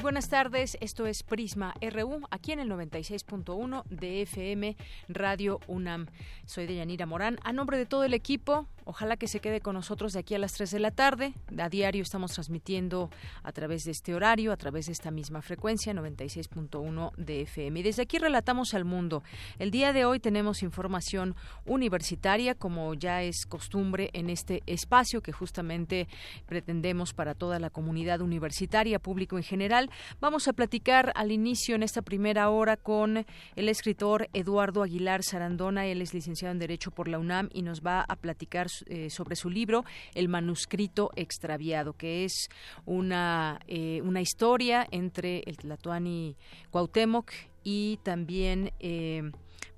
Buenas tardes, esto es Prisma RU, aquí en el 96.1 de FM Radio UNAM. Soy Deyanira Morán. A nombre de todo el equipo, Ojalá que se quede con nosotros de aquí a las 3 de la tarde. A diario estamos transmitiendo a través de este horario, a través de esta misma frecuencia, 96.1 de FM. Y desde aquí relatamos al mundo. El día de hoy tenemos información universitaria, como ya es costumbre en este espacio que justamente pretendemos para toda la comunidad universitaria, público en general. Vamos a platicar al inicio en esta primera hora con el escritor Eduardo Aguilar Sarandona. Él es licenciado en Derecho por la UNAM y nos va a platicar eh, sobre su libro El manuscrito extraviado, que es una, eh, una historia entre el Tlatoani Cuauhtémoc y también eh,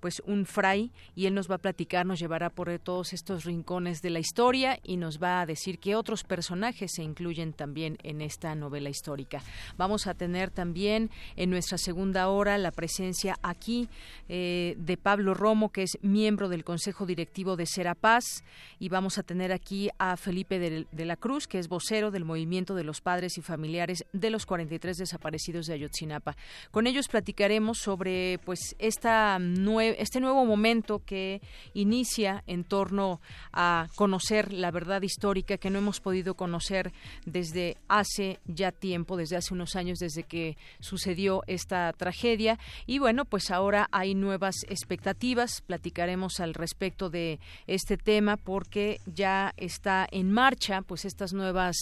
pues un fray y él nos va a platicar, nos llevará por todos estos rincones de la historia y nos va a decir que otros personajes se incluyen también en esta novela histórica. Vamos a tener también en nuestra segunda hora la presencia aquí eh, de Pablo Romo, que es miembro del Consejo Directivo de Serapaz, y vamos a tener aquí a Felipe de, de la Cruz, que es vocero del Movimiento de los Padres y Familiares de los 43 desaparecidos de Ayotzinapa. Con ellos platicaremos sobre pues esta nueva este nuevo momento que inicia en torno a conocer la verdad histórica que no hemos podido conocer desde hace ya tiempo, desde hace unos años, desde que sucedió esta tragedia. Y bueno, pues ahora hay nuevas expectativas. Platicaremos al respecto de este tema porque ya está en marcha, pues estas nuevas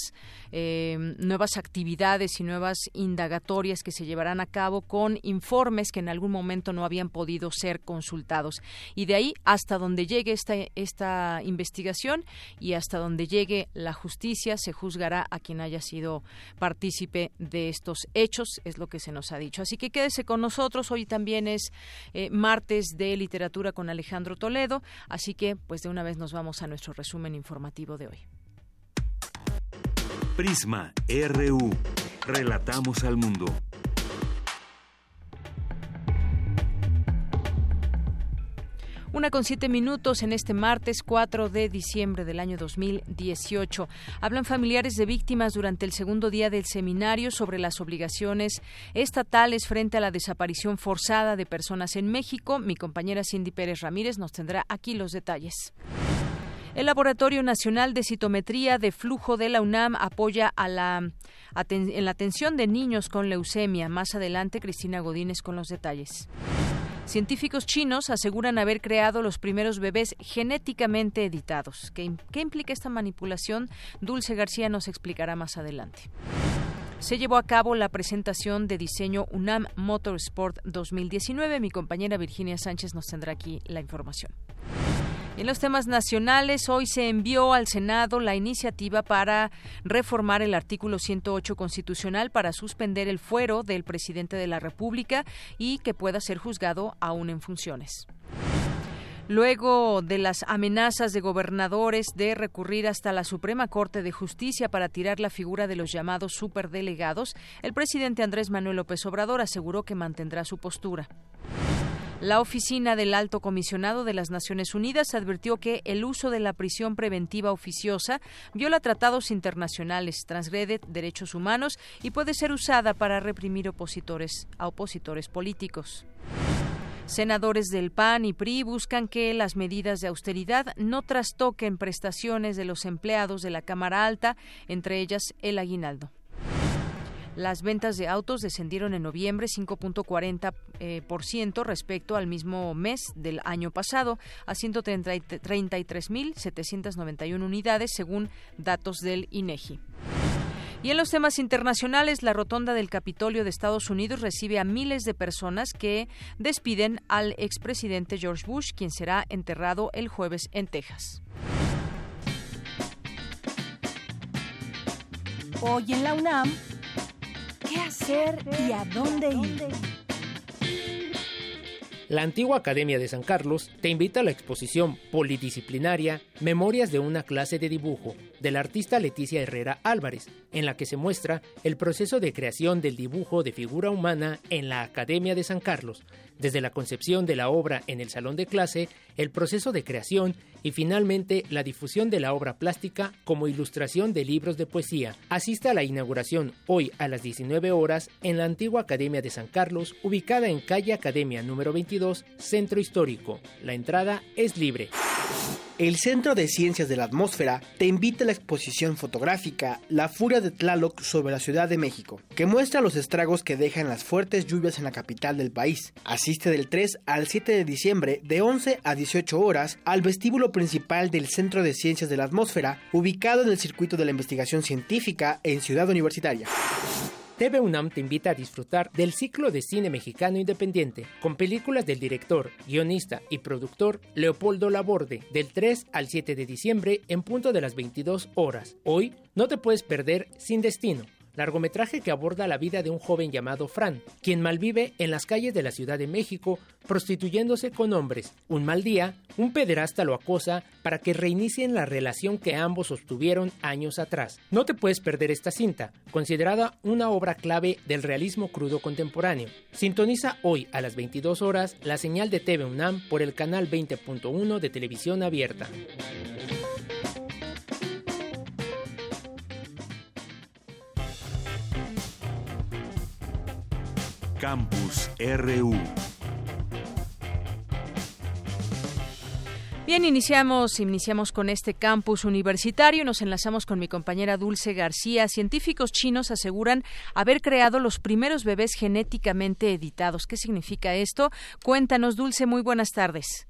eh, nuevas actividades y nuevas indagatorias que se llevarán a cabo con informes que en algún momento no habían podido ser consultados. Y de ahí hasta donde llegue esta, esta investigación y hasta donde llegue la justicia, se juzgará a quien haya sido partícipe de estos hechos, es lo que se nos ha dicho. Así que quédese con nosotros. Hoy también es eh, martes de literatura con Alejandro Toledo, así que pues de una vez nos vamos a nuestro resumen informativo de hoy. Prisma RU. Relatamos al mundo. Una con siete minutos en este martes 4 de diciembre del año 2018. Hablan familiares de víctimas durante el segundo día del seminario sobre las obligaciones estatales frente a la desaparición forzada de personas en México. Mi compañera Cindy Pérez Ramírez nos tendrá aquí los detalles. El Laboratorio Nacional de Citometría de Flujo de la UNAM apoya a la, en la atención de niños con leucemia. Más adelante, Cristina Godínez con los detalles. Científicos chinos aseguran haber creado los primeros bebés genéticamente editados. ¿Qué, implica esta manipulación? Dulce García nos explicará más adelante se llevó a cabo la presentación de diseño UNAM Motorsport 2019. Mi compañera Virginia Sánchez nos tendrá aquí la información. En los temas nacionales, hoy se envió al Senado la iniciativa para reformar el artículo 108 constitucional para suspender el fuero del presidente de la República y que pueda ser juzgado aún en funciones. Luego de las amenazas de gobernadores de recurrir hasta la Suprema Corte de Justicia para tirar la figura de los llamados superdelegados, el presidente Andrés Manuel López Obrador aseguró que mantendrá su postura. La oficina del Alto Comisionado de las Naciones Unidas advirtió que el uso de la prisión preventiva oficiosa viola tratados internacionales, transgrede derechos humanos y puede ser usada para reprimir opositores a opositores políticos. Senadores del PAN y PRI buscan que las medidas de austeridad no trastoquen prestaciones de los empleados de la Cámara Alta, entre ellas el aguinaldo. Las ventas de autos descendieron en noviembre 5.40% eh, respecto al mismo mes del año pasado, a 133.791 unidades según datos del INEGI. Y en los temas internacionales, la rotonda del Capitolio de Estados Unidos recibe a miles de personas que despiden al expresidente George Bush, quien será enterrado el jueves en Texas. Hoy en la UNAM, ¿qué hacer y a dónde ir? La antigua Academia de San Carlos te invita a la exposición polidisciplinaria Memorias de una clase de dibujo del artista Leticia Herrera Álvarez, en la que se muestra el proceso de creación del dibujo de figura humana en la Academia de San Carlos, desde la concepción de la obra en el salón de clase, el proceso de creación y finalmente la difusión de la obra plástica como ilustración de libros de poesía. Asiste a la inauguración hoy a las 19 horas en la antigua Academia de San Carlos, ubicada en calle Academia número 22, Centro Histórico. La entrada es libre. El Centro de Ciencias de la Atmósfera te invita a la exposición fotográfica La Furia de Tlaloc sobre la Ciudad de México, que muestra los estragos que dejan las fuertes lluvias en la capital del país. Asiste del 3 al 7 de diciembre de 11 a 18 horas al vestíbulo principal del Centro de Ciencias de la Atmósfera, ubicado en el circuito de la investigación científica en Ciudad Universitaria. TV UNAM te invita a disfrutar del ciclo de cine mexicano independiente, con películas del director, guionista y productor Leopoldo Laborde, del 3 al 7 de diciembre en punto de las 22 horas. Hoy no te puedes perder Sin Destino largometraje que aborda la vida de un joven llamado Fran, quien malvive en las calles de la Ciudad de México prostituyéndose con hombres. Un mal día, un pederasta lo acosa para que reinicien la relación que ambos sostuvieron años atrás. No te puedes perder esta cinta, considerada una obra clave del realismo crudo contemporáneo. Sintoniza hoy a las 22 horas la señal de TV UNAM por el canal 20.1 de televisión abierta. Campus RU. Bien, iniciamos, iniciamos con este campus universitario. Nos enlazamos con mi compañera Dulce García. Científicos chinos aseguran haber creado los primeros bebés genéticamente editados. ¿Qué significa esto? Cuéntanos, Dulce. Muy buenas tardes.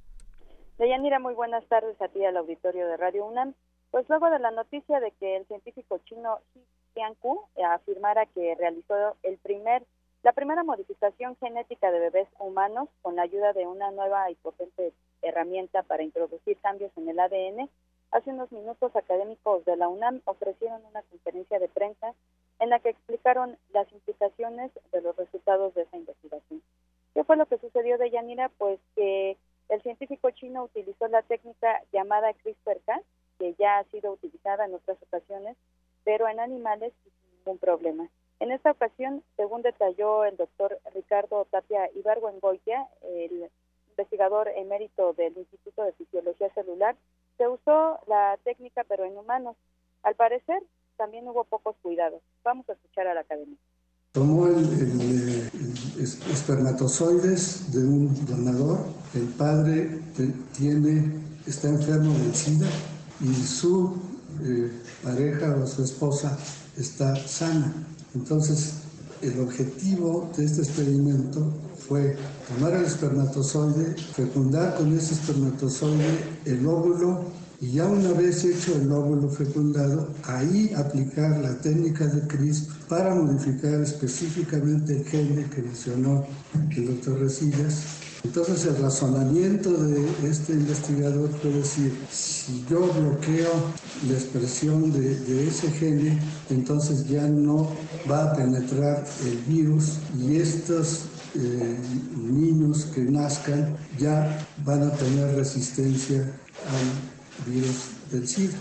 Deyanira, muy buenas tardes a ti al auditorio de Radio UNAM. Pues luego de la noticia de que el científico chino Xi Jianku afirmara que realizó el primer la primera modificación genética de bebés humanos con la ayuda de una nueva y potente herramienta para introducir cambios en el ADN, hace unos minutos académicos de la UNAM ofrecieron una conferencia de prensa en la que explicaron las implicaciones de los resultados de esa investigación. ¿Qué fue lo que sucedió de Yanira? Pues que el científico chino utilizó la técnica llamada CRISPR-Cas, que ya ha sido utilizada en otras ocasiones, pero en animales sin ningún problema. En esta ocasión, según detalló el doctor Ricardo Tapia Ibargüengoitia, el investigador emérito del Instituto de Fisiología Celular, se usó la técnica pero en humanos. Al parecer, también hubo pocos cuidados. Vamos a escuchar a la academia. Tomó el, espermatozoides de un donador, el padre tiene, está enfermo de SIDA y su eh, pareja o su esposa está sana. Entonces, el objetivo de este experimento fue tomar el espermatozoide, fecundar con ese espermatozoide el óvulo y ya una vez hecho el óvulo fecundado, ahí aplicar la técnica de CRISP para modificar específicamente el gen que mencionó el doctor Resillas entonces el razonamiento de este investigador fue decir, si yo bloqueo la expresión de, ese gene, entonces ya no va a penetrar el virus y estos eh, niños que nazcan ya van a tener resistencia al virus del SIDA.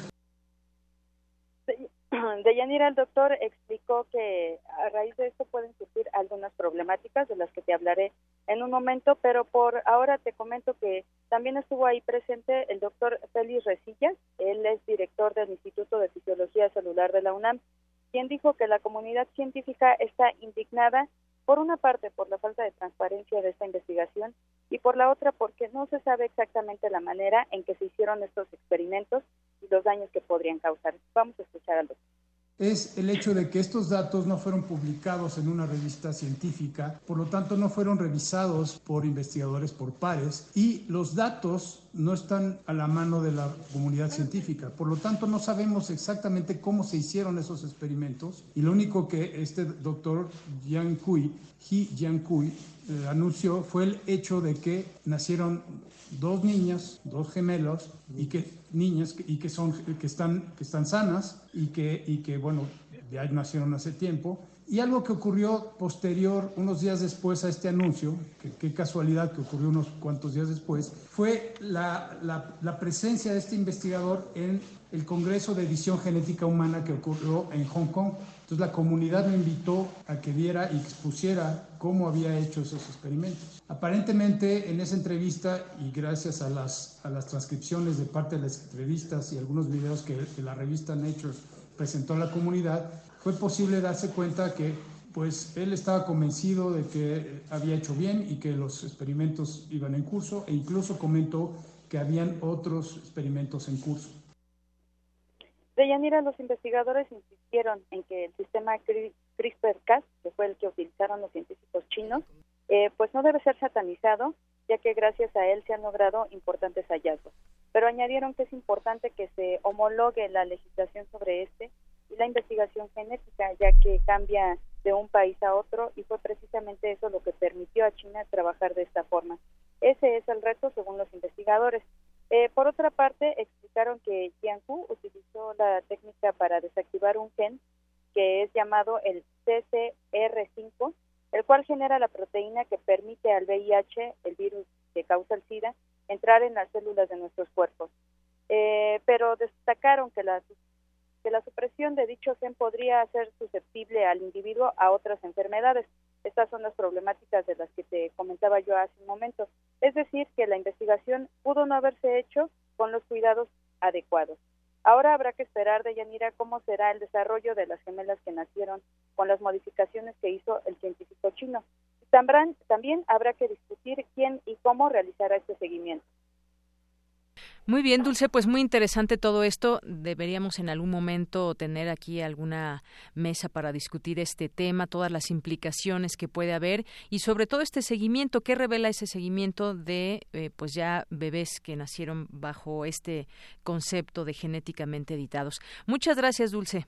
De el doctor explicó que a raíz de esto pueden surgir algunas problemáticas de las que te hablaré en un momento, pero por ahora te comento que también estuvo ahí presente el doctor Félix Resillas, él es director del Instituto de Fisiología Celular de la UNAM, quien dijo que la comunidad científica está indignada por una parte por la falta de transparencia de esta investigación y por la otra porque no se sabe exactamente la manera en que se hicieron estos experimentos y los daños que podrían causar. Vamos a escuchar al doctor es el hecho de que estos datos no fueron publicados en una revista científica, por lo tanto no fueron revisados por investigadores por pares y los datos no están a la mano de la comunidad científica. Por lo tanto, no sabemos exactamente cómo se hicieron esos experimentos y lo único que este doctor Jian Kui, He Jian Kui, eh, anunció fue el hecho de que nacieron dos niñas, dos gemelos y que niñas y que son que están que están sanas y que y que bueno, ya nacieron hace tiempo y algo que ocurrió posterior, unos días después a este anuncio, qué casualidad que ocurrió unos cuantos días después, fue la, la, presencia de este investigador en el Congreso de Edición Genética Humana que ocurrió en Hong Kong. Entonces la comunidad me invitó a que viera y expusiera cómo había hecho esos experimentos. Aparentemente en esa entrevista y gracias a las, a las transcripciones de parte de las entrevistas y algunos videos que, que la revista Nature presentó a la comunidad, fue posible darse cuenta que pues él estaba convencido de que había hecho bien y que los experimentos iban en curso e incluso comentó que habían otros experimentos en curso. De Yanira, los investigadores insistieron en que el sistema CRISPR-Cas, que fue el que utilizaron los científicos chinos, eh, pues no debe ser satanizado, ya que gracias a él se han logrado importantes hallazgos. Pero añadieron que es importante que se homologue la legislación sobre este y la investigación genética, ya que cambia de un país a otro y fue precisamente eso lo que permitió a China trabajar de esta forma. Ese es el reto según los investigadores. Eh, por otra parte, explicaron que Jianghu utilizó la técnica para desactivar un gen que es llamado el CCR5, el cual genera la proteína que permite al VIH, el virus que causa el SIDA, entrar en las células de nuestros cuerpos. Eh, pero destacaron que la que la supresión de dicho gen podría hacer susceptible al individuo a otras enfermedades. Estas son las problemáticas de las que te comentaba yo hace un momento. Es decir, que la investigación pudo no haberse hecho con los cuidados adecuados. Ahora habrá que esperar de Yanira cómo será el desarrollo de las gemelas que nacieron con las modificaciones que hizo el científico chino. También, también habrá que discutir quién y cómo realizará este seguimiento. Muy bien, Dulce, pues muy interesante todo esto. Deberíamos en algún momento tener aquí alguna mesa para discutir este tema, todas las implicaciones que puede haber y sobre todo este seguimiento, ¿qué revela ese seguimiento de eh, pues ya bebés que nacieron bajo este concepto de genéticamente editados? Muchas gracias, Dulce.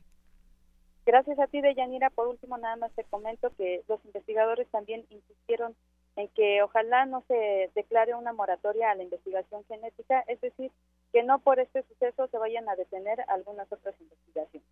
Gracias a ti, Deyanira. Por último, nada más te comento que los investigadores también insistieron en que ojalá no se declare una moratoria a la investigación genética, es decir, que no por este suceso se vayan a detener algunas otras investigaciones.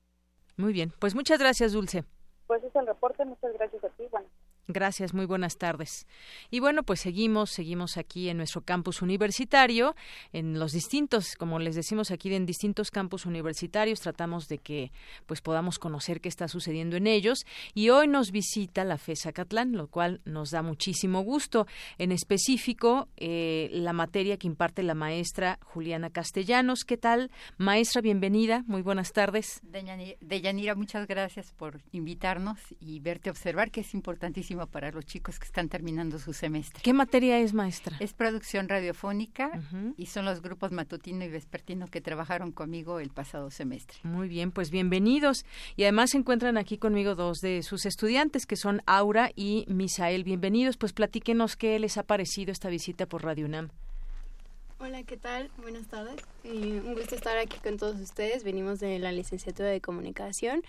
Muy bien, pues muchas gracias, Dulce. Pues es el reporte, muchas gracias a ti. Bueno. Gracias, muy buenas tardes. Y bueno, pues seguimos, seguimos aquí en nuestro campus universitario, en los distintos, como les decimos aquí, en distintos campus universitarios, tratamos de que pues podamos conocer qué está sucediendo en ellos. Y hoy nos visita la FESA Catlán, lo cual nos da muchísimo gusto. En específico, eh, la materia que imparte la maestra Juliana Castellanos. ¿Qué tal? Maestra, bienvenida, muy buenas tardes. Deyanira, muchas gracias por invitarnos y verte observar que es importantísimo para los chicos que están terminando su semestre. ¿Qué materia es, maestra? Es producción radiofónica y son los grupos matutino y vespertino que trabajaron conmigo el pasado semestre. Muy bien, pues bienvenidos. Y además se encuentran aquí conmigo dos de sus estudiantes, que son Aura y Misael. Bienvenidos, pues platíquenos qué les ha parecido esta visita por Radio UNAM. Hola, ¿qué tal? Buenas tardes. Eh, un gusto estar aquí con todos ustedes. Venimos de la licenciatura de comunicación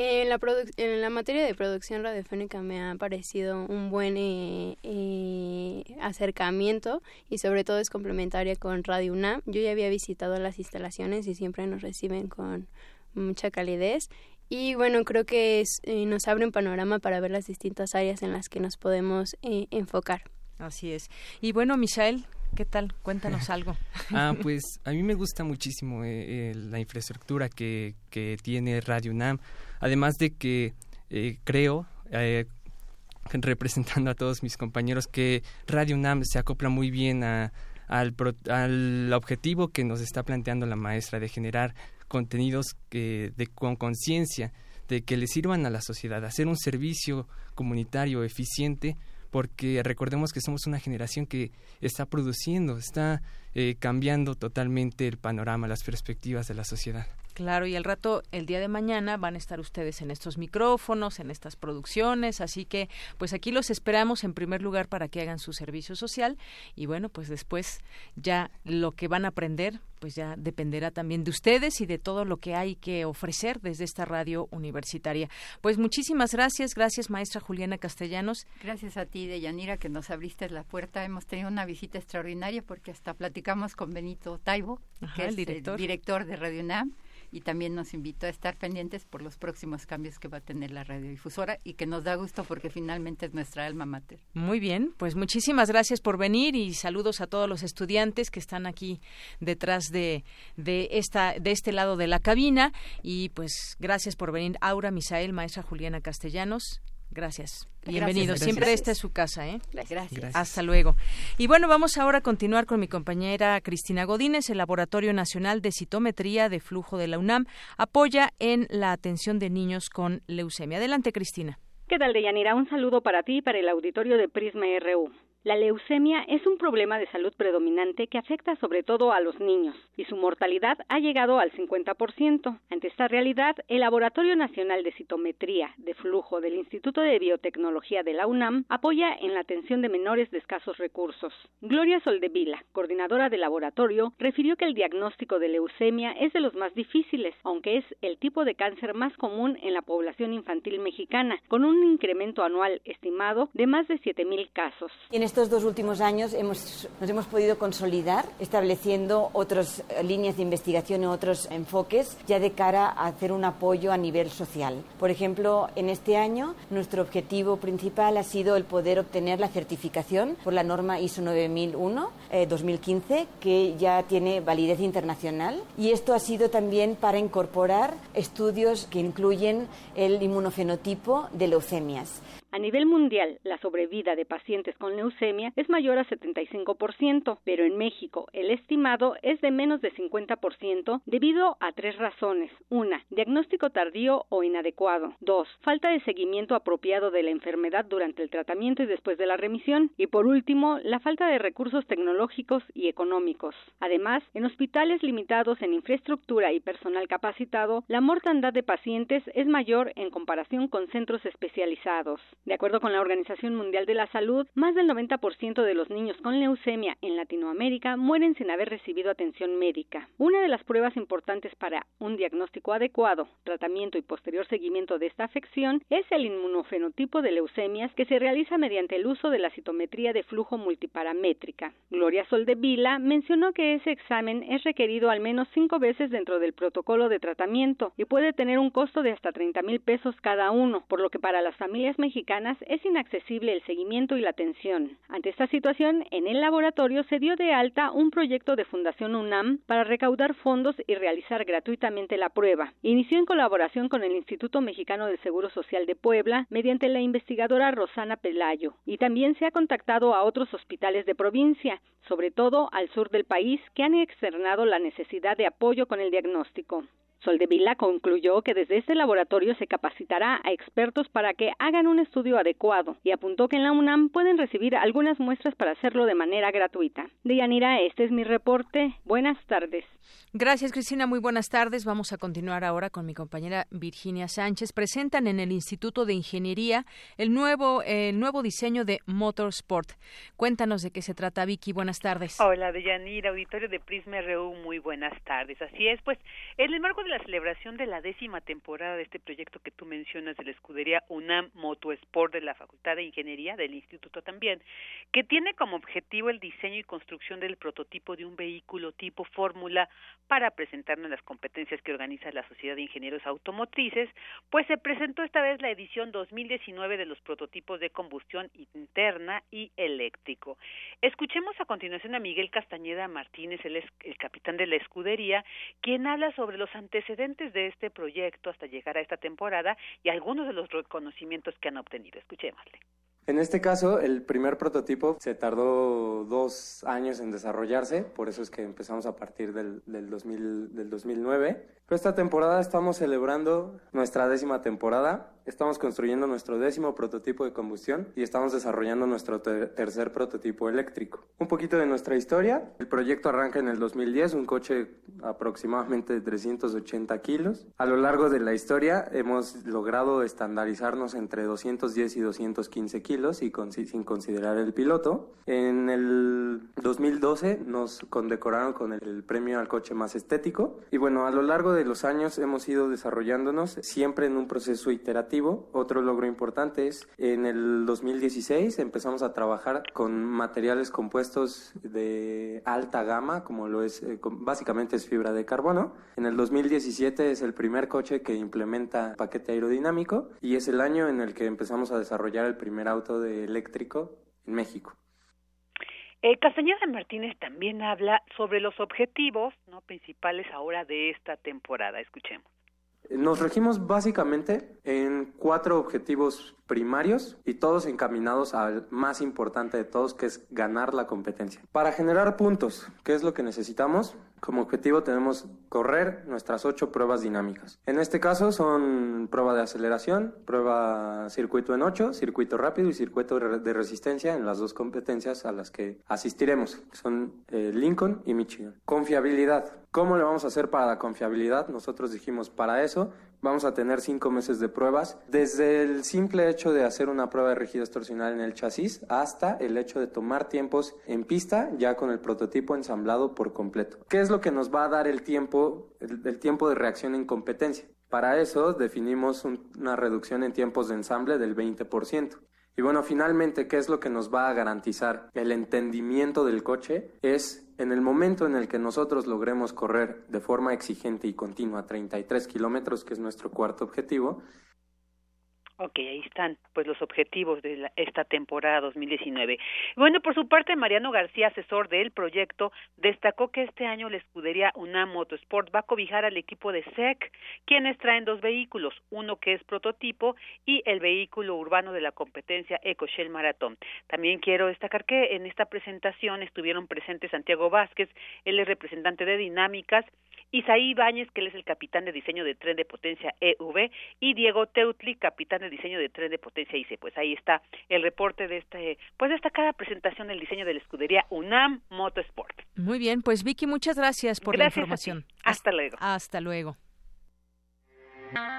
en la, en la materia de producción radiofónica me ha parecido un buen eh, eh, acercamiento y sobre todo es complementaria con Radio UNAM. Yo ya había visitado las instalaciones y siempre nos reciben con mucha calidez y bueno, creo que eh, nos abre un panorama para ver las distintas áreas en las que nos podemos enfocar. Así es. Y bueno, Michelle, ¿Qué tal? Cuéntanos algo. ah, pues a mí me gusta muchísimo la infraestructura que, que tiene Radio UNAM. Además de que eh, creo, eh, representando a todos mis compañeros, que Radio UNAM se acopla muy bien a, al, al, objetivo que nos está planteando la maestra de generar contenidos que, de, con conciencia, de que le sirvan a la sociedad, hacer un servicio comunitario eficiente, porque recordemos que somos una generación que está produciendo, está eh, cambiando totalmente el panorama, las perspectivas de la sociedad. Claro, y al rato, el día de mañana, van a estar ustedes en estos micrófonos, en estas producciones, así que pues aquí los esperamos en primer lugar para que hagan su servicio social y bueno, pues después ya lo que van a aprender pues ya dependerá también de ustedes y de todo lo que hay que ofrecer desde esta radio universitaria. Pues muchísimas gracias, gracias maestra Juliana Castellanos. Gracias a ti, Deyanira, que nos abriste la puerta. Hemos tenido una visita extraordinaria porque hasta platicamos con Benito Taibo, que es el director de Radio UNAM y también nos invitó a estar pendientes por los próximos cambios que va a tener la radiodifusora y que nos da gusto porque finalmente es nuestra alma mater. Muy bien, pues muchísimas gracias por venir y saludos a todos los estudiantes que están aquí detrás de, de, esta, de este lado de la cabina y pues gracias por venir Aura, Misael, maestra Juliana Castellanos. Gracias. Bienvenido. Siempre esta es su casa, ¿eh? Gracias. Hasta luego. Y bueno, vamos ahora a continuar con mi compañera Cristina Godínez. El Laboratorio Nacional de Citometría de Flujo de la UNAM apoya en la atención de niños con leucemia. Adelante, Cristina. ¿Qué tal, Deyanira? Un saludo para ti y para el auditorio de Prisma RU. La leucemia es un problema de salud predominante que afecta sobre todo a los niños y su mortalidad ha llegado al 50%. Ante esta realidad, el Laboratorio Nacional de Citometría de Flujo del Instituto de Biotecnología de la UNAM apoya en la atención de menores de escasos recursos. Gloria Soldevila, coordinadora del laboratorio, refirió que el diagnóstico de leucemia es de los más difíciles, aunque es el tipo de cáncer más común en la población infantil mexicana, con un incremento anual estimado de más de 7.000 casos estos dos últimos años hemos, nos hemos podido consolidar estableciendo otras líneas de investigación y otros enfoques ya de cara a hacer un apoyo a nivel social. Por ejemplo, en este año nuestro objetivo principal ha sido el poder obtener la certificación por la norma ISO 9001 2015 que ya tiene validez internacional y esto ha sido también para incorporar estudios que incluyen el inmunofenotipo de leucemias. A nivel mundial, la sobrevida de pacientes con leucemia es mayor a 75%, pero en México el estimado es de menos de 50% debido a tres razones. Una, diagnóstico tardío o inadecuado. Dos, falta de seguimiento apropiado de la enfermedad durante el tratamiento y después de la remisión. Y por último, la falta de recursos tecnológicos y económicos. Además, en hospitales limitados en infraestructura y personal capacitado, la mortandad de pacientes es mayor en comparación con centros especializados. De acuerdo con la Organización Mundial de la Salud, más del 90% de los niños con leucemia en Latinoamérica mueren sin haber recibido atención médica. Una de las pruebas importantes para un diagnóstico adecuado, tratamiento y posterior seguimiento de esta afección es el inmunofenotipo de leucemias que se realiza mediante el uso de la citometría de flujo multiparamétrica. Gloria Soldevila mencionó que ese examen es requerido al menos cinco veces dentro del protocolo de tratamiento y puede tener un costo de hasta 30 mil pesos cada uno, por lo que para las familias mexicanas es inaccesible el seguimiento y la atención. Ante esta situación, en el laboratorio se dio de alta un proyecto de Fundación UNAM para recaudar fondos y realizar gratuitamente la prueba. Inició en colaboración con el Instituto Mexicano del Seguro Social de Puebla mediante la investigadora Rosana Pelayo y también se ha contactado a otros hospitales de provincia, sobre todo al sur del país, que han externado la necesidad de apoyo con el diagnóstico. Soldevila concluyó que desde este laboratorio se capacitará a expertos para que hagan un estudio adecuado y apuntó que en la UNAM pueden recibir algunas muestras para hacerlo de manera gratuita. Deyanira, este es mi reporte. Buenas tardes. Gracias, Cristina. Muy buenas tardes. Vamos a continuar ahora con mi compañera Virginia Sánchez. Presentan en el Instituto de Ingeniería el nuevo, el nuevo diseño de Motorsport. Cuéntanos de qué se trata, Vicky. Buenas tardes. Hola, Deyanira, auditorio de Prisma RU. Muy buenas tardes. Así es, pues, en el marco de la celebración de la décima temporada de este proyecto que tú mencionas de la escudería UNAM Motosport de la Facultad de Ingeniería del Instituto también, que tiene como objetivo el diseño y construcción del prototipo de un vehículo tipo Fórmula para presentarnos las competencias que organiza la Sociedad de Ingenieros Automotrices, pues se presentó esta vez la edición 2019 de los prototipos de combustión interna y eléctrico. Escuchemos a continuación a Miguel Castañeda Martínez, el, el capitán de la escudería, quien habla sobre los antecedentes antecedentes de este proyecto hasta llegar a esta temporada y algunos de los reconocimientos que han obtenido. Escuchémosle. En este caso, el primer prototipo se tardó dos años en desarrollarse, por eso es que empezamos a partir del, del, 2000, del 2009. Esta temporada estamos celebrando nuestra décima temporada Estamos construyendo nuestro décimo prototipo de combustión y estamos desarrollando nuestro tercer prototipo eléctrico. Un poquito de nuestra historia. El proyecto arranca en el 2010, un coche aproximadamente de 380 kilos. A lo largo de la historia hemos logrado estandarizarnos entre 210 y 215 kilos y sin considerar el piloto. En el 2012 nos condecoraron con el premio al coche más estético y bueno, a lo largo de los años hemos ido desarrollándonos siempre en un proceso iterativo otro logro importante es en el 2016 empezamos a trabajar con materiales compuestos de alta gama, como lo es, eh, básicamente es fibra de carbono. En el 2017 es el primer coche que implementa paquete aerodinámico y es el año en el que empezamos a desarrollar el primer auto de eléctrico en México. Eh, Castañeda Martínez también habla sobre los objetivos ¿no? principales ahora de esta temporada. Escuchemos. Nos regimos básicamente en cuatro objetivos primarios y todos encaminados al más importante de todos, que es ganar la competencia. Para generar puntos, ¿qué es lo que necesitamos? Como objetivo tenemos correr nuestras ocho pruebas dinámicas. En este caso son prueba de aceleración, prueba circuito en ocho, circuito rápido y circuito de resistencia en las dos competencias a las que asistiremos, son eh, Lincoln y Michigan. Confiabilidad. ¿Cómo le vamos a hacer para la confiabilidad? Nosotros dijimos para eso Vamos a tener cinco meses de pruebas, desde el simple hecho de hacer una prueba de rigidez torsional en el chasis hasta el hecho de tomar tiempos en pista ya con el prototipo ensamblado por completo. ¿Qué es lo que nos va a dar el tiempo, el, tiempo de reacción en competencia? Para eso definimos una reducción en tiempos de ensamble del 20%. Y bueno, finalmente, ¿qué es lo que nos va a garantizar el entendimiento del coche? Es en el momento en el que nosotros logremos correr de forma exigente y continua 33 kilómetros, que es nuestro cuarto objetivo, Ok, ahí están pues los objetivos de esta temporada 2019. Bueno, por su parte, Mariano García, asesor del proyecto, destacó que este año la escudería UNAM Motorsport va a cobijar al equipo de SEC, quienes traen dos vehículos, uno que es prototipo y el vehículo urbano de la competencia EcoShell Marathon. También quiero destacar que en esta presentación estuvieron presentes Santiago Vázquez, él es representante de Dinámicas, Isaí Ibáñez, que él es el capitán de diseño de tren de potencia EV, y Diego Teutli, capitán de diseño de tren de potencia ICE. Pues ahí está el reporte de este, pues destacada presentación del diseño de la escudería UNAM Motorsport. Muy bien, pues Vicky, muchas gracias por la información. Hasta luego. Hasta luego.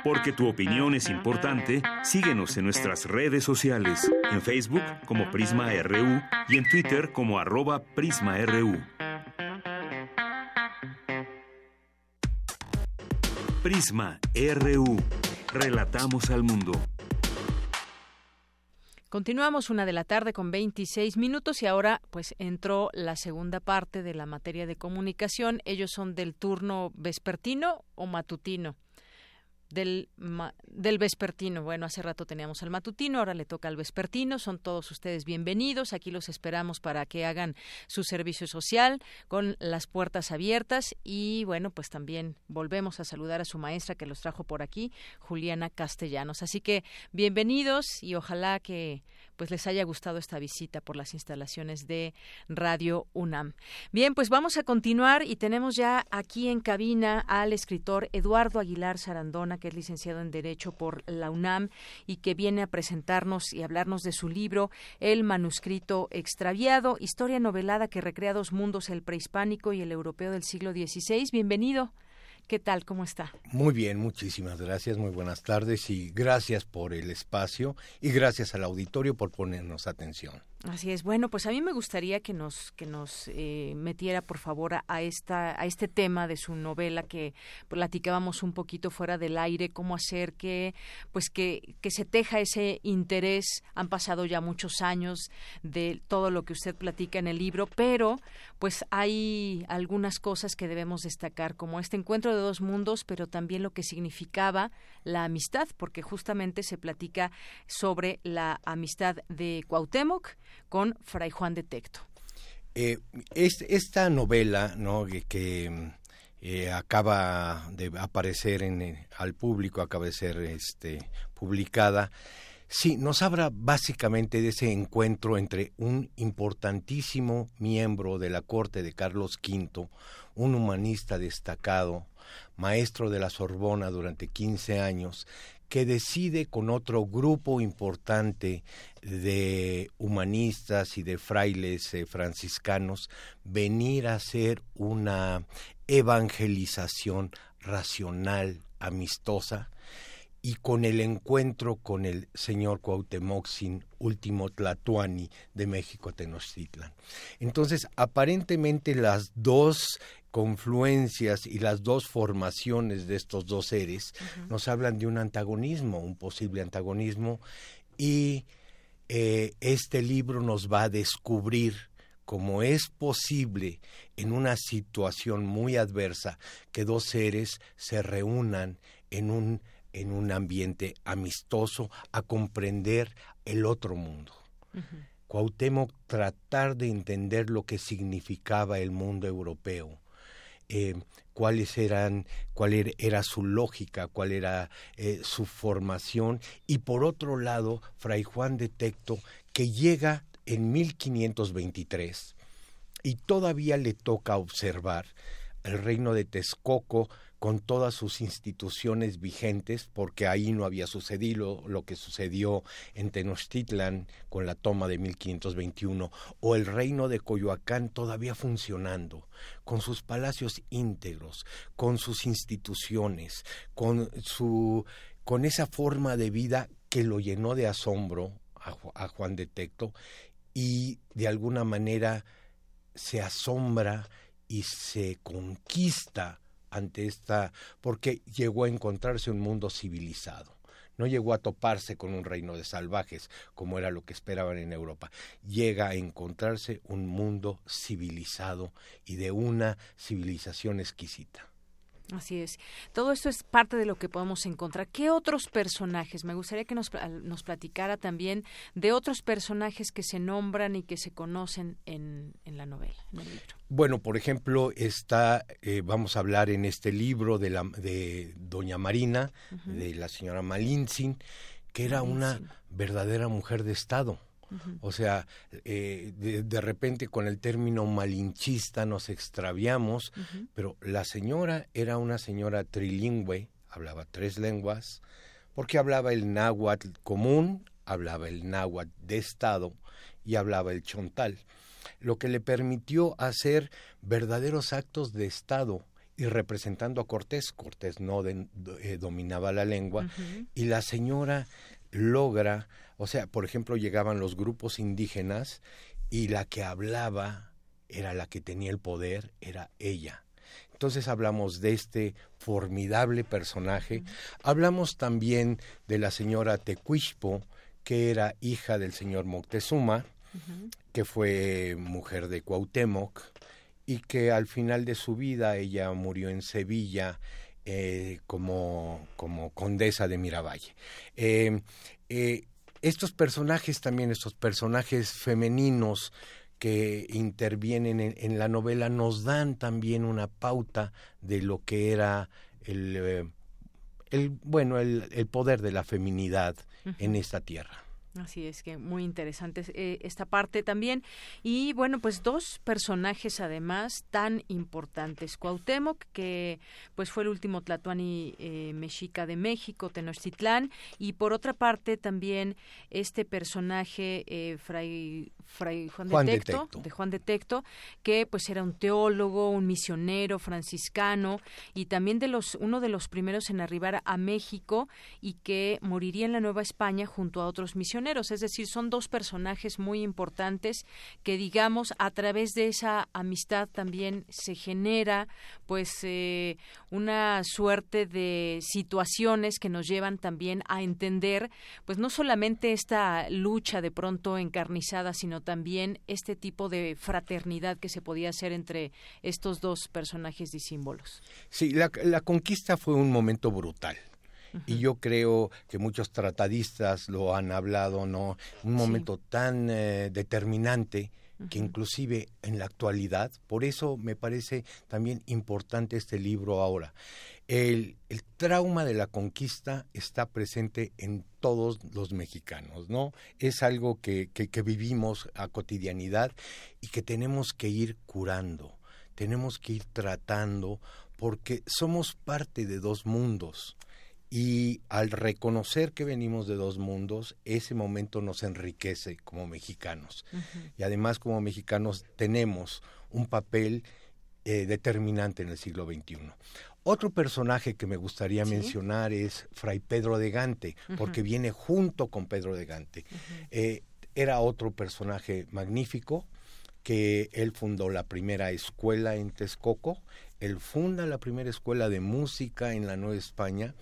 Porque tu opinión es importante, síguenos en nuestras redes sociales, en Facebook como Prisma RU y en Twitter como arroba PrismaRU. Prisma RU. Relatamos al mundo. Continuamos una de la tarde con 26 minutos y ahora pues entró la segunda parte de la materia de comunicación. Ellos son del turno vespertino o matutino del, del vespertino. Bueno, hace rato teníamos al matutino, ahora le toca al vespertino. Son todos ustedes bienvenidos. Aquí los esperamos para que hagan su servicio social con las puertas abiertas. Y bueno, pues también volvemos a saludar a su maestra que los trajo por aquí, Juliana Castellanos. Así que bienvenidos y ojalá que pues les haya gustado esta visita por las instalaciones de Radio UNAM. Bien, pues vamos a continuar y tenemos ya aquí en cabina al escritor Eduardo Aguilar Sarandona, que es licenciado en Derecho por la UNAM y que viene a presentarnos y hablarnos de su libro El manuscrito extraviado, historia novelada que recrea dos mundos, el prehispánico y el europeo del siglo XVI. Bienvenido. ¿Qué tal? ¿Cómo está? Muy bien, muchísimas gracias, muy buenas tardes y gracias por el espacio y gracias al auditorio por ponernos atención. Así es. Bueno, pues a mí me gustaría que nos que nos eh, metiera, por favor, a, esta a este tema de su novela que platicábamos un poquito fuera del aire, cómo hacer que pues que que se teja ese interés. Han pasado ya muchos años de todo lo que usted platica en el libro, pero pues hay algunas cosas que debemos destacar, como este encuentro de dos mundos, pero también lo que significaba la amistad, porque justamente se platica sobre la amistad de Cuauhtémoc con Fray Juan de Tecto. Eh, esta novela, ¿no? que, eh, acaba de aparecer en, eh, al público, acaba de ser este, publicada, sí, nos habla básicamente de ese encuentro entre un importantísimo miembro de la corte de Carlos V, un humanista destacado, maestro de la Sorbona durante 15 años, que decide con otro grupo importante de humanistas y de frailes eh, franciscanos venir a hacer una evangelización racional, amistosa, y con el encuentro con el señor Cuauhtémoc sin último Tlatuani de México Tenochtitlan. Entonces, aparentemente las dos confluencias y las dos formaciones de estos dos seres nos hablan de un antagonismo, un posible antagonismo, y eh, este libro nos va a descubrir cómo es posible en una situación muy adversa que dos seres se reúnan en un, en un ambiente amistoso a comprender el otro mundo. Cuauhtémoc tratar de entender lo que significaba el mundo europeo, eh, cuáles eran, cuál era, su lógica, cuál era eh, su formación, y por otro lado, Fray Juan de Tecto, que llega en 1523 y todavía le toca observar el reino de Texcoco con todas sus instituciones vigentes, porque ahí no había sucedido lo que sucedió en Tenochtitlan con la toma de 1521, o el reino de Coyoacán todavía funcionando, con sus palacios íntegros, con sus instituciones, con su con esa forma de vida que lo llenó de asombro a, a Juan de Tecto y de alguna manera se asombra y se conquista ante esta, porque llegó a encontrarse un mundo civilizado. No llegó a toparse con un reino de salvajes, como era lo que esperaban en Europa. Llega a encontrarse un mundo civilizado y de una civilización exquisita. Así es. Todo esto es parte de lo que podemos encontrar. ¿Qué otros personajes? Me gustaría que nos, nos platicara también de otros personajes que se nombran y que se conocen en, en la novela, en el libro. Bueno, por ejemplo, está, eh, vamos a hablar en este libro de, la, de Doña Marina, de la señora Malintzin, que era una verdadera mujer de Estado o sea, eh, de, repente con el término malinchista nos extraviamos, pero la señora era una señora trilingüe, hablaba tres lenguas, porque hablaba el náhuatl común, hablaba el náhuatl de Estado y hablaba el chontal, lo que le permitió hacer verdaderos actos de Estado y representando a Cortés. Cortés no eh, dominaba la lengua y la señora logra o sea, por ejemplo, llegaban los grupos indígenas y la que hablaba era la que tenía el poder, era ella. Entonces hablamos de este formidable personaje. Hablamos también de la señora Tecuishpo, que era hija del señor Moctezuma, que fue mujer de Cuauhtémoc y que al final de su vida ella murió en Sevilla eh, como, como condesa de Miravalle. Eh, eh, estos personajes también, estos personajes femeninos que intervienen en, la novela, nos dan también una pauta de lo que era el, eh, el bueno, el, el, poder de la feminidad en esta tierra. Así es que muy interesante eh, esta parte también. Y bueno, pues dos personajes además tan importantes. Cuauhtémoc, que pues fue el último Tlatuani eh, mexica de México, Tenochtitlán. Y por otra parte también este personaje, eh, Fray, Fray Juan, de, Tecto, de, Juan de Tecto, que pues era un teólogo, un misionero franciscano y también de los, uno de los primeros en arribar a México y que moriría en la Nueva España junto a otros misioneros es decir, son dos personajes muy importantes que, digamos, a través de esa amistad también se genera, pues, eh, una suerte de situaciones que nos llevan también a entender, pues, no solamente esta lucha de pronto encarnizada, sino también este tipo de fraternidad que se podía hacer entre estos dos personajes y símbolos. Sí, la conquista fue un momento brutal y yo creo que muchos tratadistas lo han hablado, ¿no? Un momento tan eh, determinante que inclusive en la actualidad, por eso me parece también importante este libro ahora. El, el, trauma de la conquista está presente en todos los mexicanos, ¿no? Es algo que, que, que vivimos a cotidianidad y que tenemos que ir curando, tenemos que ir tratando porque somos parte de dos mundos. Y al reconocer que venimos de dos mundos, ese momento nos enriquece como mexicanos. Y además como mexicanos tenemos un papel eh, determinante en el siglo XXI. Otro personaje que me gustaría mencionar es Fray Pedro de Gante, porque viene junto con Pedro de Gante. Eh, era otro personaje magnífico, que él fundó la primera escuela en Texcoco, él funda la primera escuela de música en la Nueva España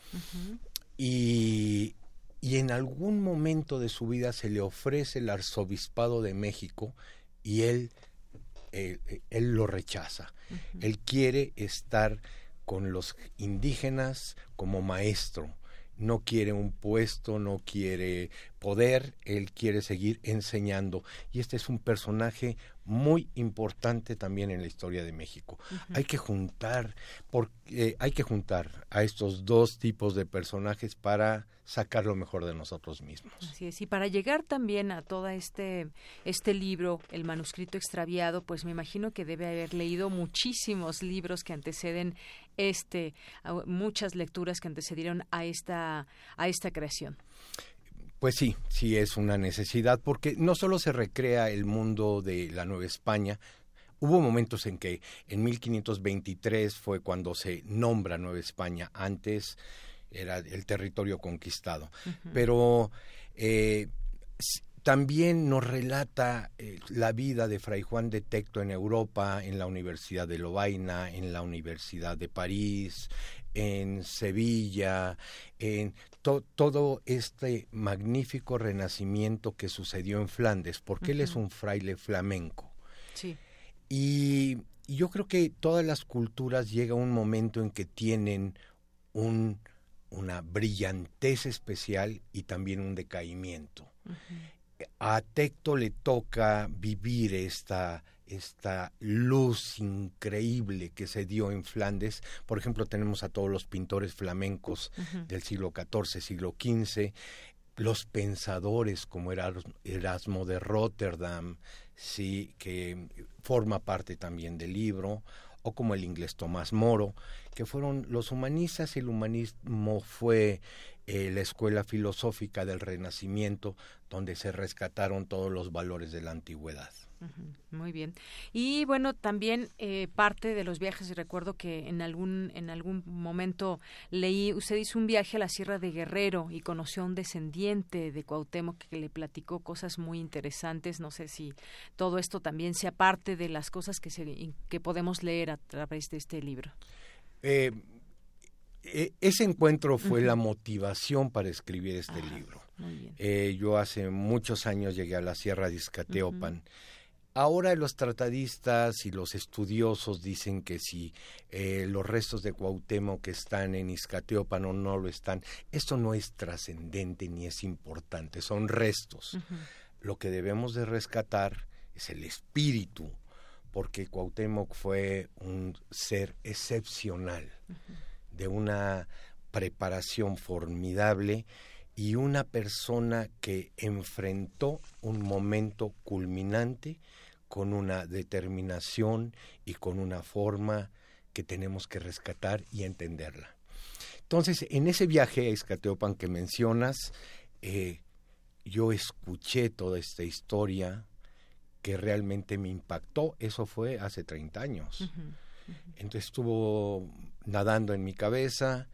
y, y, en algún momento de su vida se le ofrece el arzobispado de México y él, él, lo rechaza. Él quiere estar con los indígenas como maestro no quiere un puesto, no quiere poder, él quiere seguir enseñando. Y este es un personaje muy importante también en la historia de México. Hay que juntar, porque, eh, hay que juntar a estos dos tipos de personajes para sacar lo mejor de nosotros mismos. Así es, y para llegar también a todo este, este libro, el manuscrito extraviado, pues me imagino que debe haber leído muchísimos libros que anteceden este, muchas lecturas que antecedieron a esta, a esta creación. Pues sí, sí es una necesidad porque no solo se recrea el mundo de la Nueva España, hubo momentos en que en 1523 fue cuando se nombra Nueva España, antes era el territorio conquistado, pero eh, también nos relata eh, la vida de Fray Juan de Tecto en Europa, en la Universidad de Lovaina, en la Universidad de París, en Sevilla, en todo este magnífico renacimiento que sucedió en Flandes, porque él es un fraile flamenco. Sí. Y, yo creo que todas las culturas llega un momento en que tienen un, una brillantez especial y también un decaimiento. A Tecto le toca vivir esta esta luz increíble que se dio en Flandes. Por ejemplo, tenemos a todos los pintores flamencos del siglo XIV, siglo XV, los pensadores como Erasmo de Rotterdam, sí, que forma parte también del libro, o como el inglés Tomás Moro, que fueron los humanistas y el humanismo fue eh, la escuela filosófica del Renacimiento, donde se rescataron todos los valores de la antigüedad. Muy bien. Y bueno, también eh, parte de los viajes, y recuerdo que en algún, en algún momento leí, usted hizo un viaje a la Sierra de Guerrero y conoció a un descendiente de Cuauhtémoc que le platicó cosas muy interesantes. No sé si todo esto también sea parte de las cosas que, se, que podemos leer a través de este libro. Eh, e, ese encuentro fue la motivación para escribir este ah, libro. Eh, yo hace muchos años llegué a la Sierra de Izcateopan. Ahora los tratadistas y los estudiosos dicen que si eh, los restos de Cuauhtémoc que están en Izcateopan o no lo están, esto no es trascendente ni es importante, son restos. Lo que debemos de rescatar es el espíritu, porque Cuauhtémoc fue un ser excepcional, de una preparación formidable y una persona que enfrentó un momento culminante con una determinación y con una forma que tenemos que rescatar y entenderla. Entonces, en ese viaje a Escateopan que mencionas, eh, yo escuché toda esta historia que realmente me impactó. Eso fue hace 30 años. Entonces estuvo nadando en mi cabeza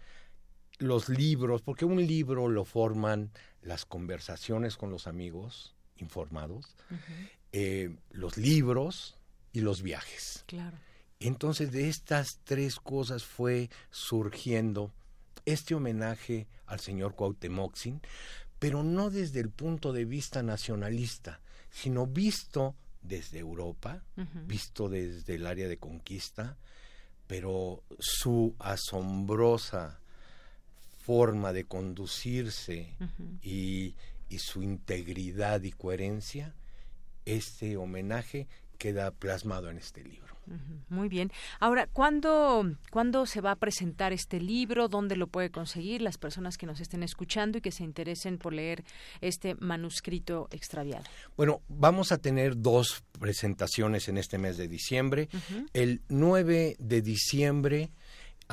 los libros, porque un libro lo forman las conversaciones con los amigos informados, eh, los libros y los viajes. Claro. Entonces de estas tres cosas fue surgiendo este homenaje al señor Cuauhtémoc, pero no desde el punto de vista nacionalista, sino visto desde Europa, visto desde el área de conquista, pero su asombrosa forma de conducirse y, y, su integridad y coherencia este homenaje queda plasmado en este libro. Muy bien. Ahora, ¿cuándo, ¿cuándo se va a presentar este libro? ¿Dónde lo puede conseguir las personas que nos estén escuchando y que se interesen por leer este manuscrito extraviado? Bueno, vamos a tener dos presentaciones en este mes de diciembre. El 9 de diciembre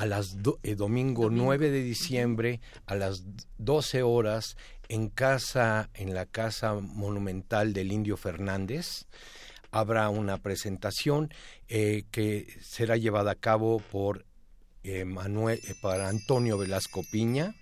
a las eh, domingo 9 de diciembre a las 12 horas en casa en la casa monumental del Indio Fernández habrá una presentación eh, que será llevada a cabo por eh, Manuel para Antonio Velasco Piña.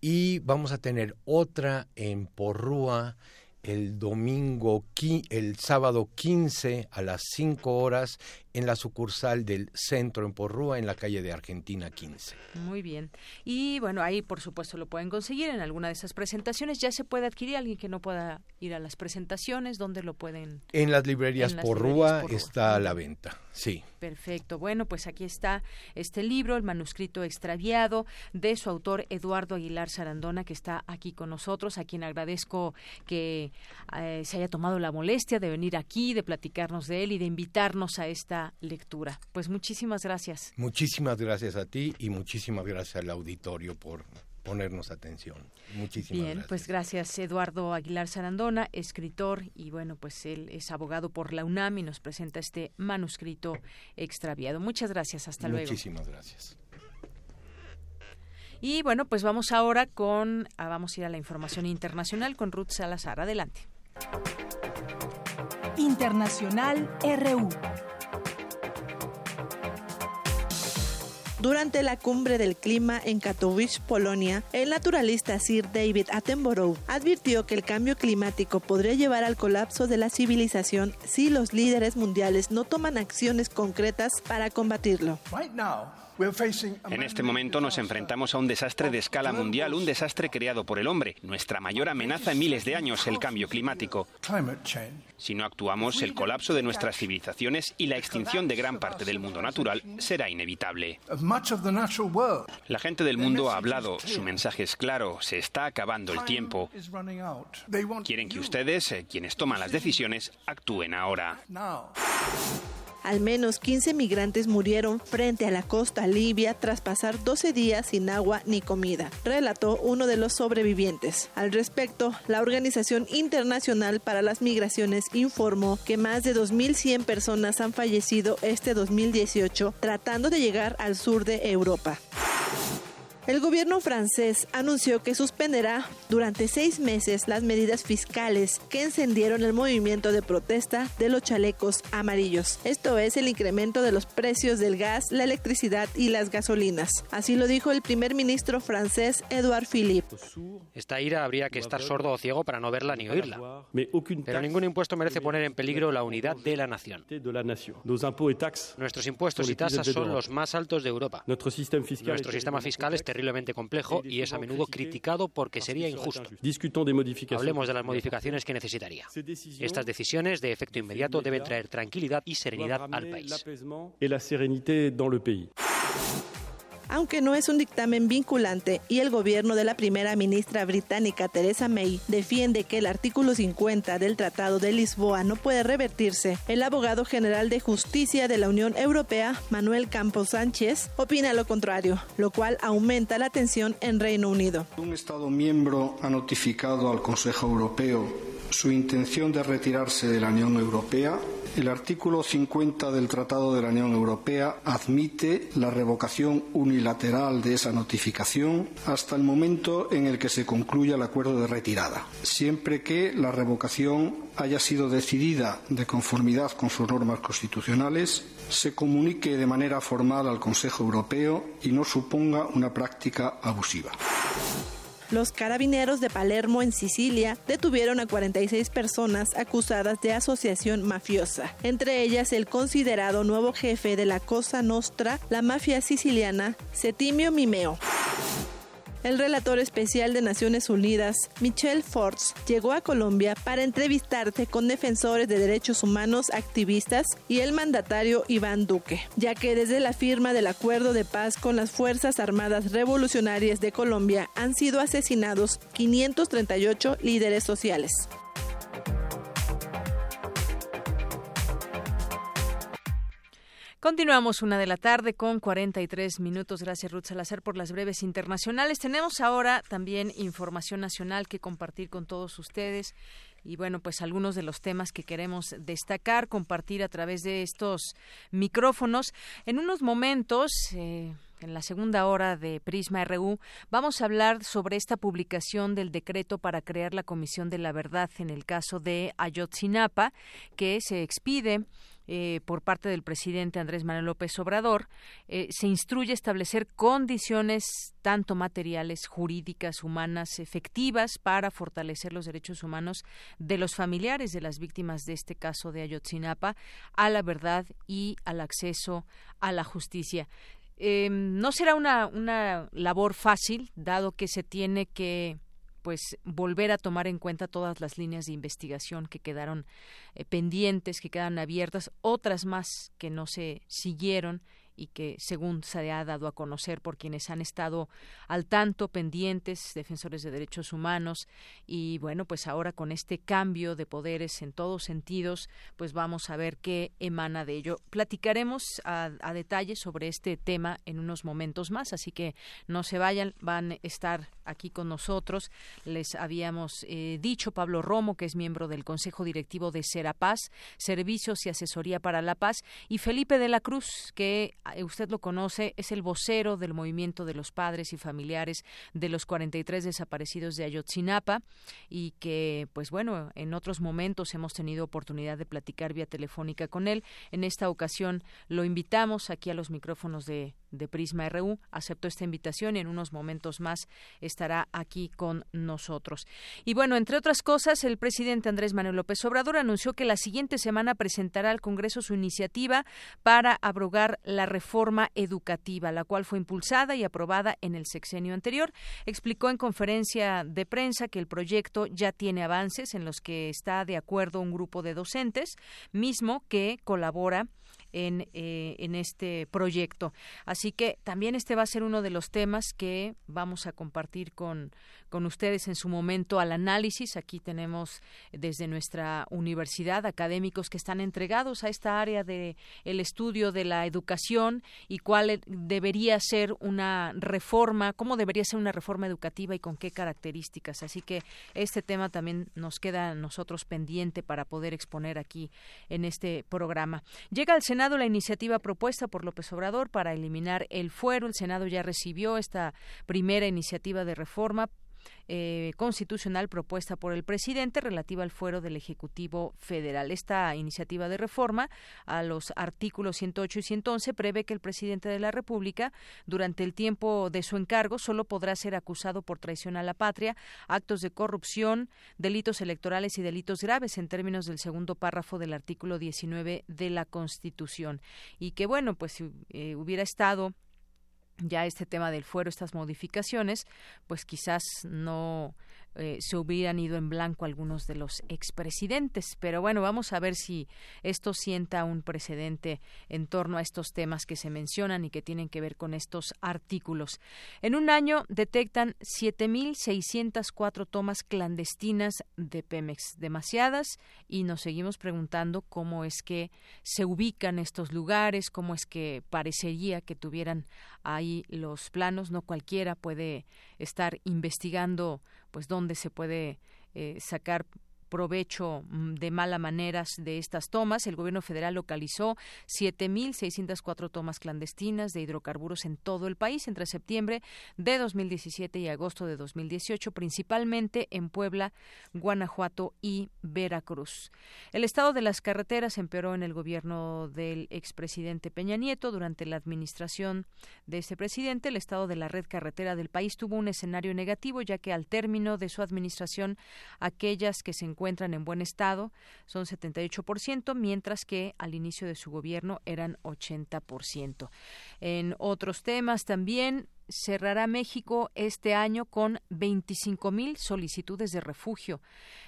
Y vamos a tener otra en Porrúa el domingo, el sábado 15 a las 5 horas en la sucursal del centro en Porrúa, en la calle de Argentina 15. Muy bien. Y bueno, ahí por supuesto lo pueden conseguir en alguna de esas presentaciones. Ya se puede adquirir alguien que no pueda ir a las presentaciones. ¿Dónde lo pueden? En las librerías, Porrúa, está a la venta, sí. Perfecto. Bueno, pues aquí está este libro, el manuscrito extraviado, de su autor Eduardo Aguilar Sarandona, que está aquí con nosotros, a quien agradezco que eh, se haya tomado la molestia de venir aquí, de platicarnos de él y de invitarnos a esta lectura. Pues muchísimas gracias. Muchísimas gracias a ti y muchísimas gracias al auditorio por ponernos atención. Muchísimas Bien, pues gracias Eduardo Aguilar Sarandona, escritor y bueno, pues él es abogado por la UNAM y nos presenta este manuscrito extraviado. Muchas gracias, hasta luego. Muchísimas gracias. Y bueno, pues vamos ahora con, ah, vamos a ir a la información internacional con Ruth Salazar. Adelante. Internacional RU. Durante la cumbre del clima en Katowice, Polonia, el naturalista Sir David Attenborough advirtió que el cambio climático podría llevar al colapso de la civilización si los líderes mundiales no toman acciones concretas para combatirlo. En este momento nos enfrentamos a un desastre de escala mundial, un desastre creado por el hombre, nuestra mayor amenaza en miles de años, el cambio climático. Si no actuamos, el colapso de nuestras civilizaciones y la extinción de gran parte del mundo natural será inevitable. La gente del mundo ha hablado, su mensaje es claro, se está acabando el tiempo. Quieren que ustedes, eh, quienes toman las decisiones, actúen ahora. Al menos 15 migrantes murieron frente a la costa libia tras pasar 12 días sin agua ni comida, relató uno de los sobrevivientes. Al respecto, la Organización Internacional para las Migraciones informó que más de 2.100 personas han fallecido este 2018 tratando de llegar al sur de Europa. El gobierno francés anunció que suspenderá durante seis meses las medidas fiscales que encendieron el movimiento de protesta de los chalecos amarillos. Esto es el incremento de los precios del gas, la electricidad y las gasolinas. Así lo dijo el primer ministro francés Edouard Philippe. Esta ira habría que estar sordo o ciego para no verla ni oírla. Pero ningún impuesto merece poner en peligro la unidad de la nación. Nuestros impuestos y tasas son los más altos de Europa. Nuestro sistema fiscal es terriblemente complejo y es a menudo criticado porque sería injusto. Hablemos de las modificaciones que necesitaría. Estas decisiones de efecto inmediato deben traer tranquilidad y serenidad al país aunque no es un dictamen vinculante y el gobierno de la primera ministra británica Theresa May defiende que el artículo 50 del Tratado de Lisboa no puede revertirse, el abogado general de justicia de la Unión Europea, Manuel Campos Sánchez, opina lo contrario, lo cual aumenta la tensión en Reino Unido. Un Estado miembro ha notificado al Consejo Europeo su intención de retirarse de la Unión Europea el artículo 50 del Tratado de la Unión Europea admite la revocación unilateral de esa notificación hasta el momento en el que se concluya el acuerdo de retirada, siempre que la revocación haya sido decidida de conformidad con sus normas constitucionales, se comunique de manera formal al Consejo Europeo y no suponga una práctica abusiva. Los carabineros de Palermo, en Sicilia, detuvieron a 46 personas acusadas de asociación mafiosa, entre ellas el considerado nuevo jefe de la Cosa Nostra, la mafia siciliana, Setimio Mimeo. El relator especial de Naciones Unidas, Michel Forts, llegó a Colombia para entrevistarse con defensores de derechos humanos, activistas y el mandatario Iván Duque, ya que desde la firma del acuerdo de paz con las Fuerzas Armadas Revolucionarias de Colombia han sido asesinados 538 líderes sociales. Continuamos una de la tarde con 43 minutos. Gracias Ruth Salazar por las breves internacionales. Tenemos ahora también información nacional que compartir con todos ustedes y bueno, pues algunos de los temas que queremos destacar, compartir a través de estos micrófonos. En unos momentos, eh, en la segunda hora de Prisma RU, vamos a hablar sobre esta publicación del decreto para crear la Comisión de la Verdad en el caso de Ayotzinapa, que se expide eh, por parte del presidente Andrés Manuel López Obrador, eh, se instruye establecer condiciones tanto materiales, jurídicas, humanas, efectivas para fortalecer los derechos humanos de los familiares de las víctimas de este caso de Ayotzinapa a la verdad y al acceso a la justicia. Em, no será una, una labor fácil, dado que se tiene que pues volver a tomar en cuenta todas las líneas de investigación que quedaron eh, pendientes, que quedan abiertas, otras más que no se siguieron y que según se ha dado a conocer por quienes han estado al tanto pendientes defensores de derechos humanos y bueno pues ahora con este cambio de poderes en todos sentidos pues vamos a ver qué emana de ello. Platicaremos a, detalle sobre este tema en unos momentos más así que no se vayan van a estar aquí con nosotros. Les habíamos eh, dicho Pablo Romo que es miembro del Consejo Directivo de Serapaz Servicios y Asesoría para la Paz y Felipe de la Cruz que usted lo conoce, es el vocero del movimiento de los padres y familiares de los 43 desaparecidos de Ayotzinapa y que, pues bueno, en otros momentos hemos tenido oportunidad de platicar vía telefónica con él. En esta ocasión lo invitamos aquí a los micrófonos de de Prisma RU aceptó esta invitación y en unos momentos más estará aquí con nosotros. Y bueno, entre otras cosas, el presidente Andrés Manuel López Obrador anunció que la siguiente semana presentará al Congreso su iniciativa para abrogar la reforma educativa, la cual fue impulsada y aprobada en el sexenio anterior. Explicó en conferencia de prensa que el proyecto ya tiene avances en los que está de acuerdo un grupo de docentes, mismo que colabora en, eh, en este proyecto. Así que también este va a ser uno de los temas que vamos a compartir con, con ustedes en su momento al análisis. Aquí tenemos desde nuestra universidad académicos que están entregados a esta área de el estudio de la educación y cuál debería ser una reforma, cómo debería ser una reforma educativa y con qué características. Así que este tema también nos queda a nosotros pendiente para poder exponer aquí en este programa. Llega al Senado la iniciativa propuesta por López Obrador para eliminar el fuero. El Senado ya recibió esta primera iniciativa de reforma eh, constitucional propuesta por el presidente relativa al fuero del Ejecutivo Federal. Esta iniciativa de reforma a los artículos 108 y 111 prevé que el presidente de la República, durante el tiempo de su encargo, solo podrá ser acusado por traición a la patria, actos de corrupción, delitos electorales y delitos graves en términos del segundo párrafo del artículo 19 de la Constitución. Y que, bueno, pues si eh, hubiera estado ya este tema del fuero, estas modificaciones, pues quizás no eh, se hubieran ido en blanco algunos de los expresidentes. Pero bueno, vamos a ver si esto sienta un precedente en torno a estos temas que se mencionan y que tienen que ver con estos artículos. En un año detectan 7.604 tomas clandestinas de Pemex, demasiadas, y nos seguimos preguntando cómo es que se ubican estos lugares, cómo es que parecería que tuvieran ahí los planos. No cualquiera puede estar investigando pues dónde se puede eh, sacar provecho mm, de mala maneras de estas tomas. El gobierno federal localizó 7.604 tomas clandestinas de hidrocarburos en todo el país entre septiembre de 2017 y agosto de 2018, principalmente en Puebla, Guanajuato y Veracruz. El estado de las carreteras empeoró en el gobierno del expresidente Peña Nieto. Durante la administración de este presidente, el estado de la red carretera del país tuvo un escenario negativo, ya que al término de su administración, aquellas que se encuentran encuentran en buen estado son 78%, mientras que al inicio de su gobierno eran 80%. En otros temas también, cerrará México este año con 25 mil solicitudes de refugio.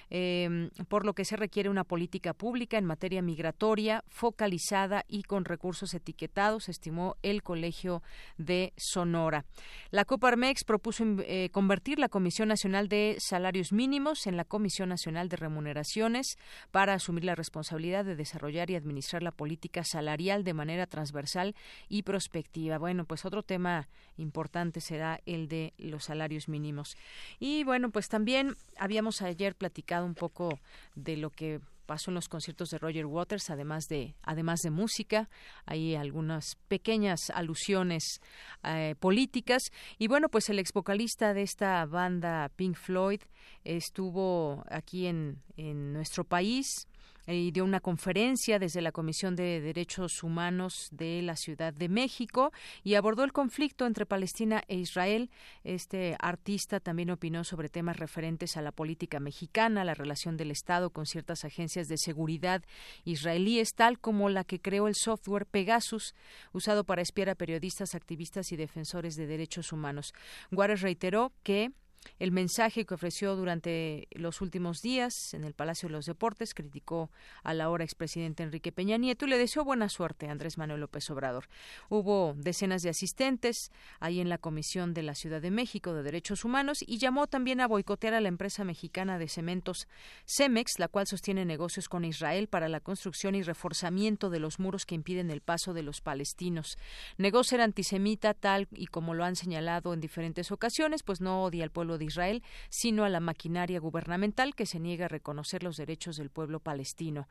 Em, por lo que se requiere una política pública en materia migratoria focalizada y con recursos etiquetados, estimó el Colegio de Sonora. La Coparmex propuso eh, convertir la Comisión Nacional de Salarios Mínimos en la Comisión Nacional de Remuneraciones para asumir la responsabilidad de desarrollar y administrar la política salarial de manera transversal y prospectiva. Bueno, pues otro tema importante será el de los salarios mínimos. Y bueno, pues también habíamos ayer platicado un poco de lo que pasó en los conciertos de Roger Waters, además de, además de música. Hay algunas pequeñas alusiones eh, políticas. Y bueno, pues el ex vocalista de esta banda Pink Floyd estuvo aquí en, en nuestro país y dio una conferencia desde la Comisión de Derechos Humanos de la Ciudad de México y abordó el conflicto entre Palestina e Israel. Este artista también opinó sobre temas referentes a la política mexicana, la relación del Estado con ciertas agencias de seguridad israelíes, tal como la que creó el software Pegasus, usado para espiar a periodistas, activistas y defensores de derechos humanos. Juárez reiteró que el mensaje que ofreció durante los últimos días en el Palacio de los Deportes criticó al ahora expresidente Enrique Peña Nieto y le deseó buena suerte a Andrés Manuel López Obrador. Hubo decenas de asistentes ahí en la Comisión de la Ciudad de México de Derechos Humanos y llamó también a boicotear a la empresa mexicana de cementos Cemex, la cual sostiene negocios con Israel para la construcción y reforzamiento de los muros que impiden el paso de los palestinos. Negó ser antisemita tal y como lo han señalado en diferentes ocasiones, pues no odia al pueblo de Israel, sino a la maquinaria gubernamental que se niega a reconocer los derechos del pueblo palestino.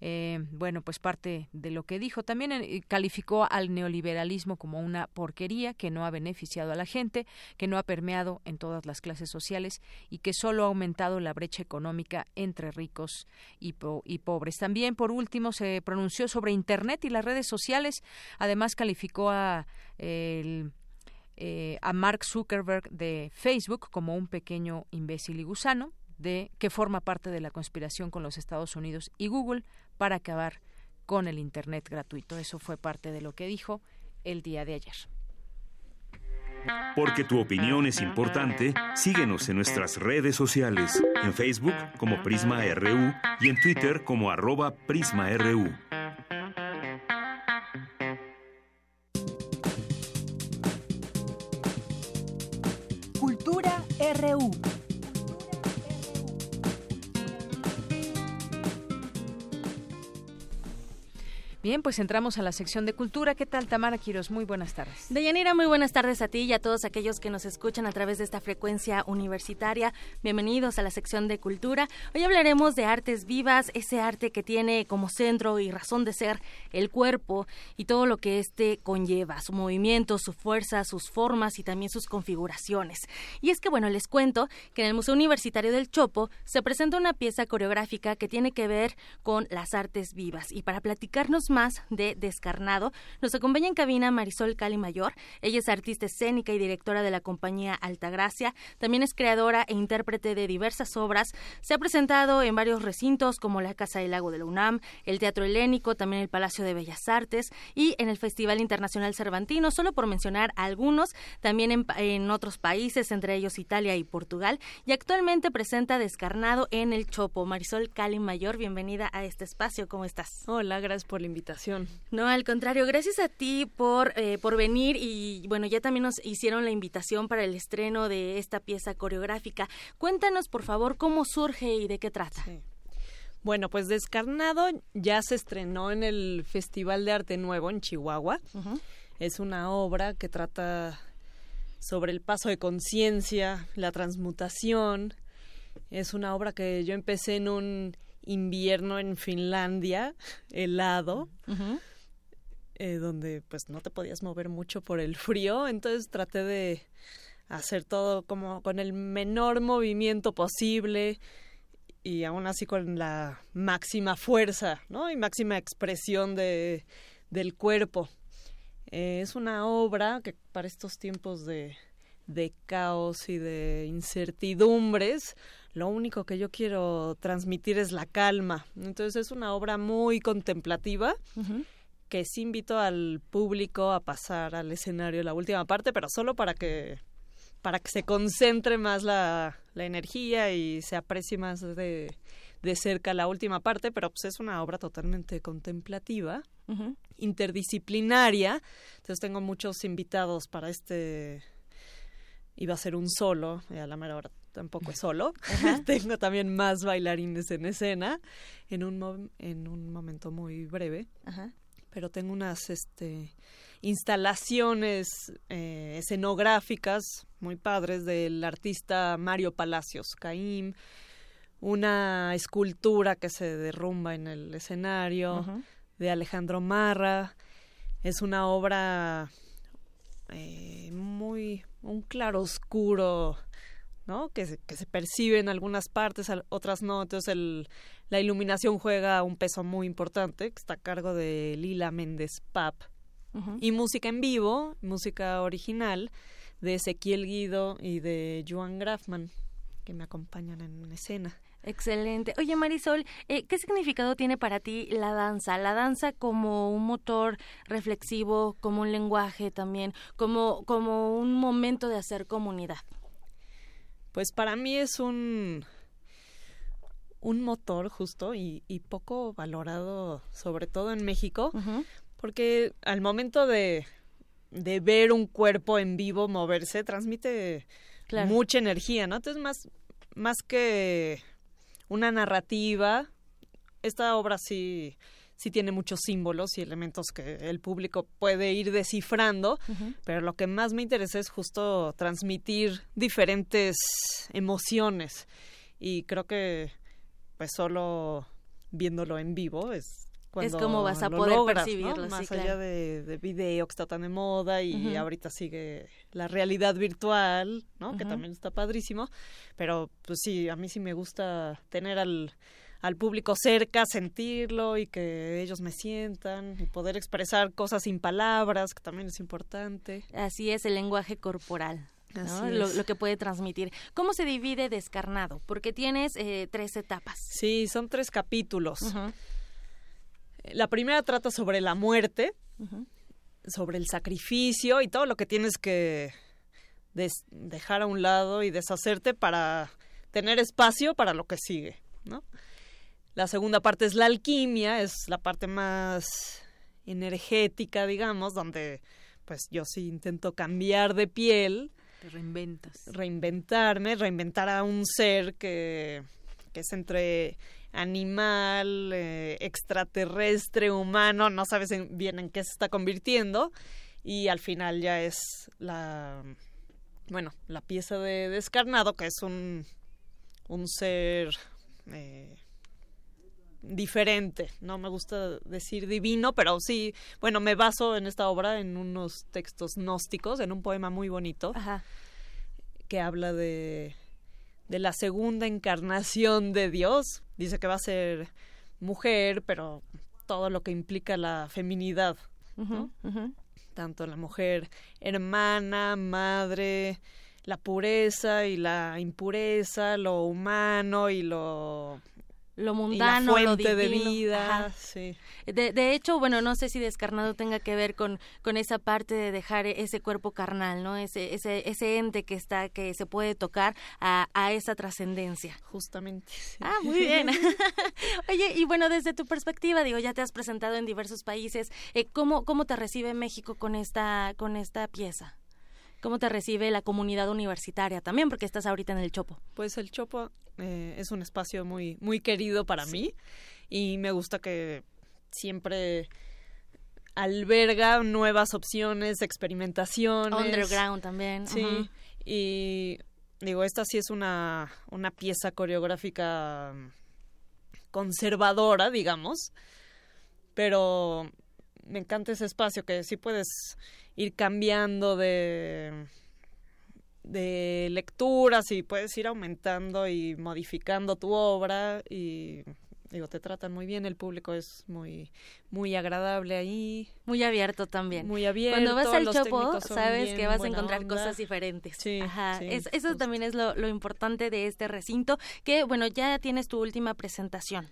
Eh, bueno, pues parte de lo que dijo. También eh, calificó al neoliberalismo como una porquería que no ha beneficiado a la gente, que no ha permeado en todas las clases sociales y que solo ha aumentado la brecha económica entre ricos y, y pobres. También, por último, se pronunció sobre Internet y las redes sociales. Además, calificó a el eh, a Mark Zuckerberg de Facebook como un pequeño imbécil y gusano de que forma parte de la conspiración con los Estados Unidos y Google para acabar con el Internet gratuito. Eso fue parte de lo que dijo el día de ayer. Porque tu opinión es importante, síguenos en nuestras redes sociales, en Facebook como Prisma RU y en Twitter como arroba PrismaRU. Bien, pues entramos a la sección de cultura. ¿Qué tal, Tamara Quiros? Muy buenas tardes. Deyanira, muy buenas tardes a ti y a todos aquellos que nos escuchan a través de esta frecuencia universitaria. Bienvenidos a la sección de cultura. Hoy hablaremos de artes vivas, ese arte que tiene como centro y razón de ser el cuerpo y todo lo que éste conlleva, su movimiento, su fuerza, sus formas y también sus configuraciones. Y es que, bueno, les cuento que en el Museo Universitario del Chopo se presenta una pieza coreográfica que tiene que ver con las artes vivas. Y para platicarnos más de Descarnado. Nos acompaña en cabina Marisol Cali Mayor. Ella es artista escénica y directora de la compañía Altagracia. También es creadora e intérprete de diversas obras. Se ha presentado en varios recintos como la Casa del Lago de la UNAM, el Teatro Helénico, también el Palacio de Bellas Artes y en el Festival Internacional Cervantino, solo por mencionar algunos, también en, en otros países, entre ellos Italia y Portugal. Y actualmente presenta Descarnado en el Chopo. Marisol Cali Mayor, bienvenida a este espacio. ¿Cómo estás? Hola, gracias por la invitación no, al contrario, gracias a ti por, eh, por venir y bueno, ya también nos hicieron la invitación para el estreno de esta pieza coreográfica. Cuéntanos, por favor, cómo surge y de qué trata. Bueno, pues Descarnado ya se estrenó en el Festival de Arte Nuevo en Chihuahua. Es una obra que trata sobre el paso de conciencia, la transmutación. Es una obra que yo empecé en un invierno en Finlandia, helado, eh, donde pues no te podías mover mucho por el frío, entonces traté de hacer todo como con el menor movimiento posible y aún así con la máxima fuerza, ¿no? Y máxima expresión de, del cuerpo. Eh, es una obra que para estos tiempos de, de caos y de incertidumbres lo único que yo quiero transmitir es la calma. Entonces es una obra muy contemplativa. que sí invito al público a pasar al escenario la última parte, pero solo para que para que se concentre más la, la energía y se aprecie más de, de, cerca la última parte, pero pues es una obra totalmente contemplativa, interdisciplinaria. Entonces tengo muchos invitados para este iba a ser un solo, y a la mera hora tampoco es solo. Tengo también más bailarines en escena en un, en un momento muy breve. Pero tengo unas este, instalaciones eh, escenográficas muy padres del artista Mario Palacios Caim, una escultura que se derrumba en el escenario de Alejandro Marra. Es una obra eh, muy, un claro oscuro, ¿no? Que se, que se percibe en algunas partes, otras no. Entonces el, la iluminación juega un peso muy importante, que está a cargo de Lila Méndez Pap. Y música en vivo, música original de Ezequiel Guido y de Joan Grafman, que me acompañan en escena. Excelente. Oye, Marisol, eh, ¿qué significado tiene para ti la danza? La danza como un motor reflexivo, como un lenguaje también, como, como un momento de hacer comunidad. Pues para mí es un, un motor justo y, poco valorado, sobre todo en México, porque al momento de, de, ver un cuerpo en vivo moverse, transmite mucha energía, ¿no? Entonces, más, más que una narrativa. Esta obra sí, sí tiene muchos símbolos y elementos que el público puede ir descifrando, pero lo que más me interesa es justo transmitir diferentes emociones. Y creo que pues solo viéndolo en vivo es cuando es como vas a poder percibirlo más allá de, de, video que está tan de moda y ahorita sigue la realidad virtual no que también está padrísimo. Pero pues sí a mí sí me gusta tener al al público cerca, sentirlo y que ellos me sientan y poder expresar cosas sin palabras, que también es importante. Así es el lenguaje corporal. Lo, que puede transmitir. ¿Cómo se divide Descarnado? Porque tienes eh, tres etapas. Sí, son tres capítulos. La primera trata sobre la muerte, sobre el sacrificio y todo lo que tienes que dejar a un lado y deshacerte para tener espacio para lo que sigue, ¿no? La segunda parte es la alquimia, es la parte más energética, digamos, donde pues yo sí intento cambiar de piel. Te reinventas. Reinventarme, reinventar a un ser que, que es entre animal, eh, extraterrestre, humano, no sabes bien en qué se está convirtiendo y al final ya es la, bueno, la pieza de descarnado que es un, un ser eh, diferente, no me gusta decir divino, pero sí, bueno, me baso en esta obra en unos textos gnósticos, en un poema muy bonito que habla de de la segunda encarnación de Dios. Dice que va a ser mujer, pero todo lo que implica la feminidad, Tanto la mujer hermana, madre, la pureza y la impureza, lo humano y lo lo mundano, fuente de vida. De, hecho, bueno, no sé si descarnado tenga que ver con, con esa parte de dejar ese cuerpo carnal, ¿no? Ese, ese, ese ente que está, que se puede tocar a, a esa trascendencia. Justamente. Ah, muy bien. Oye, y bueno, desde tu perspectiva, digo, ya te has presentado en diversos países. Eh, ¿cómo, ¿Cómo te recibe México con esta, con esta pieza? ¿Cómo te recibe la comunidad universitaria también? Porque estás ahorita en el Chopo. Pues el Chopo eh, es un espacio muy, muy querido para mí y me gusta que siempre alberga nuevas opciones, experimentaciones. Underground también. Sí. Y digo, esta sí es una, una pieza coreográfica conservadora, digamos, pero me encanta ese espacio que sí puedes ir cambiando de de lecturas y puedes ir aumentando y modificando tu obra y digo te tratan muy bien el público es muy muy agradable ahí. Muy abierto también. Muy abierto cuando vas al Chopo sabes que vas a encontrar cosas diferentes. Sí, Ajá. eso también es lo, lo importante de este recinto que bueno ya tienes tu última presentación.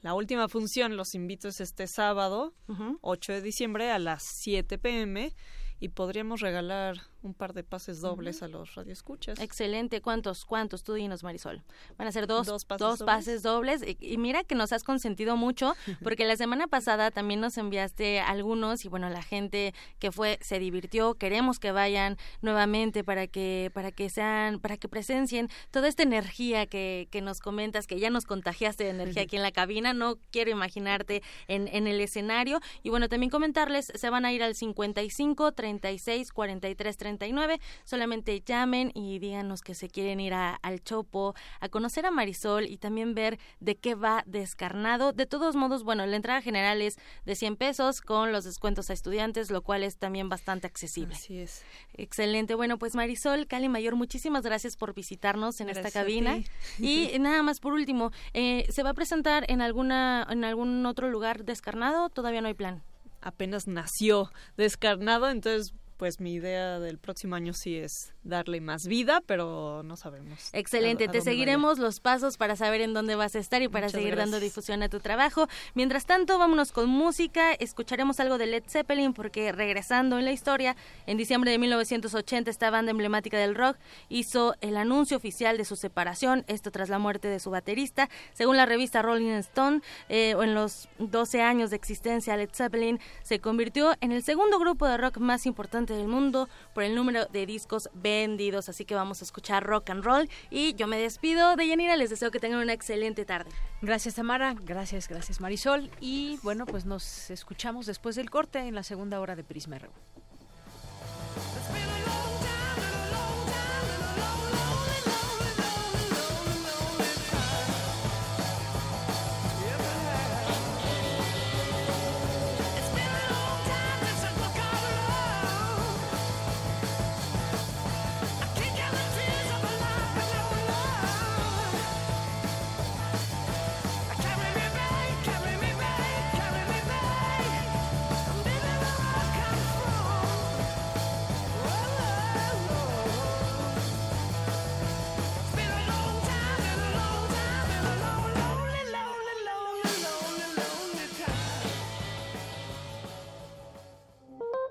La última función los invito es este sábado, 8 de diciembre a las 7 pm y podríamos regalar un par de pases dobles a los radioescuchas. Excelente. ¿Cuántos? ¿Cuántos? Tú dinos, Marisol. Van a ser dos, dos pases, dobles. Y, mira que nos has consentido mucho, porque la semana pasada también nos enviaste algunos y bueno, la gente que fue se divirtió. Queremos que vayan nuevamente para que para que sean para que presencien toda esta energía que, que nos comentas, que ya nos contagiaste de energía aquí en la cabina. No quiero imaginarte en, en el escenario. Y bueno, también comentarles, se van a ir al 55 36 43 3539. Solamente llamen y díganos que se quieren ir al Chopo, a conocer a Marisol y también ver de qué va descarnado. De todos modos, bueno, la entrada general es de 100 pesos con los descuentos a estudiantes, lo cual es también bastante accesible. Así es. Excelente. Bueno, pues Marisol, Cali Mayor, muchísimas gracias por visitarnos en esta cabina. Y nada más por último, eh, ¿se va a presentar en alguna en algún otro lugar descarnado? Todavía no hay plan apenas nació descarnado, entonces pues mi idea del próximo año sí es darle más vida, pero no sabemos. Excelente, te seguiremos los pasos para saber en dónde vas a estar y para seguir dando difusión a tu trabajo. Mientras tanto, vámonos con música, escucharemos algo de Led Zeppelin porque regresando en la historia, en diciembre de 1980 esta banda emblemática del rock hizo el anuncio oficial de su separación, esto tras la muerte de su baterista. Según la revista Rolling Stone, eh, en los 12 años de existencia, Led Zeppelin se convirtió en el segundo grupo de rock más importante del mundo por el número de discos vendidos. Así que vamos a escuchar rock and roll. Y yo me despido de Yanira. Les deseo que tengan una excelente tarde. Gracias, Tamara. Gracias, gracias, Marisol. Y bueno, pues nos escuchamos después del corte en la segunda hora de Prisma RU.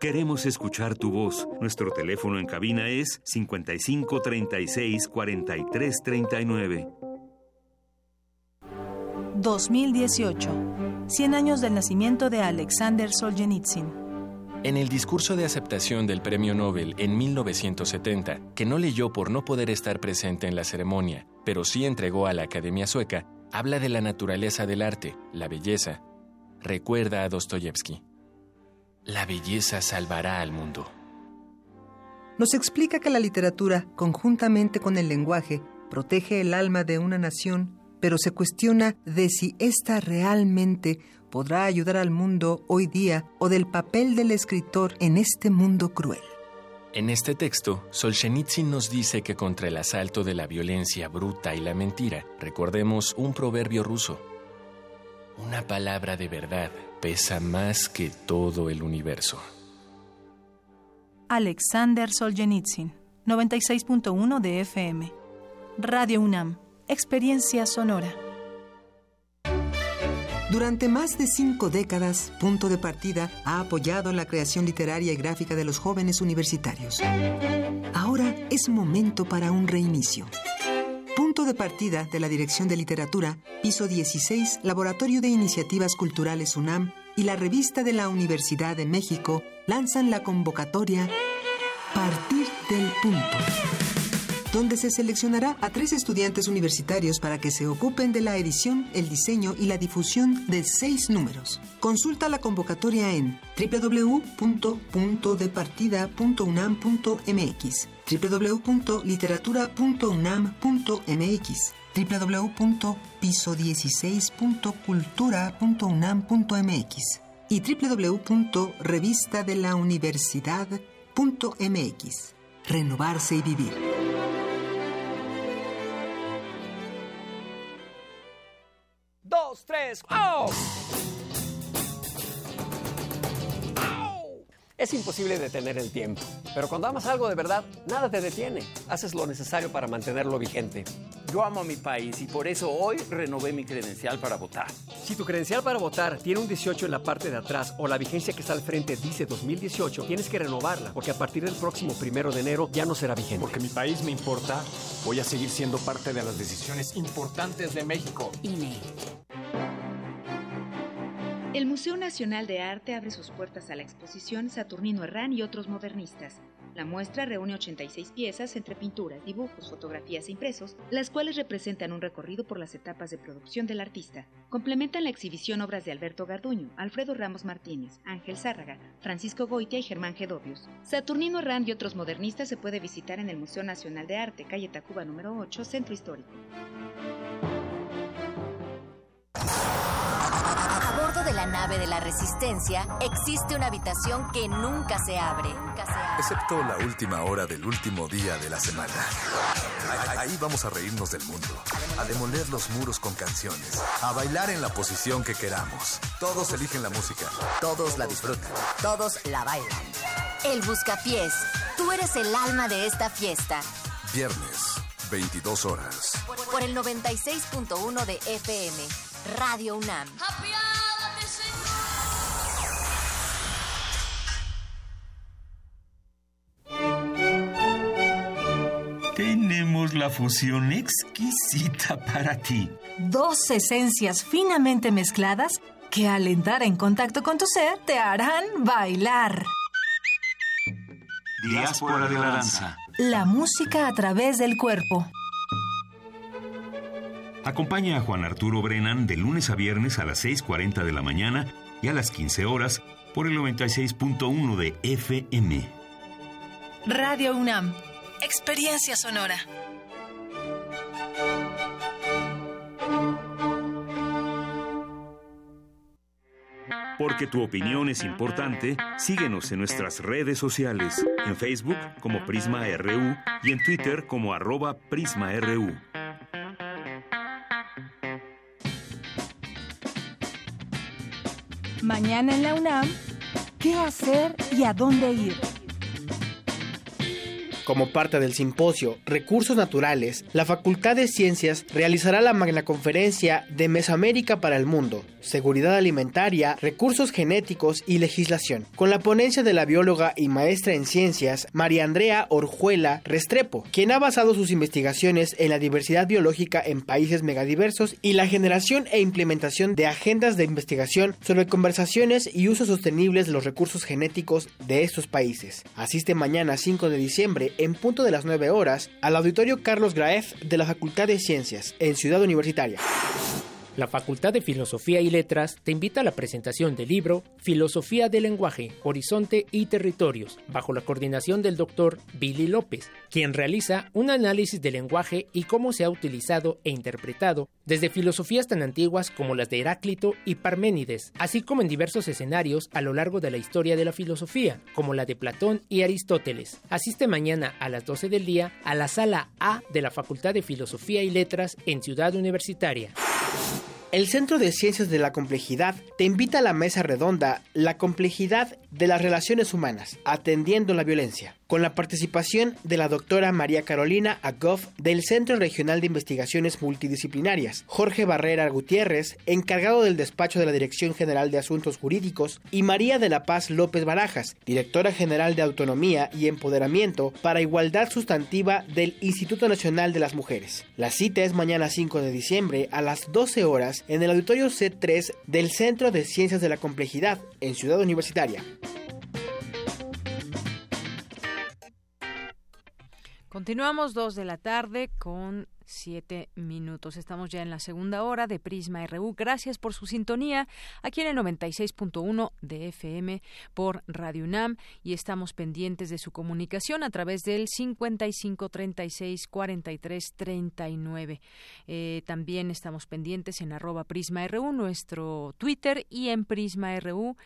Queremos escuchar tu voz. Nuestro teléfono en cabina es 55 36 43 39. 2018. 100 años del nacimiento de Alexander Solzhenitsyn. En el discurso de aceptación del Premio Nobel en 1970, que no leyó por no poder estar presente en la ceremonia, pero sí entregó a la Academia Sueca, habla de la naturaleza del arte, la belleza. Recuerda a Dostoyevsky. La belleza salvará al mundo. Nos explica que la literatura, conjuntamente con el lenguaje, protege el alma de una nación, pero se cuestiona de si ésta realmente podrá ayudar al mundo hoy día o del papel del escritor en este mundo cruel. En este texto, Solzhenitsyn nos dice que contra el asalto de la violencia bruta y la mentira, recordemos un proverbio ruso. Una palabra de verdad pesa más que todo el universo. Alexander Solzhenitsyn, 96.1 de FM. Radio UNAM, Experiencia Sonora. Durante más de cinco décadas, Punto de Partida ha apoyado la creación literaria y gráfica de los jóvenes universitarios. Ahora es momento para un reinicio. Punto de partida de la Dirección de Literatura, piso 16, Laboratorio de Iniciativas Culturales UNAM y la revista de la Universidad de México lanzan la convocatoria Partir del Punto, donde se seleccionará a tres estudiantes universitarios para que se ocupen de la edición, el diseño y la difusión de seis números. Consulta la convocatoria en www.puntodepartida.unam.mx www.literatura.unam.mx www.piso16.cultura.unam.mx y www.revistadelauniversidad.mx. Renovarse y vivir. Dos, tres, ¡oh! Es imposible detener el tiempo, pero cuando amas algo de verdad, nada te detiene. Haces lo necesario para mantenerlo vigente. Yo amo a mi país y por eso hoy renové mi credencial para votar. Si tu credencial para votar tiene un 18 en la parte de atrás o la vigencia que está al frente dice 2018, tienes que renovarla porque a partir del próximo primero de enero ya no será vigente. Porque mi país me importa, voy a seguir siendo parte de las decisiones importantes de México. INE. El Museo Nacional de Arte abre sus puertas a la exposición Saturnino Herrán y otros modernistas. La muestra reúne 86 piezas entre pinturas, dibujos, fotografías e impresos, las cuales representan un recorrido por las etapas de producción del artista. Complementan la exhibición obras de Alberto Garduño, Alfredo Ramos Martínez, Ángel Zárraga, Francisco Goitia y Germán Gedovius. Saturnino Rand y otros modernistas se puede visitar en el Museo Nacional de Arte, calle Tacuba número 8, Centro Histórico. De la nave de la Resistencia existe una habitación que nunca se abre. Excepto la última hora del último día de la semana. Ahí vamos a reírnos del mundo, a demoler los muros con canciones, a bailar en la posición que queramos. Todos eligen la música, todos la disfrutan, todos la bailan. El Buscapiés, tú eres el alma de esta fiesta. Viernes, 22 horas. Por el 96.1 de FM, Radio UNAM. Tenemos la fusión exquisita para ti. Dos esencias finamente mezcladas que al entrar en contacto con tu ser te harán bailar. Diáspora de la danza. La música a través del cuerpo. Acompaña a Juan Arturo Brennan de lunes a viernes a las 6.40 de la mañana y a las 15 horas por el 96.1 de FM. Radio UNAM. Experiencia sonora. Porque tu opinión es importante, síguenos en nuestras redes sociales, en Facebook como Prisma RU y en Twitter como arroba PrismaRU. Mañana en la UNAM, ¿qué hacer y a dónde ir? Como parte del simposio Recursos Naturales, la Facultad de Ciencias realizará la magna conferencia de Mesoamérica para el Mundo, Seguridad Alimentaria, Recursos Genéticos y Legislación, con la ponencia de la bióloga y maestra en ciencias María Andrea Orjuela Restrepo, quien ha basado sus investigaciones en la diversidad biológica en países megadiversos y la generación e implementación de agendas de investigación sobre conversaciones y usos sostenibles de los recursos genéticos de estos países. Asiste mañana 5 de diciembre en punto de las 9 horas al auditorio Carlos Graef de la Facultad de Ciencias en Ciudad Universitaria. La Facultad de Filosofía y Letras te invita a la presentación del libro Filosofía del Lenguaje, Horizonte y Territorios, bajo la coordinación del doctor Billy López, quien realiza un análisis del lenguaje y cómo se ha utilizado e interpretado desde filosofías tan antiguas como las de Heráclito y Parménides, así como en diversos escenarios a lo largo de la historia de la filosofía, como la de Platón y Aristóteles. Asiste mañana a las 12 del día a la sala A de la Facultad de Filosofía y Letras en Ciudad Universitaria. El Centro de Ciencias de la Complejidad te invita a la mesa redonda La complejidad de las relaciones humanas, atendiendo la violencia, con la participación de la doctora María Carolina Agoff del Centro Regional de Investigaciones Multidisciplinarias, Jorge Barrera Gutiérrez, encargado del despacho de la Dirección General de Asuntos Jurídicos, y María de la Paz López Barajas, directora general de Autonomía y Empoderamiento para Igualdad Sustantiva del Instituto Nacional de las Mujeres. La cita es mañana 5 de diciembre a las 12 horas en el auditorio C3 del Centro de Ciencias de la Complejidad en Ciudad Universitaria. Continuamos dos de la tarde con siete minutos. Estamos ya en la segunda hora de Prisma RU. Gracias por su sintonía aquí en el 96.1 de FM por Radio UNAM y estamos pendientes de su comunicación a través del 55 36 43 39. también estamos pendientes en arroba Prisma RU, nuestro Twitter y en Prisma RU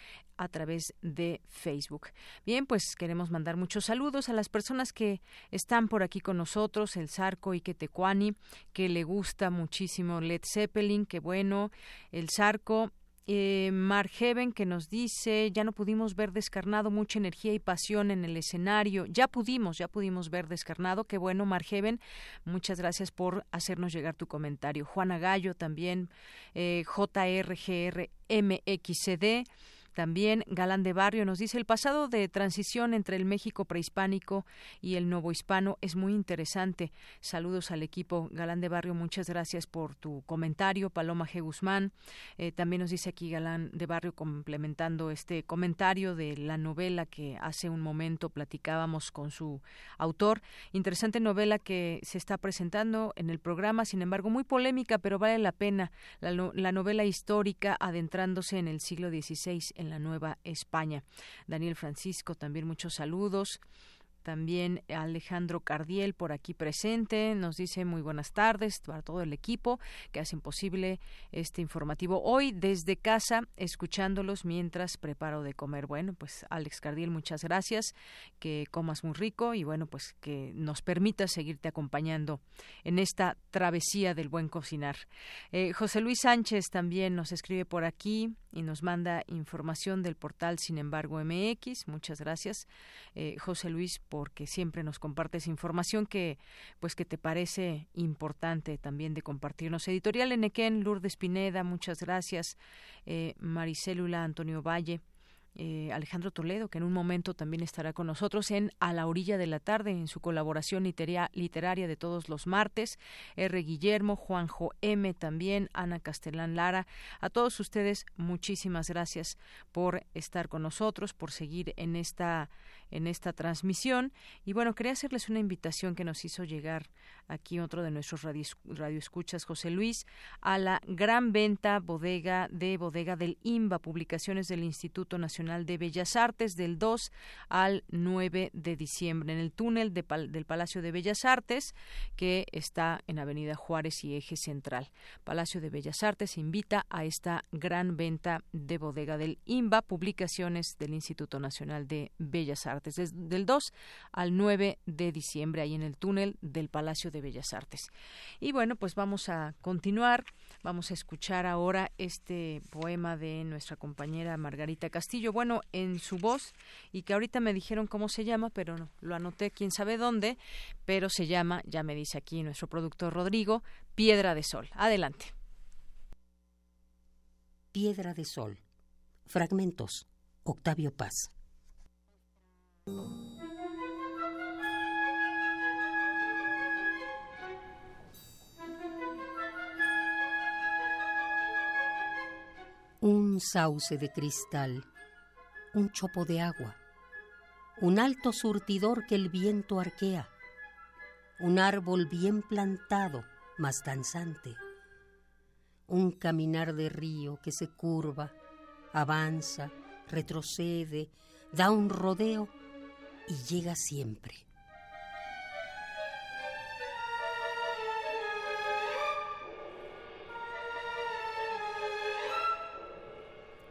a través de Facebook. Bien, pues queremos mandar muchos saludos a las personas que están por aquí con nosotros, el Zarco y Quetecuani, que le gusta muchísimo Led Zeppelin, que bueno, el Zarco, eh, Mark Heaven que nos dice ya no pudimos ver descarnado mucha energía y pasión en el escenario ya pudimos ya pudimos ver descarnado qué bueno Mark Heaven. Muchas gracias por hacernos llegar tu comentario. Juana Gallo también eh, JRGRMXCD También Galán de Barrio nos dice el pasado de transición entre el México prehispánico y el nuevo hispano es muy interesante. Saludos al equipo Galán de Barrio, muchas gracias por tu comentario. Paloma G. Guzmán eh, también nos dice aquí Galán de Barrio complementando este comentario de la novela que hace un momento platicábamos con su autor. Interesante novela que se está presentando en el programa, sin embargo muy polémica, pero vale la pena. La, la novela histórica adentrándose en el siglo XVI en la Nueva España. Daniel Francisco, también muchos saludos. También Alejandro Cardiel por aquí presente nos dice muy buenas tardes para todo el equipo que hacen posible este informativo hoy desde casa escuchándolos mientras preparo de comer. Bueno, pues Alex Cardiel, muchas gracias, que comas muy rico y bueno, pues que nos permita seguirte acompañando en esta travesía del buen cocinar. Eh, José Luis Sánchez también nos escribe por aquí y nos manda información del portal Sin embargo MX. Muchas gracias, eh, José Luis, porque siempre nos compartes información que, pues, que te parece importante también de compartirnos. Editorial Enequén, Lourdes Pineda, muchas gracias. Eh, Maricélula Antonio Valle. Eh, Alejandro Toledo, que en un momento también estará con nosotros en A la orilla de la tarde, en su colaboración literaria de todos los martes, R. Guillermo, Juanjo M. también, Ana Castellán Lara. A todos ustedes, muchísimas gracias por estar con nosotros, por seguir en esta en esta transmisión. Y bueno, quería hacerles una invitación que nos hizo llegar aquí otro de nuestros radioescuchas, José Luis, a la gran venta bodega de bodega del IMBA, publicaciones del Instituto Nacional de Bellas Artes, del 2 al 9 de diciembre, en el túnel del Palacio de Bellas Artes, que está en Avenida Juárez y Eje Central. Palacio de Bellas Artes invita a esta gran venta de bodega del IMBA, publicaciones del Instituto Nacional de Bellas Artes desde del 2 al 9 de diciembre, ahí en el túnel del Palacio de Bellas Artes. Y bueno, pues vamos a continuar, vamos a escuchar ahora este poema de nuestra compañera Margarita Castillo, bueno, en su voz, y que ahorita me dijeron cómo se llama, pero no, lo anoté quién sabe dónde, pero se llama, ya me dice aquí nuestro productor Rodrigo, Piedra de Sol. Adelante. Piedra de Sol. Fragmentos. Octavio Paz. Un sauce de cristal, un chopo de agua, un alto surtidor que el viento arquea, un árbol bien plantado, más danzante, un caminar de río que se curva, avanza, retrocede, da un rodeo y llega siempre.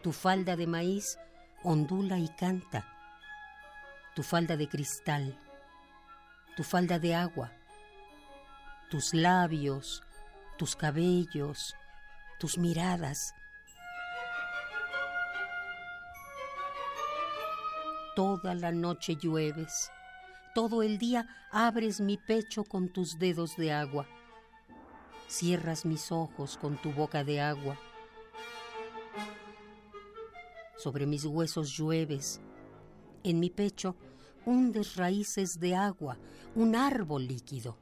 Tu falda de maíz ondula y canta. Tu falda de cristal. Tu falda de agua. Tus labios, tus cabellos, tus miradas Toda la noche llueves, todo el día abres mi pecho con tus dedos de agua, cierras mis ojos con tu boca de agua. Sobre mis huesos llueves, en mi pecho hundes raíces de agua, un árbol líquido.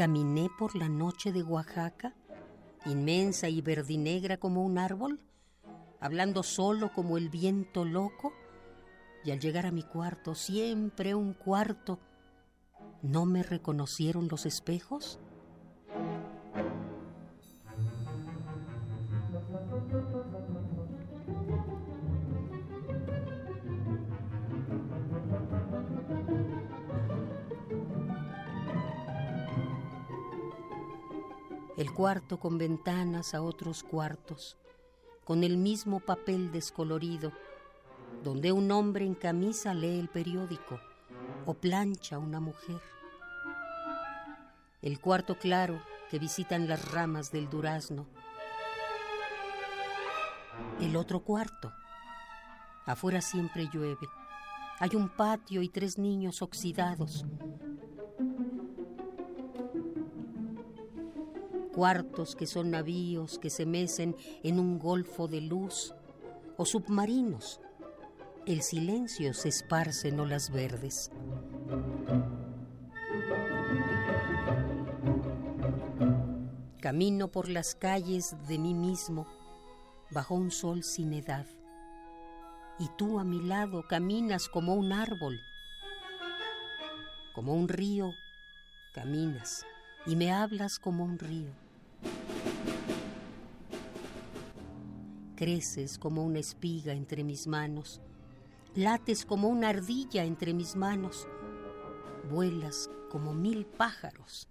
Caminé por la noche de Oaxaca, inmensa y verdinegra como un árbol, hablando solo como el viento loco, y al llegar a mi cuarto, siempre un cuarto, ¿no me reconocieron los espejos? Cuarto con ventanas a otros cuartos, con el mismo papel descolorido, donde un hombre en camisa lee el periódico o plancha una mujer. El cuarto claro que visitan las ramas del durazno. El otro cuarto. Afuera siempre llueve. Hay un patio y tres niños oxidados. Cuartos que son navíos que se mecen en un golfo de luz o submarinos. El silencio se esparce en olas verdes. Camino por las calles de mí mismo bajo un sol sin edad. Y tú a mi lado caminas como un árbol, como un río, caminas y me hablas como un río. Creces como una espiga entre mis manos, lates como una ardilla entre mis manos, vuelas como mil pájaros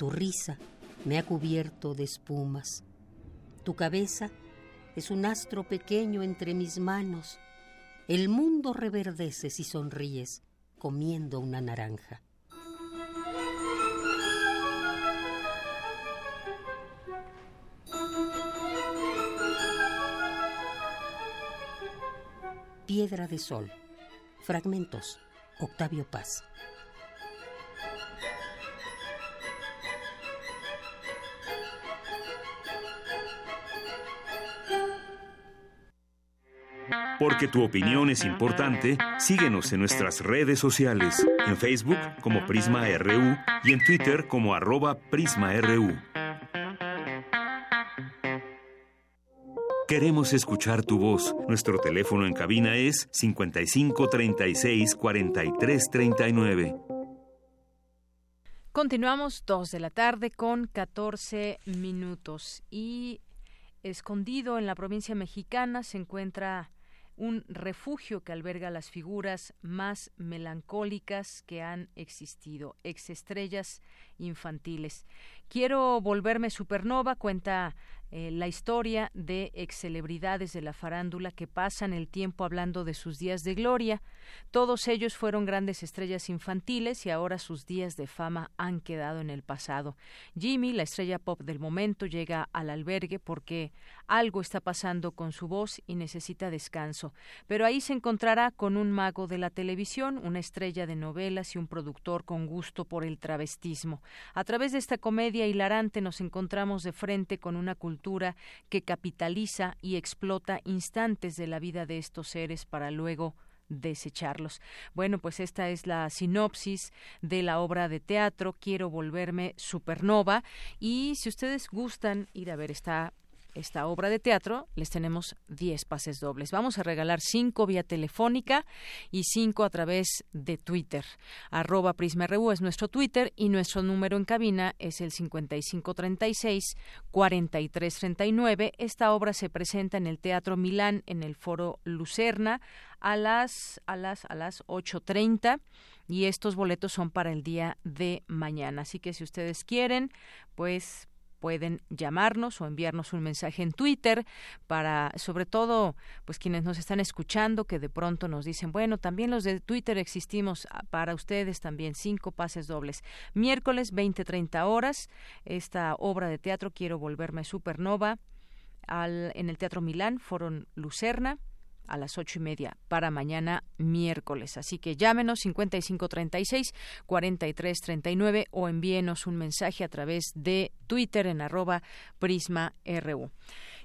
Tu risa me ha cubierto de espumas. Tu cabeza es un astro pequeño entre mis manos. El mundo reverdece si sonríes comiendo una naranja. Piedra de Sol. Fragmentos. Octavio Paz. Porque tu opinión es importante, síguenos en nuestras redes sociales, en Facebook como Prisma RU y en Twitter como arroba PrismaRU. Queremos escuchar tu voz. Nuestro teléfono en cabina es 55 36 43 39. Continuamos 2 de la tarde con 14 minutos y escondido en la provincia mexicana se encuentra un refugio que alberga las figuras más melancólicas que han existido, exestrellas infantiles. Quiero volverme supernova, cuenta eh, la historia de ex celebridades de la farándula que pasan el tiempo hablando de sus días de gloria. Todos ellos fueron grandes estrellas infantiles y ahora sus días de fama han quedado en el pasado. Jimmy, la estrella pop del momento, llega al albergue porque algo está pasando con su voz y necesita descanso. Pero ahí se encontrará con un mago de la televisión, una estrella de novelas y un productor con gusto por el travestismo. A través de esta comedia hilarante nos encontramos de frente con una cultura que capitaliza y explota instantes de la vida de estos seres para luego desecharlos. Bueno, pues esta es la sinopsis de la obra de teatro Quiero volverme supernova y si ustedes gustan ir a ver esta esta obra de teatro, les tenemos 10 pases dobles. Vamos a regalar 5 vía telefónica y 5 a través de Twitter. Arroba PrismaRU es nuestro Twitter y nuestro número en cabina es el 5536-4339. Esta obra se presenta en el Teatro Milán, en el Foro Lucerna, a las, a las, a las 8.30 y estos boletos son para el día de mañana. Así que si ustedes quieren, pues pueden llamarnos o enviarnos un mensaje en Twitter para, sobre todo, pues quienes nos están escuchando, que de pronto nos dicen, bueno, también los de Twitter existimos ah, para ustedes también, cinco pases dobles. Miércoles 20-30 horas, esta obra de teatro Quiero volverme supernova al, en el Teatro Milán, Foro Lucerna a las ocho y media para mañana miércoles. Así que llámenos 5536 4339 o envíenos un mensaje a través de Twitter en arroba Prisma RU.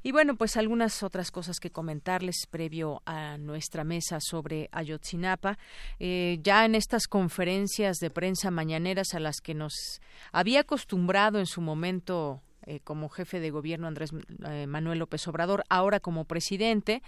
Y bueno, pues algunas otras cosas que comentarles previo a nuestra mesa sobre Ayotzinapa. Eh, ya en estas conferencias de prensa mañaneras a las que nos había acostumbrado en su momento eh, como jefe de gobierno Andrés eh, Manuel López Obrador, ahora como presidente.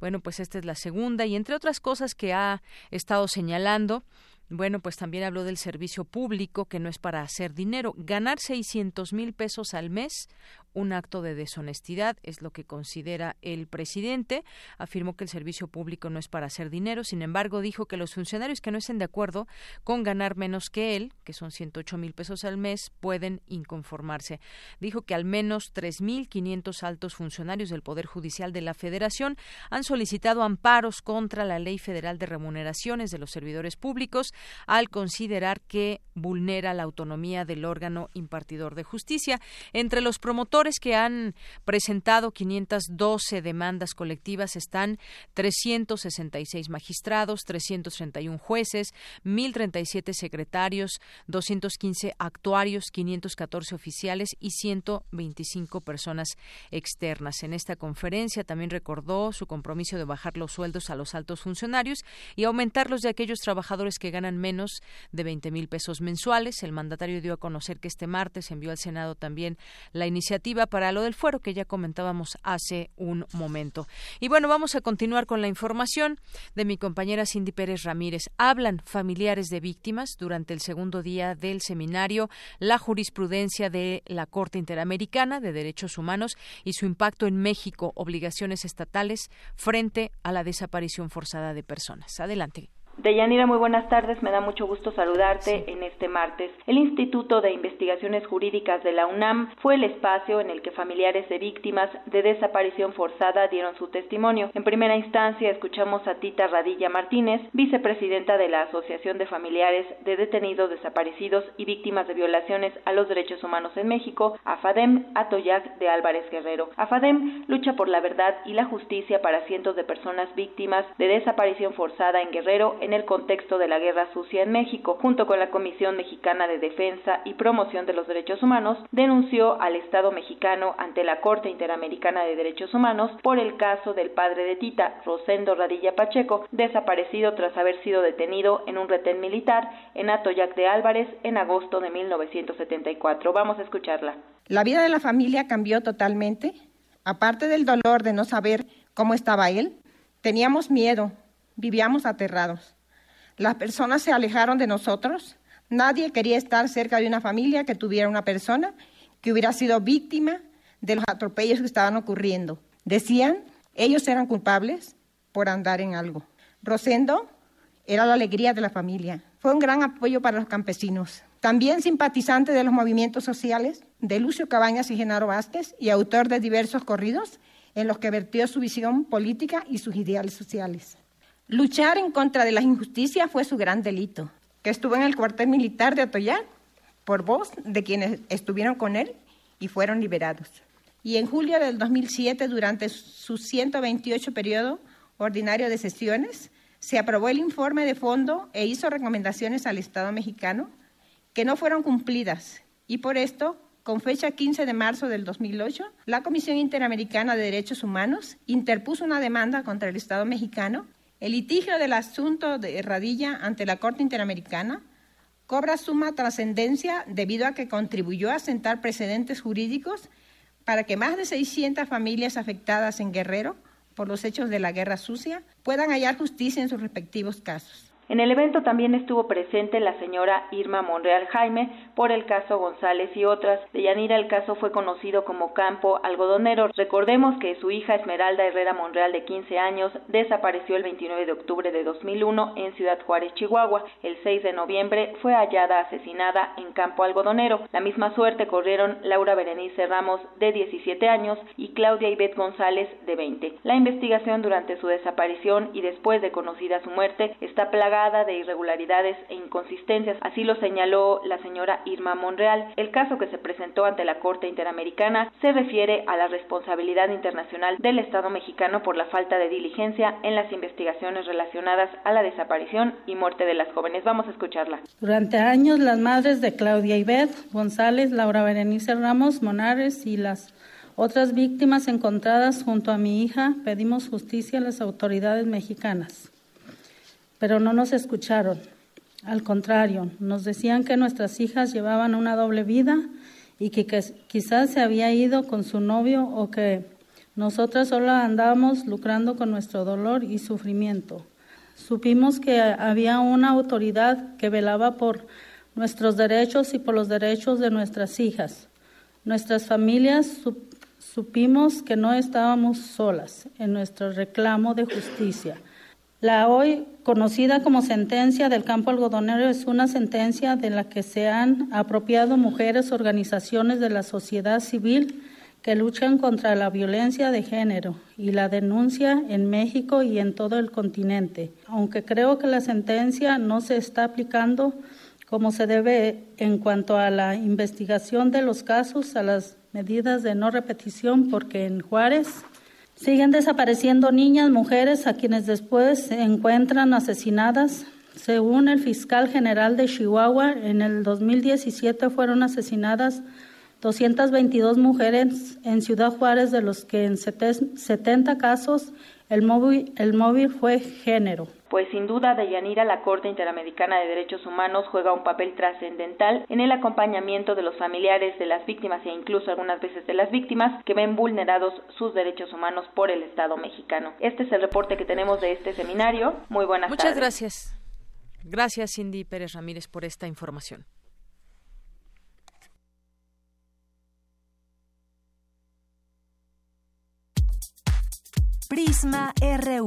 Bueno, pues esta es la segunda y entre otras cosas que ha estado señalando, bueno, pues también habló del servicio público, que no es para hacer dinero. Ganar 600 mil pesos al mes, un acto de deshonestidad, es lo que considera el presidente. Afirmó que el servicio público no es para hacer dinero. Sin embargo, dijo que los funcionarios que no estén de acuerdo con ganar menos que él, que son 108 mil pesos al mes, pueden inconformarse. Dijo que al menos 3.500 altos funcionarios del Poder Judicial de la Federación han solicitado amparos contra la Ley Federal de Remuneraciones de los Servidores Públicos al considerar que vulnera la autonomía del órgano impartidor de justicia. Entre los promotores que han presentado 512 demandas colectivas están 366 magistrados, 331 jueces, 1.037 secretarios, 215 actuarios, 514 oficiales y 125 personas externas. En esta conferencia también recordó su compromiso de bajar los sueldos a los altos funcionarios y aumentar los de aquellos trabajadores que ganan menos de 20 mil pesos mensuales. El mandatario dio a conocer que este martes envió al Senado también la iniciativa para lo del fuero que ya comentábamos hace un momento. Y bueno, vamos a continuar con la información de mi compañera Cindy Pérez Ramírez. Hablan familiares de víctimas durante el segundo día del seminario La jurisprudencia de la Corte Interamericana de Derechos Humanos y su impacto en México, obligaciones estatales frente a la desaparición forzada de personas. Adelante. Deyanira, muy buenas tardes. Me da mucho gusto saludarte en este martes. El Instituto de Investigaciones Jurídicas de la UNAM fue el espacio en el que familiares de víctimas de desaparición forzada dieron su testimonio. En primera instancia escuchamos a Tita Radilla Martínez, vicepresidenta de la Asociación de Familiares de Detenidos Desaparecidos y Víctimas de Violaciones a los Derechos Humanos en México, AFADEM Atoyac de Álvarez Guerrero. AFADEM lucha por la verdad y la justicia para cientos de personas víctimas de desaparición forzada en Guerrero en el contexto de la guerra sucia en México, junto con la Comisión Mexicana de Defensa y Promoción de los Derechos Humanos, denunció al Estado mexicano ante la Corte Interamericana de Derechos Humanos por el caso del padre de Tita, Rosendo Radilla Pacheco, desaparecido tras haber sido detenido en un retén militar en Atoyac de Álvarez en agosto de 1974. Vamos a escucharla. La vida de la familia cambió totalmente. Aparte del dolor de no saber cómo estaba él, teníamos miedo, vivíamos aterrados. Las personas se alejaron de nosotros. Nadie quería estar cerca de una familia que tuviera una persona que hubiera sido víctima de los atropellos que estaban ocurriendo. Decían, ellos eran culpables por andar en algo. Rosendo era la alegría de la familia. Fue un gran apoyo para los campesinos. También simpatizante de los movimientos sociales de Lucio Cabañas y Genaro Vázquez y autor de diversos corridos en los que vertió su visión política y sus ideales sociales. Luchar en contra de las injusticias fue su gran delito, que estuvo en el cuartel militar de Atoyac por voz de quienes estuvieron con él y fueron liberados. Y en julio del 2007, durante su 128 periodo ordinario de sesiones, se aprobó el informe de fondo e hizo recomendaciones al Estado mexicano que no fueron cumplidas y por esto, con fecha 15 de marzo del 2008, la Comisión Interamericana de Derechos Humanos interpuso una demanda contra el Estado mexicano el litigio del asunto de Radilla ante la Corte Interamericana cobra suma trascendencia debido a que contribuyó a sentar precedentes jurídicos para que más de 600 familias afectadas en Guerrero por los hechos de la guerra sucia puedan hallar justicia en sus respectivos casos. En el evento también estuvo presente la señora Irma Monreal Jaime por el caso González y otras. De Yanira el caso fue conocido como campo algodonero. Recordemos que su hija Esmeralda Herrera Monreal de 15 años desapareció el 29 de octubre de 2001 en Ciudad Juárez, Chihuahua. El 6 de noviembre fue hallada asesinada en campo algodonero. La misma suerte corrieron Laura Berenice Ramos de 17 años y Claudia Ivette González de 20. La investigación durante su desaparición y después de conocida su muerte está plagada de irregularidades e inconsistencias, así lo señaló la señora Irma Monreal. El caso que se presentó ante la Corte Interamericana se refiere a la responsabilidad internacional del Estado mexicano por la falta de diligencia en las investigaciones relacionadas a la desaparición y muerte de las jóvenes. Vamos a escucharla. Durante años, las madres de Claudia Ibet González, Laura Berenice Ramos Monares y las otras víctimas encontradas junto a mi hija pedimos justicia a las autoridades mexicanas pero no nos escucharon. Al contrario, nos decían que nuestras hijas llevaban una doble vida y que, quizás se había ido con su novio o que nosotras solo andábamos lucrando con nuestro dolor y sufrimiento. Supimos que había una autoridad que velaba por nuestros derechos y por los derechos de nuestras hijas. Nuestras familias supimos que no estábamos solas en nuestro reclamo de justicia. La hoy conocida como sentencia del campo algodonero es una sentencia de la que se han apropiado mujeres, organizaciones de la sociedad civil que luchan contra la violencia de género y la denuncia en México y en todo el continente. Aunque creo que la sentencia no se está aplicando como se debe en cuanto a la investigación de los casos, a las medidas de no repetición, porque en Juárez siguen desapareciendo niñas, mujeres, a quienes después se encuentran asesinadas. Según el fiscal general de Chihuahua, en el 2017 fueron asesinadas 222 mujeres en Ciudad Juárez, de los que en 70 casos el móvil, el móvil fue género. Pues sin duda, Deyanira, la Corte Interamericana de Derechos Humanos juega un papel trascendental en el acompañamiento de los familiares de las víctimas e incluso algunas veces de las víctimas que ven vulnerados sus derechos humanos por el Estado mexicano. Este es el reporte que tenemos de este seminario. Muy buenas Muchas tardes. gracias. Gracias, Cindy Pérez Ramírez, por esta información. Prisma RU.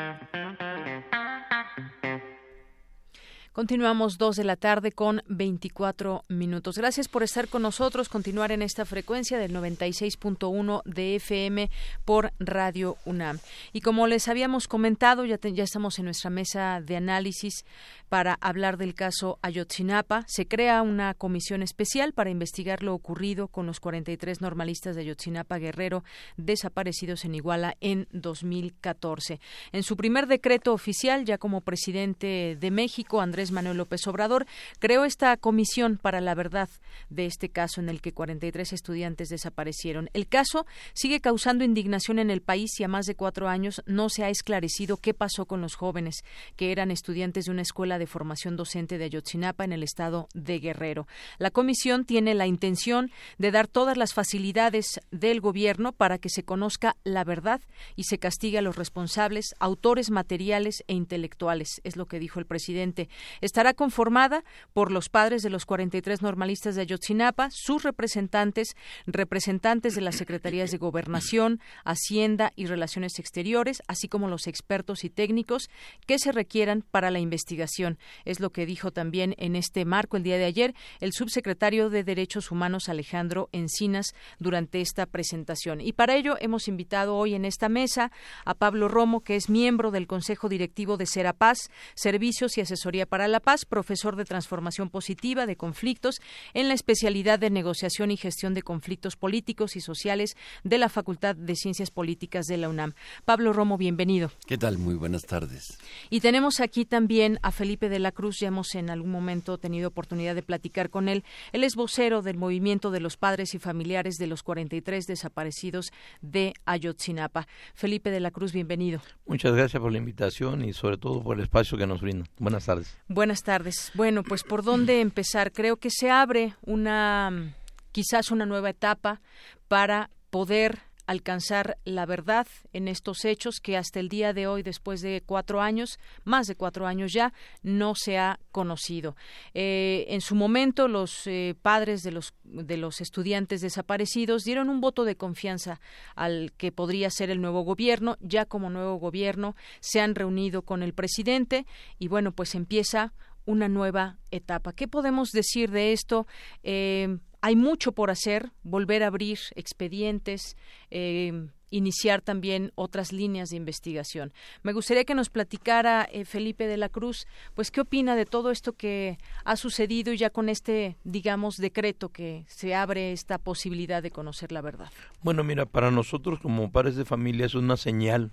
Continuamos dos de la tarde con 24 minutos. Gracias por estar con nosotros, continuar en esta frecuencia del 96.1 de FM por Radio UNAM. Y como les habíamos comentado, ya, te, estamos en nuestra mesa de análisis para hablar del caso Ayotzinapa. Se crea una comisión especial para investigar lo ocurrido con los 43 normalistas de Ayotzinapa Guerrero desaparecidos en Iguala en 2014. En su primer decreto oficial, ya como presidente de México, Andrés Manuel López Obrador creó esta comisión para la verdad de este caso en el que 43 estudiantes desaparecieron. El caso sigue causando indignación en el país y a más de cuatro años no se ha esclarecido qué pasó con los jóvenes que eran estudiantes de una escuela de formación docente de Ayotzinapa en el estado de Guerrero. La comisión tiene la intención de dar todas las facilidades del gobierno para que se conozca la verdad y se castigue a los responsables, autores materiales e intelectuales, es lo que dijo el presidente. Estará conformada por los padres de los 43 normalistas de Ayotzinapa, sus representantes, representantes de las secretarías de Gobernación, Hacienda y Relaciones Exteriores, así como los expertos y técnicos que se requieran para la investigación. Es lo que dijo también en este marco el día de ayer el subsecretario de Derechos Humanos Alejandro Encinas durante esta presentación. Y para ello hemos invitado hoy en esta mesa a Pablo Romo, que es miembro del Consejo Directivo de Serapaz, Servicios y Asesoría para la Paz, profesor de Transformación Positiva de Conflictos en la especialidad de Negociación y Gestión de Conflictos Políticos y Sociales de la Facultad de Ciencias Políticas de la UNAM. Pablo Romo, bienvenido. ¿Qué tal? Muy buenas tardes. Y tenemos aquí también a Felipe de la Cruz, ya hemos en algún momento tenido oportunidad de platicar con él. Él es vocero del movimiento de los padres y familiares de los 43 desaparecidos de Ayotzinapa. Felipe de la Cruz, bienvenido. Muchas gracias por la invitación y sobre todo por el espacio que nos brinda. Buenas tardes. Buenas tardes. Bueno, pues por dónde empezar. Creo que se abre una quizás una nueva etapa para poder alcanzar la verdad en estos hechos que hasta el día de hoy, después de cuatro años, más de cuatro años ya, no se ha conocido. Eh, en su momento, los eh, padres de los, de los estudiantes desaparecidos dieron un voto de confianza al que podría ser el nuevo gobierno. Ya como nuevo gobierno se han reunido con el presidente y bueno, pues empieza una nueva etapa. ¿Qué podemos decir de esto? Eh, hay mucho por hacer, volver a abrir expedientes, eh, iniciar también otras líneas de investigación. Me gustaría que nos platicara eh, Felipe de la Cruz, pues qué opina de todo esto que ha sucedido ya con este, digamos, decreto que se abre esta posibilidad de conocer la verdad. Bueno, mira, para nosotros como padres de familia es una señal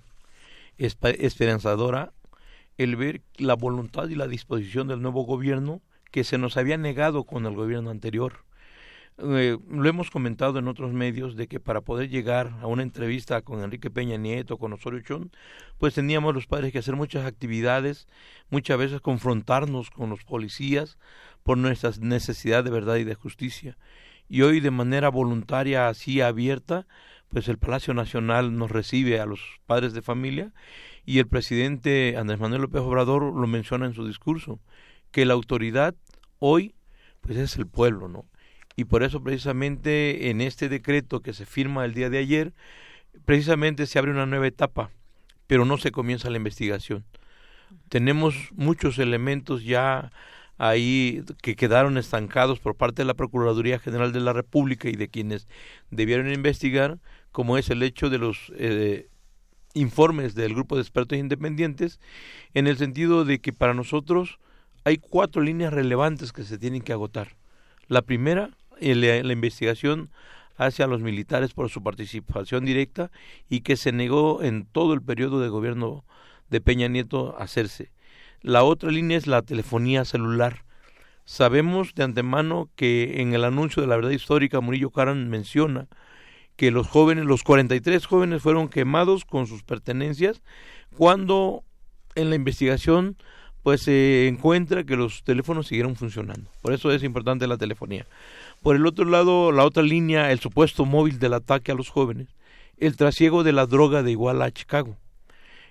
esperanzadora el ver la voluntad y la disposición del nuevo gobierno que se nos había negado con el gobierno anterior. Eh, lo hemos comentado en otros medios de que para poder llegar a una entrevista con Enrique Peña Nieto, con Osorio Chón, pues teníamos los padres que hacer muchas actividades, muchas veces confrontarnos con los policías por nuestra necesidad de verdad y de justicia. Y hoy de manera voluntaria, así abierta, pues el Palacio Nacional nos recibe a los padres de familia y el presidente Andrés Manuel López Obrador lo menciona en su discurso, que la autoridad hoy pues es el pueblo, ¿no? Y por eso precisamente en este decreto que se firma el día de ayer, precisamente se abre una nueva etapa, pero no se comienza la investigación. Tenemos muchos elementos ya ahí que quedaron estancados por parte de la Procuraduría General de la República y de quienes debieron investigar, como es el hecho de los eh, informes del grupo de expertos independientes, en el sentido de que para nosotros hay cuatro líneas relevantes que se tienen que agotar. La primera, eh, la investigación hacia los militares por su participación directa y que se negó en todo el periodo de gobierno de Peña Nieto hacerse. La otra línea es la telefonía celular. Sabemos de antemano que en el anuncio de la verdad histórica Murillo Caran menciona que los jóvenes, los 43 jóvenes fueron quemados con sus pertenencias cuando en la investigación pues se encuentra que los teléfonos siguieron funcionando. Por eso es importante la telefonía. Por el otro lado, la otra línea, el supuesto móvil del ataque a los jóvenes, el trasiego de la droga de Iguala a Chicago.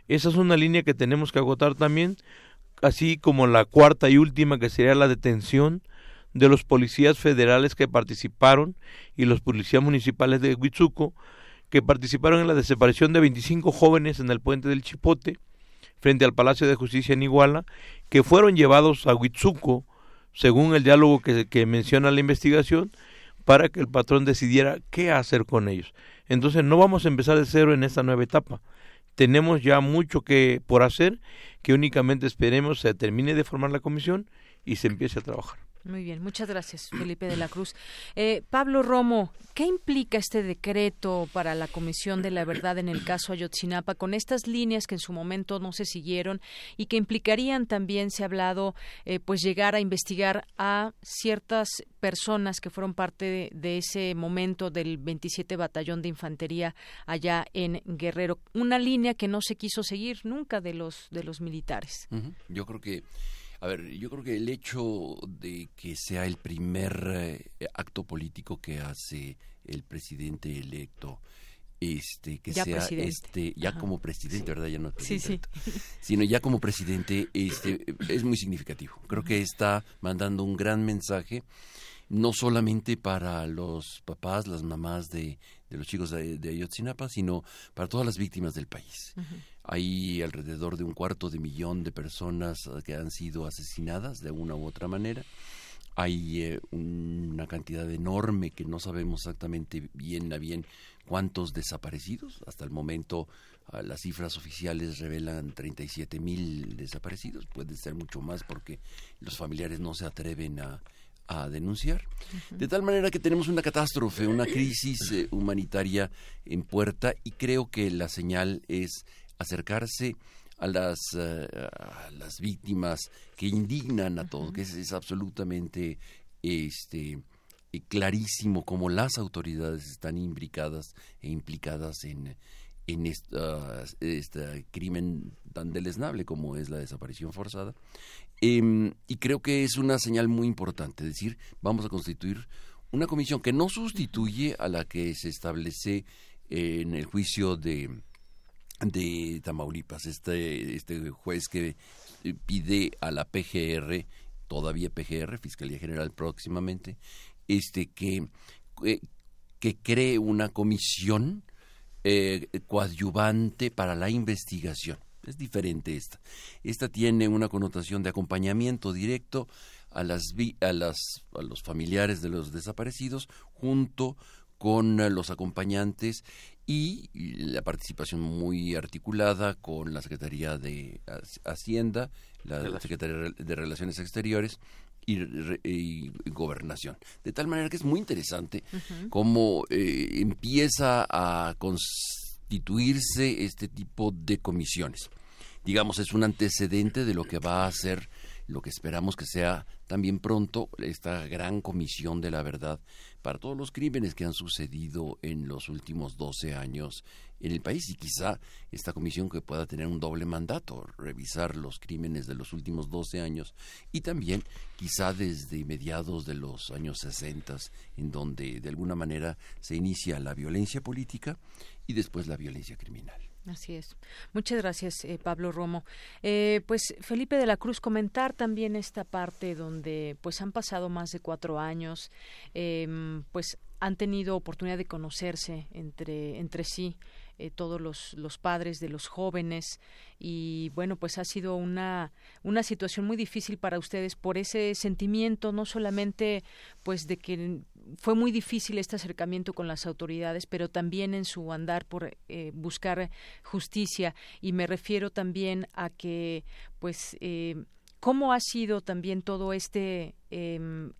Esa es una línea que tenemos que agotar también así como la cuarta y última que sería la detención de los policías federales que participaron y los policías municipales de Huitzuco que participaron en la desaparición de 25 jóvenes en el puente del Chipote frente al Palacio de Justicia en Iguala que fueron llevados a Huitzuco según el diálogo que, que menciona la investigación para que el patrón decidiera qué hacer con ellos. Entonces no vamos a empezar de cero en esta nueva etapa tenemos ya mucho que por hacer, que únicamente esperemos se termine de formar la comisión y se empiece a trabajar. Muy bien, muchas gracias, Felipe de la Cruz. Eh, Pablo Romo, ¿qué implica este decreto para la Comisión de la Verdad en el caso Ayotzinapa con estas líneas que en su momento no se siguieron y que implicarían también, se ha hablado, eh, pues llegar a investigar a ciertas personas que fueron parte de, ese momento del 27 Batallón de Infantería allá en Guerrero? Una línea que no se quiso seguir nunca de los, de los militares. Yo creo que a ver, yo creo que el hecho de que sea el primer eh, acto político que hace el presidente electo, este que sea este ya como presidente, ¿verdad? Ya no sí, sí. sino ya como presidente este es muy significativo. Creo que está mandando un gran mensaje no solamente para los papás, las mamás de, de los chicos de, de, Ayotzinapa, sino para todas las víctimas del país. Hay alrededor de un cuarto de millón de personas eh, que han sido asesinadas de una u otra manera. Hay eh, una cantidad enorme que no sabemos exactamente bien a bien cuántos desaparecidos. Hasta el momento ah, las cifras oficiales revelan 37 mil desaparecidos. Puede ser mucho más porque los familiares no se atreven a, a denunciar. De tal manera que tenemos una catástrofe, una crisis eh, humanitaria en puerta y creo que la señal es acercarse a las, eh, a las víctimas que indignan a todos, que es, absolutamente este, eh, clarísimo cómo las autoridades están imbricadas e implicadas en, en este crimen tan deleznable como es la desaparición forzada. Em, y creo que es una señal muy importante, es decir, vamos a constituir una comisión que no sustituye a la que se establece en el juicio de, de Tamaulipas, este, este juez que pide a la PGR, todavía PGR, Fiscalía General próximamente, este que, eh, que cree una comisión eh, coadyuvante para la investigación. Es diferente esta. Esta tiene una connotación de acompañamiento directo a las a las a los familiares de los desaparecidos junto con eh, los acompañantes y la participación muy articulada con la Secretaría de Hacienda, la Secretaría de Relaciones Exteriores y, Gobernación. De tal manera que es muy interesante cómo eh, empieza a constituirse este tipo de comisiones. Digamos, es un antecedente de lo que va a ser lo que esperamos que sea también pronto esta gran comisión de la verdad para todos los crímenes que han sucedido en los últimos 12 años en el país. Y quizá esta comisión que pueda tener un doble mandato, revisar los crímenes de los últimos 12 años y también quizá desde mediados de los años 60 en donde de alguna manera se inicia la violencia política y después la violencia criminal. Así es. Muchas gracias, eh, Pablo Romo. Eh, pues Felipe de la Cruz, comentar también esta parte donde pues han pasado más de cuatro años, em, pues han tenido oportunidad de conocerse entre, entre sí. Eh, todos los, los, padres de los jóvenes y bueno pues ha sido una una situación muy difícil para ustedes por ese sentimiento no solamente pues de que fue muy difícil este acercamiento con las autoridades, pero también en su andar por eh, buscar justicia. Y me refiero también a que, pues, eh, cómo ha sido también todo este eh,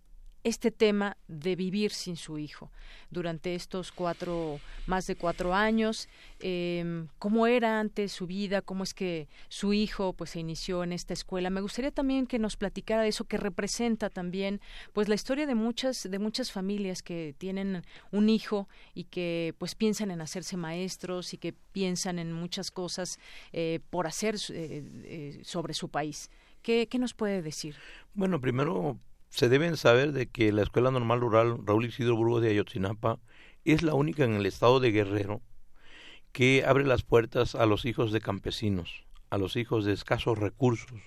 este tema de vivir sin su hijo. Durante estos cuatro más de cuatro años eh, cómo era antes su vida cómo es que su hijo pues se inició en esta escuela me gustaría también que nos platicara de eso que representa también pues la historia de muchas de muchas familias que tienen un hijo y que pues piensan en hacerse maestros y que piensan en muchas cosas eh, por hacer eh, eh sobre su país. ¿Qué, ¿Qué nos puede decir? Bueno, primero se deben saber de que la Escuela Normal Rural Raúl Isidro Burgos de Ayotzinapa es la única en el estado de Guerrero que abre las puertas a los hijos de campesinos, a los hijos de escasos recursos.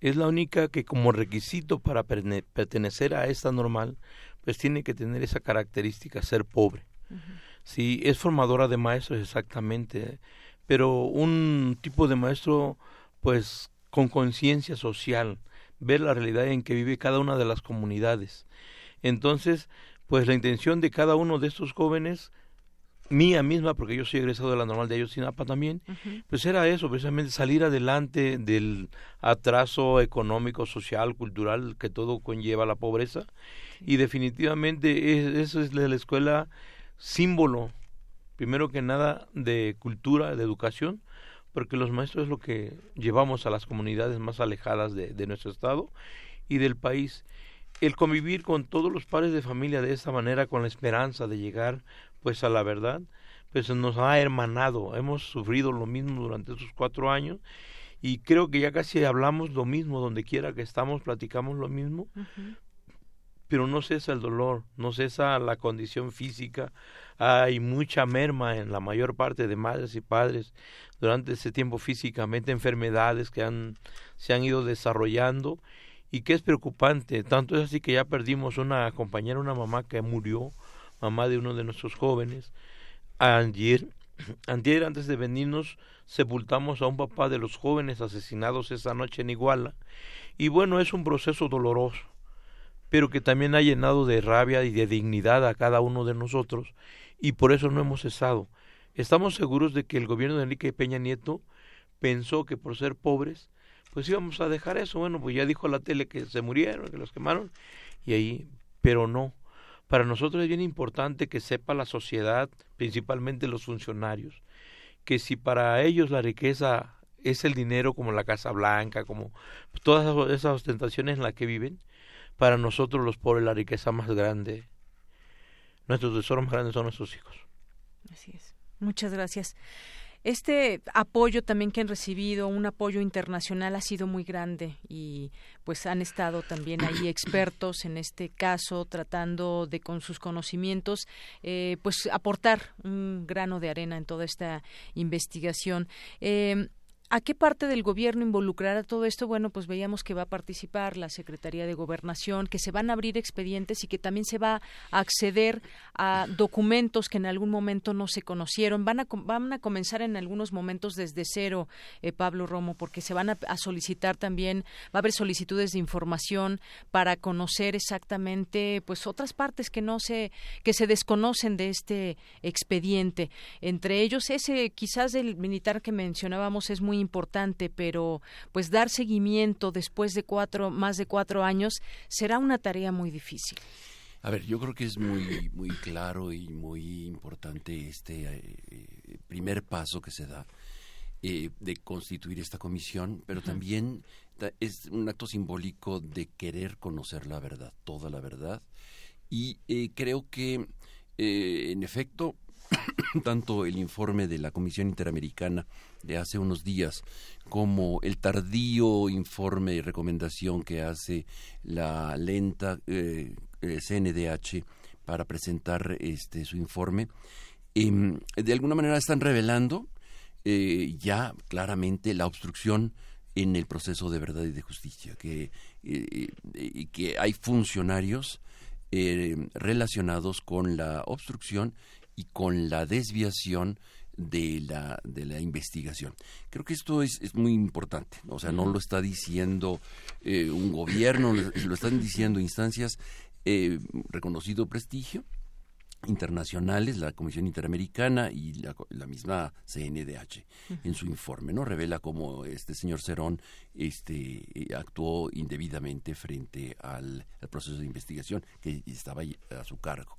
Es la única que como requisito para pertenecer a esta normal, pues tiene que tener esa característica, ser pobre. Sí, es formadora de maestros exactamente, pero un tipo de maestro pues con conciencia social, ver la realidad en que vive cada una de las comunidades. Entonces, pues la intención de cada uno de estos jóvenes, mía misma, porque yo soy egresado de la normal de Ayotzinapa también, pues era eso, precisamente salir adelante del atraso económico, social, cultural que todo conlleva la pobreza. Y definitivamente eso es la escuela símbolo, primero que nada, de cultura, de educación, porque los maestros es lo que llevamos a las comunidades más alejadas de, nuestro estado y del país. El convivir con todos los padres de familia de esta manera, con la esperanza de llegar pues a la verdad, pues nos ha hermanado. Hemos sufrido lo mismo durante esos cuatro años y creo que ya casi hablamos lo mismo donde quiera que estamos, platicamos lo mismo, pero no cesa el dolor, no cesa la condición física, hay mucha merma en la mayor parte de madres y padres durante ese tiempo físicamente, enfermedades que han, se han ido desarrollando y que es preocupante. Tanto es así que ya perdimos una compañera, una mamá que murió, mamá de uno de nuestros jóvenes. Ayer, ayer antes de venirnos, sepultamos a un papá de los jóvenes asesinados esa noche en Iguala. Y bueno, es un proceso doloroso, pero que también ha llenado de rabia y de dignidad a cada uno de nosotros, y por eso no hemos cesado. Estamos seguros de que el gobierno de Enrique Peña Nieto pensó que por ser pobres, pues íbamos a dejar eso. Bueno, pues ya dijo la tele que se murieron, que los quemaron, y ahí, pero no. Para nosotros es bien importante que sepa la sociedad, principalmente los funcionarios, que si para ellos la riqueza es el dinero como la Casa Blanca, como todas esas ostentaciones en las que viven, para nosotros los pobres la riqueza más grande, nuestros tesoros más grandes son nuestros hijos. Así es. Muchas gracias. Este apoyo también que han recibido, un apoyo internacional, ha sido muy grande y pues han estado también ahí expertos en este caso tratando de con sus conocimientos eh, pues aportar un grano de arena en toda esta investigación. Eh, ¿A qué parte del gobierno involucrará todo esto? Bueno, pues veíamos que va a participar la Secretaría de Gobernación, que se van a abrir expedientes y que también se va a acceder a documentos que en algún momento no se conocieron. Van a, van a comenzar en algunos momentos desde cero, eh, Pablo Romo, porque se van a, solicitar también, va a haber solicitudes de información para conocer exactamente, pues otras partes que no se, que se desconocen de este expediente. Entre ellos ese, quizás el militar que mencionábamos es muy importante, pero pues dar seguimiento después de cuatro, más de cuatro años será una tarea muy difícil. A ver, yo creo que es muy, muy claro y muy importante este eh, primer paso que se da eh, de constituir esta comisión, pero también es un acto simbólico de querer conocer la verdad, toda la verdad. Y eh, creo que, en efecto, tanto el informe de la Comisión Interamericana de hace unos días como el tardío informe y recomendación que hace la lenta CNDH eh, para presentar este su informe, em, de alguna manera están revelando eh, ya claramente la obstrucción en el proceso de verdad y de justicia, que, eh, eh, que hay funcionarios relacionados con la obstrucción y con la desviación de la, de la investigación. Creo que esto es, es muy importante, o sea, no lo está diciendo un gobierno, lo están diciendo instancias eh, reconocido prestigio internacionales, la Comisión Interamericana y la, misma CNDH en su informe, ¿no? Revela cómo este señor Cerón este, eh, actuó indebidamente frente al, proceso de investigación que estaba a su cargo.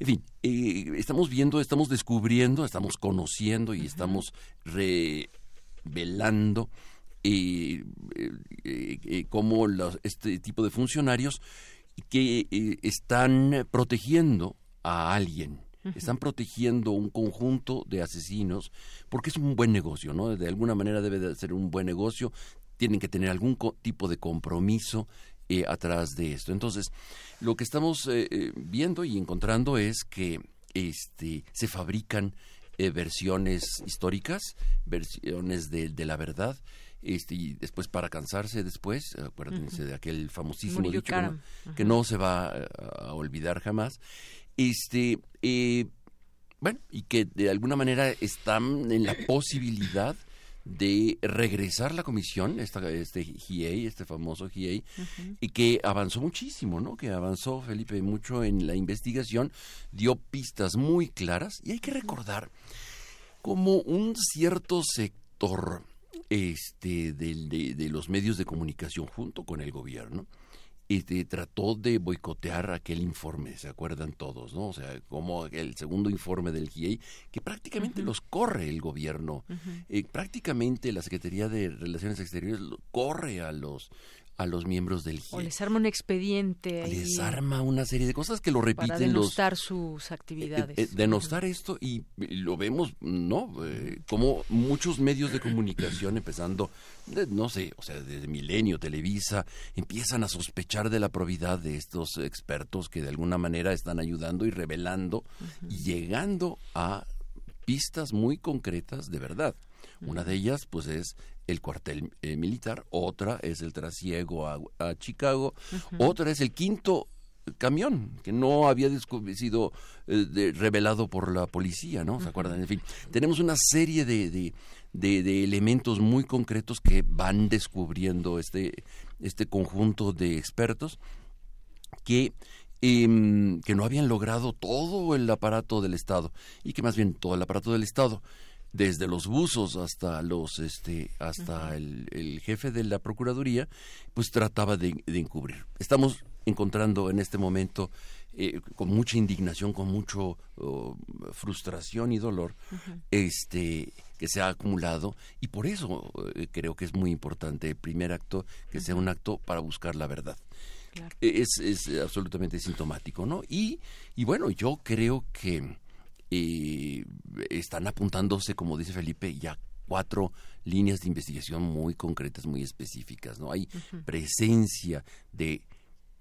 En fin, eh, estamos viendo, estamos descubriendo, estamos conociendo y estamos revelando eh, cómo este tipo de funcionarios que eh, están protegiendo a alguien, están protegiendo un conjunto de asesinos, porque es un buen negocio, ¿no? De alguna manera debe de ser un buen negocio, tienen que tener algún tipo de compromiso eh, atrás de esto. Entonces, lo que estamos eh, viendo y encontrando es que este, se fabrican versiones históricas, versiones de, de la verdad, este, y después para cansarse después, acuérdense de aquel famosísimo dicho que no, se va a, olvidar jamás, este, eh, bueno, y que de alguna manera están en la posibilidad de regresar la comisión, esta, este GIEI, este famoso GIEI, y que avanzó muchísimo, ¿no? Que avanzó, Felipe, mucho en la investigación, dio pistas muy claras, y hay que recordar como un cierto sector este, de, de, los medios de comunicación junto con el gobierno, este, trató de boicotear aquel informe, ¿se acuerdan todos? ¿no? O sea, como el segundo informe del GIEI, que prácticamente los corre el gobierno, eh, prácticamente la Secretaría de Relaciones Exteriores corre a los a los miembros del GIE. O les arma un expediente. Les arma una serie de cosas que lo repiten para denostar sus actividades. Eh, eh, denostar esto y, lo vemos, ¿no? Eh, como muchos medios de comunicación, empezando, no sé, o sea, desde Milenio, Televisa, empiezan a sospechar de la probidad de estos expertos que de alguna manera están ayudando y revelando y llegando a pistas muy concretas de verdad. Una de ellas, pues, es el cuartel eh, militar, otra es el trasiego a, Chicago, otra es el quinto camión que no había sido eh, revelado por la policía, ¿no? ¿Se acuerdan? En fin, tenemos una serie de, de, elementos muy concretos que van descubriendo este, este conjunto de expertos que em, que no habían logrado todo el aparato del Estado y que más bien todo el aparato del Estado desde los buzos hasta los este hasta el, jefe de la procuraduría pues trataba de, encubrir. Estamos encontrando en este momento eh, con mucha indignación con mucho oh, frustración y dolor este que se ha acumulado. Y por eso eh, creo que es muy importante el primer acto que sea un acto para buscar la verdad. Es, es absolutamente sintomático no y y bueno yo creo que y están apuntándose, como dice Felipe, ya cuatro líneas de investigación muy concretas, muy específicas, ¿no? Hay presencia de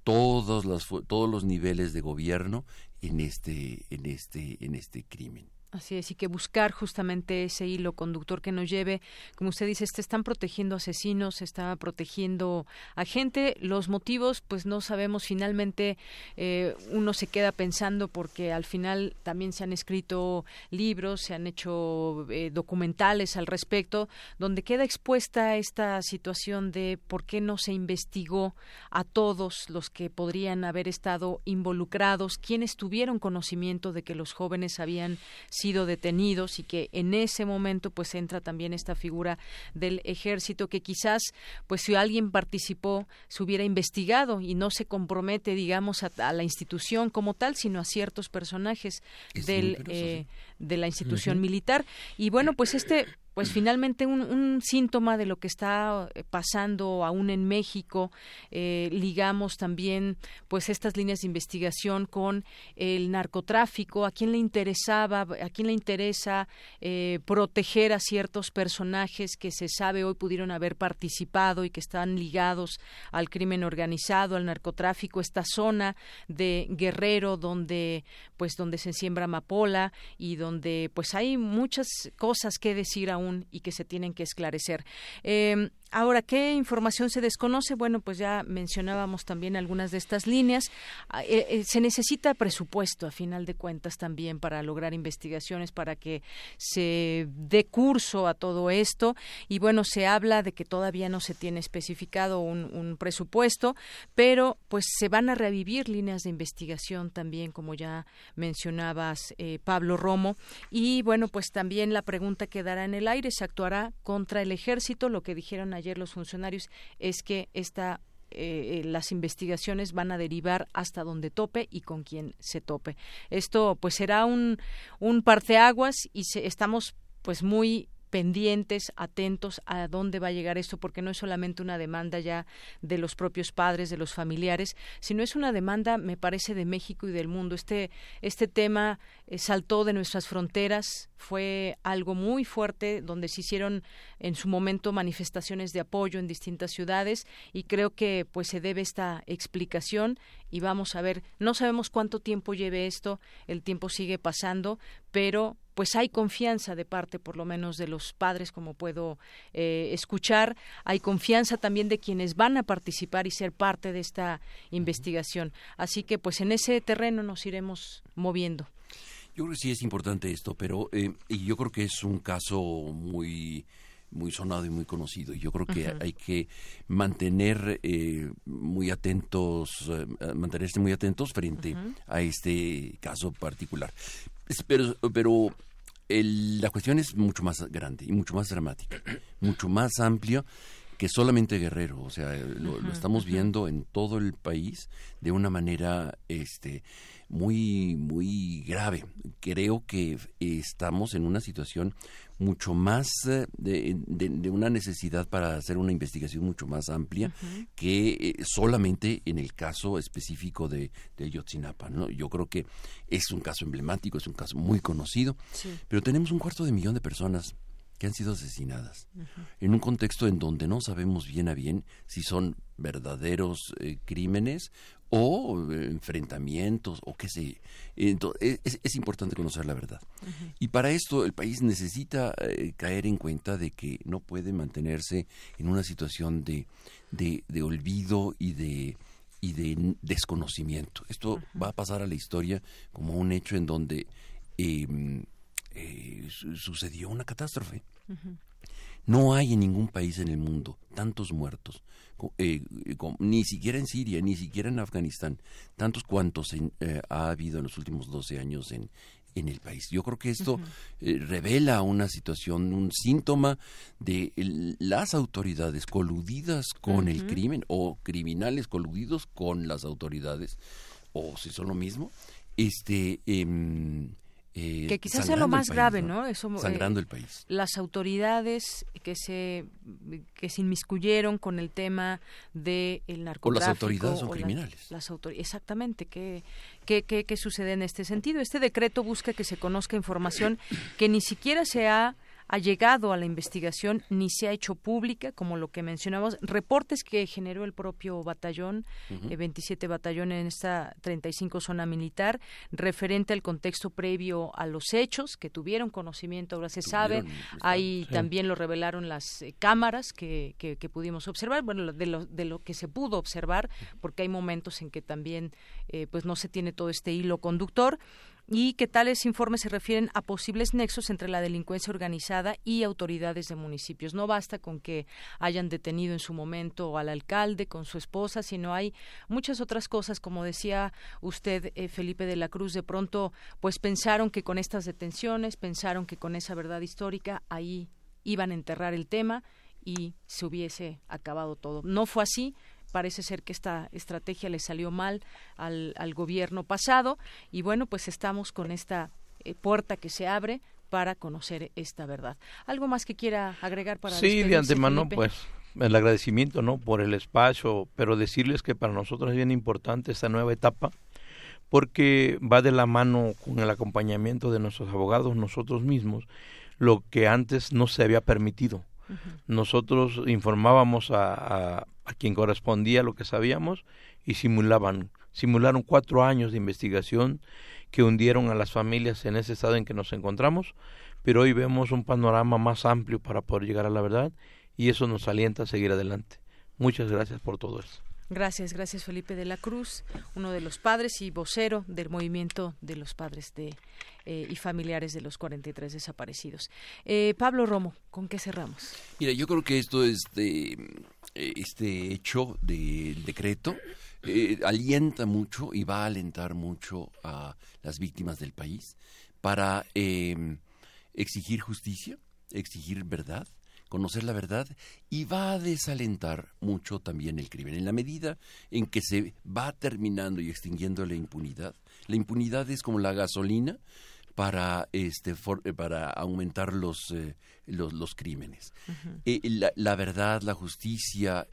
todos los todos los niveles de gobierno en este en este en este crimen. Así es, y que buscar justamente ese hilo conductor que nos lleve, como usted dice, se están protegiendo asesinos, se está protegiendo a gente. Los motivos, pues no sabemos. Finalmente, eh, uno se queda pensando porque al final también se han escrito libros, se han hecho eh, documentales al respecto, donde queda expuesta esta situación de por qué no se investigó a todos los que podrían haber estado involucrados, quienes tuvieron conocimiento de que los jóvenes habían sido detenidos y que en ese momento pues entra también esta figura del ejército que quizás pues si alguien participó se hubiera investigado y no se compromete digamos a, la institución como tal sino a ciertos personajes del, eh, de la institución militar. Y bueno pues este pues finalmente un, síntoma de lo que está eh, pasando aún en México. Eh, ligamos también pues estas líneas de investigación con el narcotráfico a quién le interesaba a quién le interesa eh, proteger a ciertos personajes que se sabe hoy pudieron haber participado y que están ligados al crimen organizado al narcotráfico esta zona de Guerrero donde pues donde se siembra amapola y donde pues hay muchas cosas que decir aún y que se tienen que esclarecer. Eh, Ahora, ¿qué información se desconoce? Bueno, pues ya mencionábamos también algunas de estas líneas. Ah, eh, eh, se necesita presupuesto, a final de cuentas, también para lograr investigaciones, para que se dé curso a todo esto. Y bueno, se habla de que todavía no se tiene especificado un, presupuesto, pero pues se van a revivir líneas de investigación también, como ya mencionabas, eh, Pablo Romo. Y bueno, pues también la pregunta quedará en el aire, ¿se actuará contra el ejército? Lo que dijeron ayer los funcionarios es que esta eh, eh, las investigaciones van a derivar hasta donde tope y con quien se tope. Esto pues será un, un parteaguas y estamos pues muy pendientes, atentos a dónde va a llegar esto, porque no es solamente una demanda ya de los propios padres, de los familiares, sino es una demanda, me parece, de México y del mundo. Este, este tema eh, saltó de nuestras fronteras, fue algo muy fuerte, donde se hicieron en su momento manifestaciones de apoyo en distintas ciudades y creo que pues se debe esta explicación y vamos a ver, no sabemos cuánto tiempo lleve esto, el tiempo sigue pasando, pero pues hay confianza de parte por lo menos de los padres como puedo eh, escuchar. Hay confianza también de quienes van a participar y ser parte de esta investigación. Así que pues en ese terreno nos iremos moviendo yo creo que sí es importante esto pero eh, y yo creo que es un caso muy muy sonado y muy conocido. Yo creo que hay que mantener eh, muy atentos, mantenerse muy atentos frente a este caso particular. Pero, pero la cuestión es mucho más grande y mucho más dramática, mucho más amplio que solamente Guerrero, o sea, lo, estamos viendo en todo el país de una manera este muy muy grave. Creo que estamos en una situación mucho más eh, de, una necesidad para hacer una investigación mucho más amplia que eh, solamente en el caso específico de, de Yotzinapa. ¿no? Yo creo que es un caso emblemático, es un caso muy conocido, pero tenemos un cuarto de millón de personas que han sido asesinadas en un contexto en donde no sabemos bien a bien si son verdaderos eh, crímenes o eh, enfrentamientos o qué sé. Entonces, es, importante conocer la verdad. Y para esto el país necesita eh, caer en cuenta de que no puede mantenerse en una situación de, de, olvido y de y de desconocimiento. Esto va a pasar a la historia como un hecho en donde em, eh, sucedió una catástrofe. No hay en ningún país en el mundo tantos muertos, eh, ni siquiera en Siria, ni siquiera en Afganistán, tantos cuantos eh, ha habido en los últimos 12 años en, en el país. Yo creo que esto revela una situación, un síntoma de las autoridades coludidas con el crimen o criminales coludidos con las autoridades, o si son lo mismo, este, em, eh, que quizás sea lo más grave, ¿no? Eso, eh, sangrando el país. Las autoridades que se que se inmiscuyeron con el tema del el narcotráfico. O las autoridades son criminales. Las, exactamente. ¿qué, qué, qué, ¿Qué sucede en este sentido? Este decreto busca que se conozca información que ni siquiera se ha ha llegado a la investigación ni se ha hecho pública, como lo que mencionamos, reportes que generó el propio batallón, 27 eh, batallón en esta 35 zona militar, referente al contexto previo a los hechos, que tuvieron conocimiento, ahora se sabe, ahí también lo revelaron las eh, cámaras que, que, pudimos observar, bueno, de lo, de lo que se pudo observar, porque hay momentos en que también eh, pues no se tiene todo este hilo conductor y que tales informes se refieren a posibles nexos entre la delincuencia organizada y autoridades de municipios. No basta con que hayan detenido en su momento al alcalde con su esposa, sino hay muchas otras cosas, como decía usted, eh, Felipe de la Cruz, de pronto pues pensaron que con estas detenciones, pensaron que con esa verdad histórica ahí iban a enterrar el tema y se hubiese acabado todo. No fue así, parece ser que esta estrategia le salió mal al, al gobierno pasado y bueno, pues estamos con esta eh, puerta que se abre para conocer esta verdad. ¿Algo más que quiera agregar para Sí, de antemano, pues el agradecimiento no por el espacio, pero decirles que para nosotros es bien importante esta nueva etapa porque va de la mano con el acompañamiento de nuestros abogados, nosotros mismos, lo que antes no se había permitido. Nosotros informábamos a, a quien correspondía lo que sabíamos y simulaban, simularon cuatro años de investigación que hundieron a las familias en ese estado en que nos encontramos, pero hoy vemos un panorama más amplio para poder llegar a la verdad y eso nos alienta a seguir adelante. Muchas gracias por todo eso. Gracias, gracias Felipe de la Cruz, uno de los padres y vocero del movimiento de los padres de eh, y familiares de los 43 desaparecidos. Eh, Pablo Romo, ¿con qué cerramos? Mira, yo creo que esto es de este hecho del decreto eh, alienta mucho y va a alentar mucho a las víctimas del país para exigir justicia, exigir verdad, conocer la verdad y va a desalentar mucho también el crimen. En la medida en que se va terminando y extinguiendo la impunidad, la impunidad es como la gasolina para este eh, para aumentar los eh, los, crímenes. Eh, la, verdad, la justicia,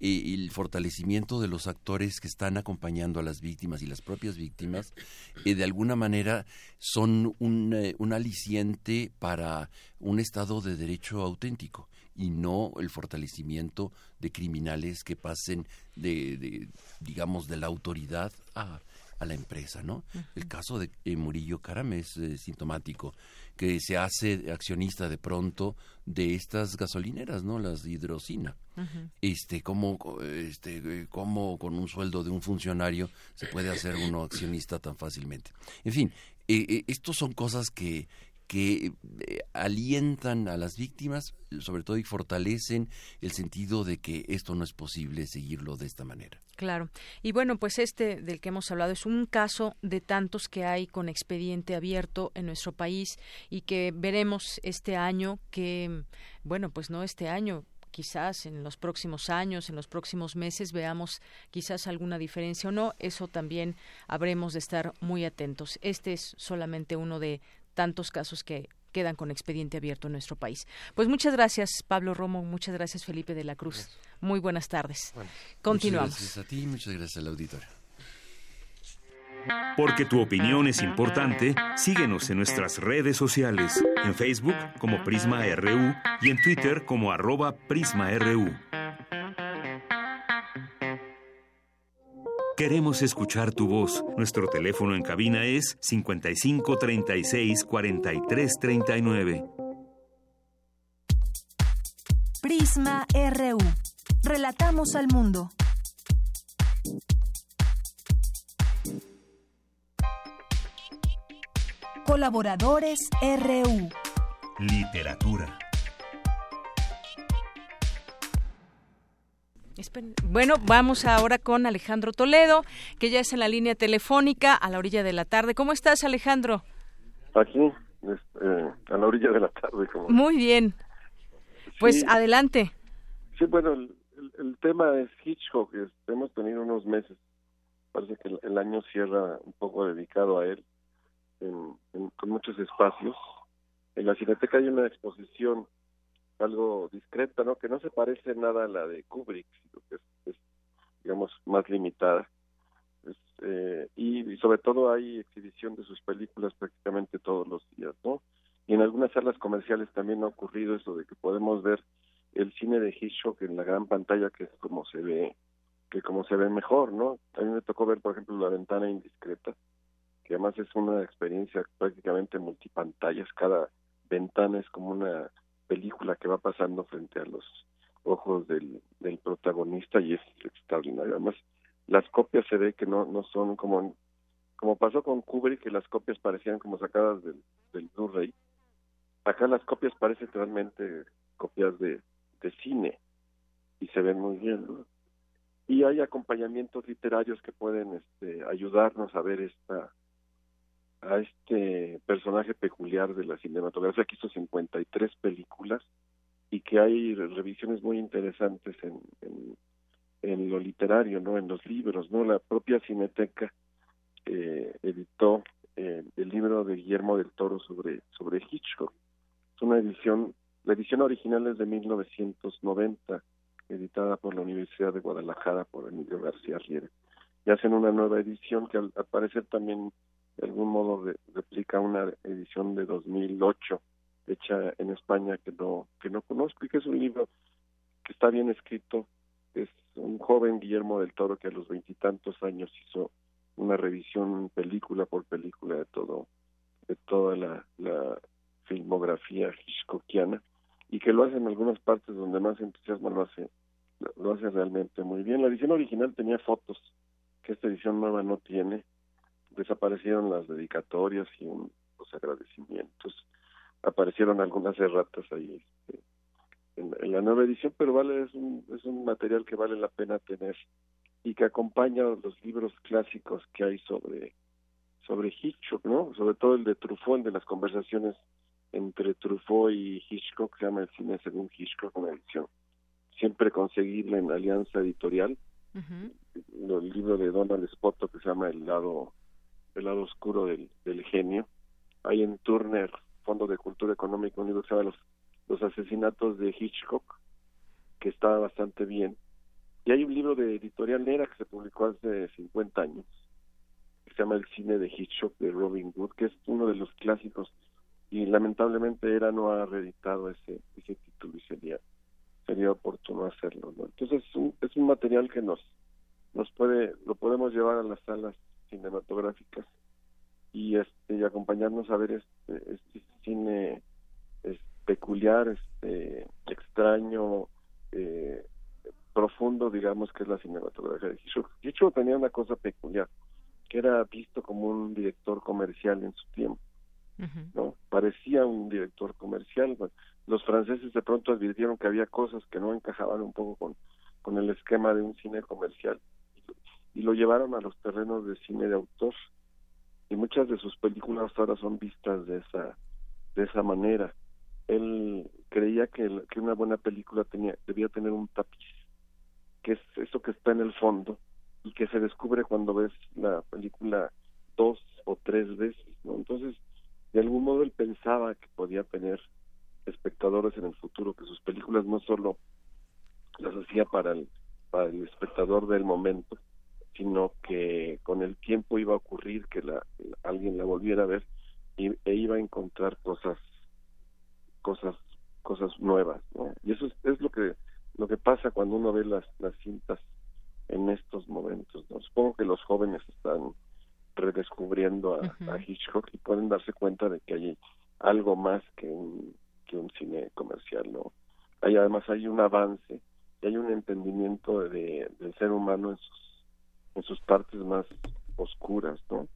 em, el fortalecimiento de los actores que están acompañando a las víctimas y las propias víctimas, de alguna manera son un, un, aliciente para un Estado de Derecho auténtico y no el fortalecimiento de criminales que pasen de digamos, de la autoridad a, a la empresa, ¿no? El caso de eh, Murillo Caram es eh, sintomático, que se hace accionista de pronto de estas gasolineras, ¿no? Las de hidrocina. Este, cómo, este, cómo con un sueldo de un funcionario se puede hacer uno accionista tan fácilmente. En fin, eh, estos son cosas que que eh, alientan a las víctimas, sobre todo y fortalecen el sentido de que esto no es posible seguirlo de esta manera. Claro. Y bueno, pues este del que hemos hablado es un caso de tantos que hay con expediente abierto en nuestro país y que veremos este año que, bueno, pues no este año, quizás en los próximos años, en los próximos meses veamos quizás alguna diferencia o no, eso también habremos de estar muy atentos. Este es solamente uno de, tantos casos que quedan con expediente abierto en nuestro país. Pues muchas gracias, Pablo Romo, muchas gracias, Felipe de la Cruz. Muy buenas tardes. Continuamos. Muchas gracias a ti, muchas gracias al auditorio. Porque tu opinión es importante, síguenos en nuestras redes sociales, en Facebook como Prisma RU y en Twitter como arroba PrismaRU. Queremos escuchar tu voz. Nuestro teléfono en cabina es 55 36 43 39. Prisma RU. Relatamos al mundo. Colaboradores RU. Literatura. Bueno, vamos ahora con Alejandro Toledo, que ya es en la línea telefónica a la orilla de la tarde. ¿Cómo estás, Alejandro? Aquí, eh, a la orilla de la tarde. Muy bien. Pues adelante. Sí, bueno, el, tema es Hitchcock. hemos tenido unos meses. Parece que el, año cierra un poco dedicado a él, con muchos espacios. En la Cineteca hay una exposición algo discreta, ¿no? Que no se parece nada a la de Kubrick, sino que es, digamos, más limitada. Eh, y, sobre todo hay exhibición de sus películas prácticamente todos los días, ¿no? Y en algunas salas comerciales también ha ocurrido eso de que podemos ver el cine de Hitchcock en la gran pantalla, que es como se ve, que como se ve mejor, ¿no? A mí me tocó ver, por ejemplo, La Ventana Indiscreta, que además es una experiencia prácticamente multipantallas, cada ventana es como una película que va pasando frente a los ojos del, del protagonista y es extraordinario. Además, las copias se ve que no, no son como, como pasó con Kubrick, que las copias parecían como sacadas del, del Blu-ray. Acá las copias parecen realmente copias de, de cine y se ven muy bien. Y hay acompañamientos literarios que pueden este, ayudarnos a ver esta a este personaje peculiar de la cinematografía que hizo 53 películas y que hay revisiones muy interesantes en, en, lo literario, no, en los libros, no, la propia Cineteca eh, editó eh, el libro de Guillermo del Toro sobre sobre Hitchcock. Es una edición, la edición original es de 1990, editada por la Universidad de Guadalajara por Emilio García Riera. Y hacen una nueva edición que al parecer también de algún modo replica una edición de 2008 hecha en España que no que no conozco y que es un libro que está bien escrito es un joven Guillermo del Toro que a los veintitantos años hizo una revisión película por película de todo de toda la, la filmografía hitchcockiana y que lo hace en algunas partes donde más entusiasmo lo hace lo hace realmente muy bien. La edición original tenía fotos que esta edición nueva no tiene. Desaparecieron las dedicatorias y los agradecimientos. Aparecieron algunas erratas ahí este, en, la nueva edición, pero vale es un, es un material que vale la pena tener y que acompaña los libros clásicos que hay sobre sobre Hitchcock, ¿no? Sobre todo el de Truffaut, el de las conversaciones entre Truffaut y Hitchcock, se llama El cine según Hitchcock, una edición siempre conseguible en Alianza Editorial. El libro de Donald Spoto que se llama El lado el lado oscuro del, del genio. Hay en Turner, Fondo de Cultura Económica, un libro que se llama Los, los asesinatos de Hitchcock, que está bastante bien. Y hay un libro de Editorial Nera que se publicó hace 50 años, que se llama El cine de Hitchcock de Robin Hood, que es uno de los clásicos y lamentablemente era no ha reeditado ese ese título y sería sería oportuno hacerlo entonces es un, es un material que nos nos puede lo podemos llevar a las salas cinematográficas y este y acompañarnos a ver este, este cine es peculiar este extraño eh, profundo digamos que es la cinematografía de Hitchcock. Hitchcock tenía una cosa peculiar que era visto como un director comercial en su tiempo no parecía un director comercial los franceses de pronto advirtieron que había cosas que no encajaban un poco con con el esquema de un cine comercial y lo llevaron a los terrenos de cine de autor. Y muchas de sus películas ahora son vistas de esa de esa manera. Él creía que, que una buena película tenía debía tener un tapiz que es eso que está en el fondo y que se descubre cuando ves la película dos o tres veces no entonces de algún modo él pensaba que podía tener espectadores en el futuro, que sus películas no solo las hacía para el, para el espectador del momento, sino que con el tiempo iba a ocurrir que la, alguien la volviera a ver y, e iba a encontrar cosas cosas cosas nuevas ¿no? y eso es, lo que lo que pasa cuando uno ve las las cintas en estos momentos ¿no? supongo que los jóvenes están redescubriendo a, Hitchcock y pueden darse cuenta de que hay algo más que un, que un cine comercial, ¿no? Hay además hay un avance y hay un entendimiento de, del ser humano en sus, en sus partes más oscuras, ¿no?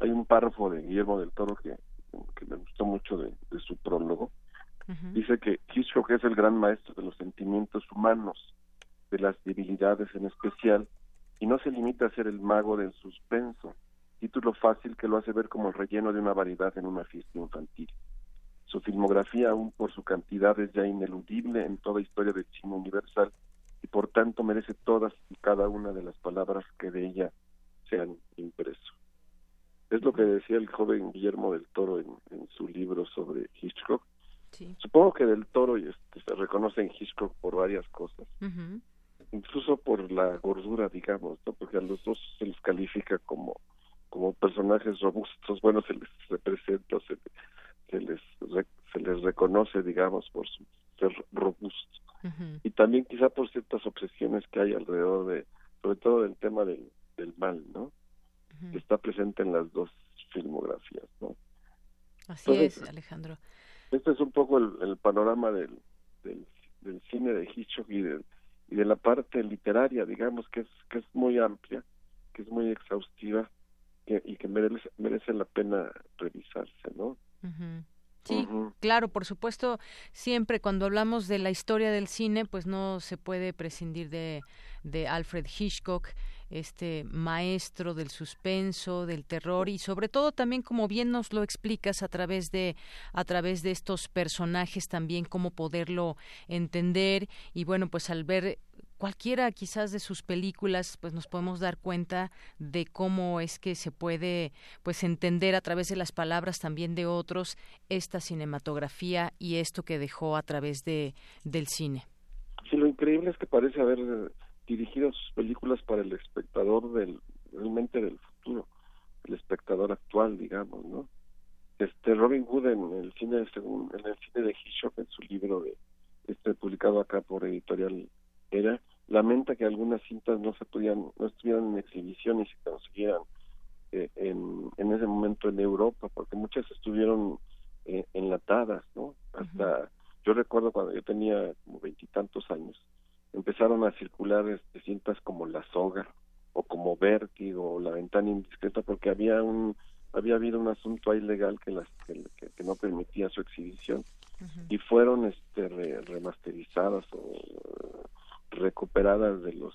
Hay un párrafo de Guillermo del Toro que, que me gustó mucho de, su prólogo. Dice que Hitchcock es el gran maestro de los sentimientos humanos, de las debilidades en especial, y no se limita a ser el mago del suspenso, título fácil que lo hace ver como el relleno de una variedad en una fiesta infantil. Su filmografía, aún por su cantidad, es ya ineludible en toda historia del cine universal y por tanto merece todas y cada una de las palabras que de ella se han impreso. Es lo que decía el joven Guillermo del Toro en, su libro sobre Hitchcock. Supongo que del Toro este, se reconoce en Hitchcock por varias cosas incluso por la gordura, digamos, ¿no? porque a los dos se les califica como como personajes robustos, bueno, se les representa, se, se les se les reconoce, digamos, por su ser robusto. Y también quizá por ciertas obsesiones que hay alrededor de, sobre todo del tema del, del mal, ¿no? Que está presente en las dos filmografías, ¿no? Así es, Alejandro. Este es un poco el, panorama del, del, del, cine de Hitchcock y de, y de la parte literaria, digamos, que es, que es muy amplia, que es muy exhaustiva y que merece, merece la pena revisarse, ¿no? Sí, claro, por supuesto, siempre cuando hablamos de la historia del cine, pues no se puede prescindir de, de Alfred Hitchcock, este maestro del suspenso, del terror y sobre todo también como bien nos lo explicas a través de a través de estos personajes también cómo poderlo entender y bueno, pues al ver cualquiera quizás de sus películas pues nos podemos dar cuenta de cómo es que se puede pues entender a través de las palabras también de otros esta cinematografía y esto que dejó a través de del cine. Sí, lo increíble es que parece haber dirigido sus películas para el espectador del realmente del futuro, el espectador actual, digamos, ¿no? Este Robin Hood en el cine según en el cine de Hitchcock en su libro de este publicado acá por editorial era lamenta que algunas cintas no se podían no estuvieran en exhibición y se consiguieran eh, en, en ese momento en Europa porque muchas estuvieron eh, enlatadas, ¿no? Hasta, yo recuerdo cuando yo tenía como veintitantos años, empezaron a circular este, cintas como La Soga o como Vértigo o La Ventana Indiscreta porque había un había habido un asunto ahí legal que las que, no permitía su exhibición y fueron este remasterizadas o recuperadas de los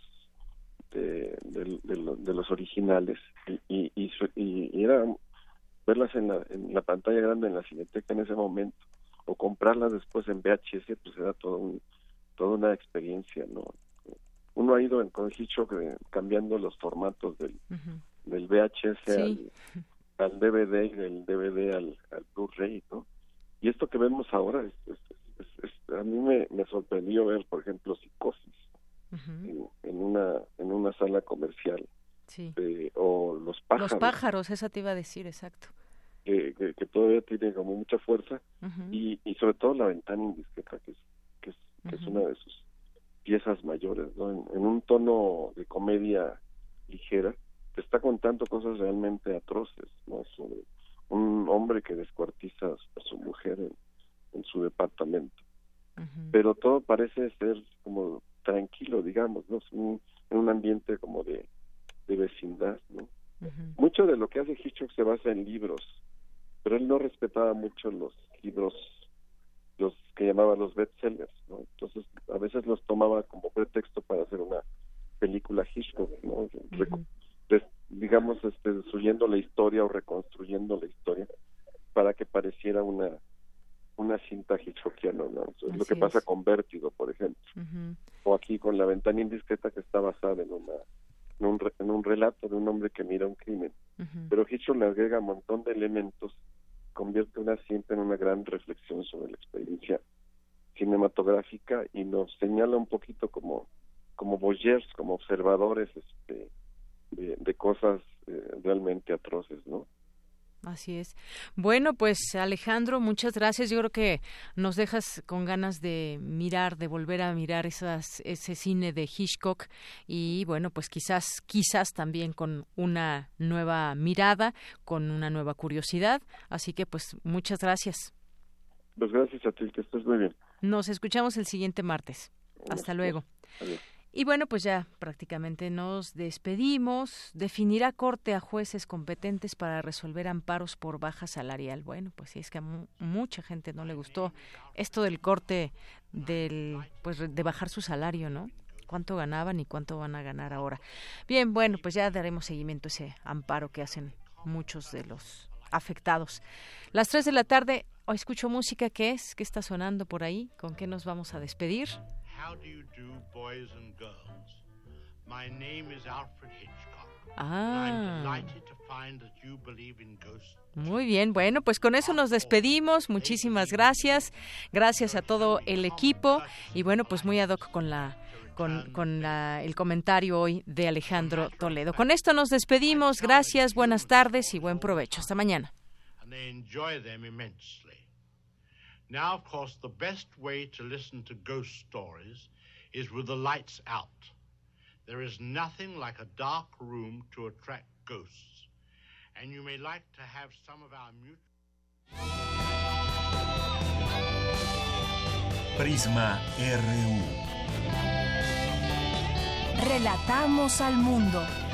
de, de, los originales y, y, y, era verlas en la, en la pantalla grande en la cineteca en ese momento o comprarlas después en VHS pues era todo un, toda una experiencia no uno ha ido en, con Hitchcock eh, cambiando los formatos del, del VHS al, al, DVD y del DVD al, al Blu-ray no y esto que vemos ahora es, a mí me, me sorprendió ver por ejemplo Psicosis en, una en una sala comercial eh, o los pájaros. los pájaros te iba a decir exacto. Que, que, todavía tiene como mucha fuerza y, y sobre todo la ventana indiscreta que es que es, que es una de sus piezas mayores ¿no? en, un tono de comedia ligera te está contando cosas realmente atroces no sobre un hombre que descuartiza a su mujer en, en su departamento. Pero todo parece ser como tranquilo, digamos, ¿no? en un ambiente como de, de vecindad, ¿no? Mucho de lo que hace Hitchcock se basa en libros, pero él no respetaba mucho los libros, los que llamaba los bestsellers, ¿no? Entonces, a veces los tomaba como pretexto para hacer una película Hitchcock, ¿no? digamos, este, destruyendo la historia o reconstruyendo la historia para que pareciera una una cinta hitchcockiana, ¿no? es lo que pasa con Vértigo, por ejemplo. O aquí con La ventana indiscreta que está basada en una en un, en un relato de un hombre que mira un crimen. Pero Hitchcock le agrega un montón de elementos, convierte una cinta en una gran reflexión sobre la experiencia cinematográfica y nos señala un poquito como como voyeurs, como observadores este, de, cosas eh, realmente atroces, ¿no? Así es. Bueno, pues Alejandro, muchas gracias. Yo creo que nos dejas con ganas de mirar, de volver a mirar esas, ese cine de Hitchcock y bueno, pues quizás, quizás también con una nueva mirada, con una nueva curiosidad. Así que pues muchas gracias. Pues gracias a ti, que estés muy bien. Nos escuchamos el siguiente martes. Hasta luego. Adiós. Y bueno, pues ya prácticamente nos despedimos. Definirá corte a jueces competentes para resolver amparos por baja salarial. Bueno, pues sí, es que a mucha gente no le gustó esto del corte del, pues de bajar su salario, ¿no? cuánto ganaban y cuánto van a ganar ahora. Bien, bueno, pues ya daremos seguimiento a ese amparo que hacen muchos de los afectados. Las tres de la tarde, hoy escucho música, ¿qué es? ¿Qué está sonando por ahí? ¿Con qué nos vamos a despedir? How do you do, boys and girls? My name is Alfred Hitchcock. Ah. Muy bien, bueno, pues con eso nos despedimos. Muchísimas gracias. Gracias a todo el equipo. Y bueno, pues muy ad hoc con la con, con la, el comentario hoy de Alejandro Toledo. Con esto nos despedimos. Gracias, buenas tardes y buen provecho. Hasta mañana. Now, of course, the best way to listen to ghost stories is with the lights out. There is nothing like a dark room to attract ghosts. And you may like to have some of our mutual. Prisma RU. Relatamos al mundo.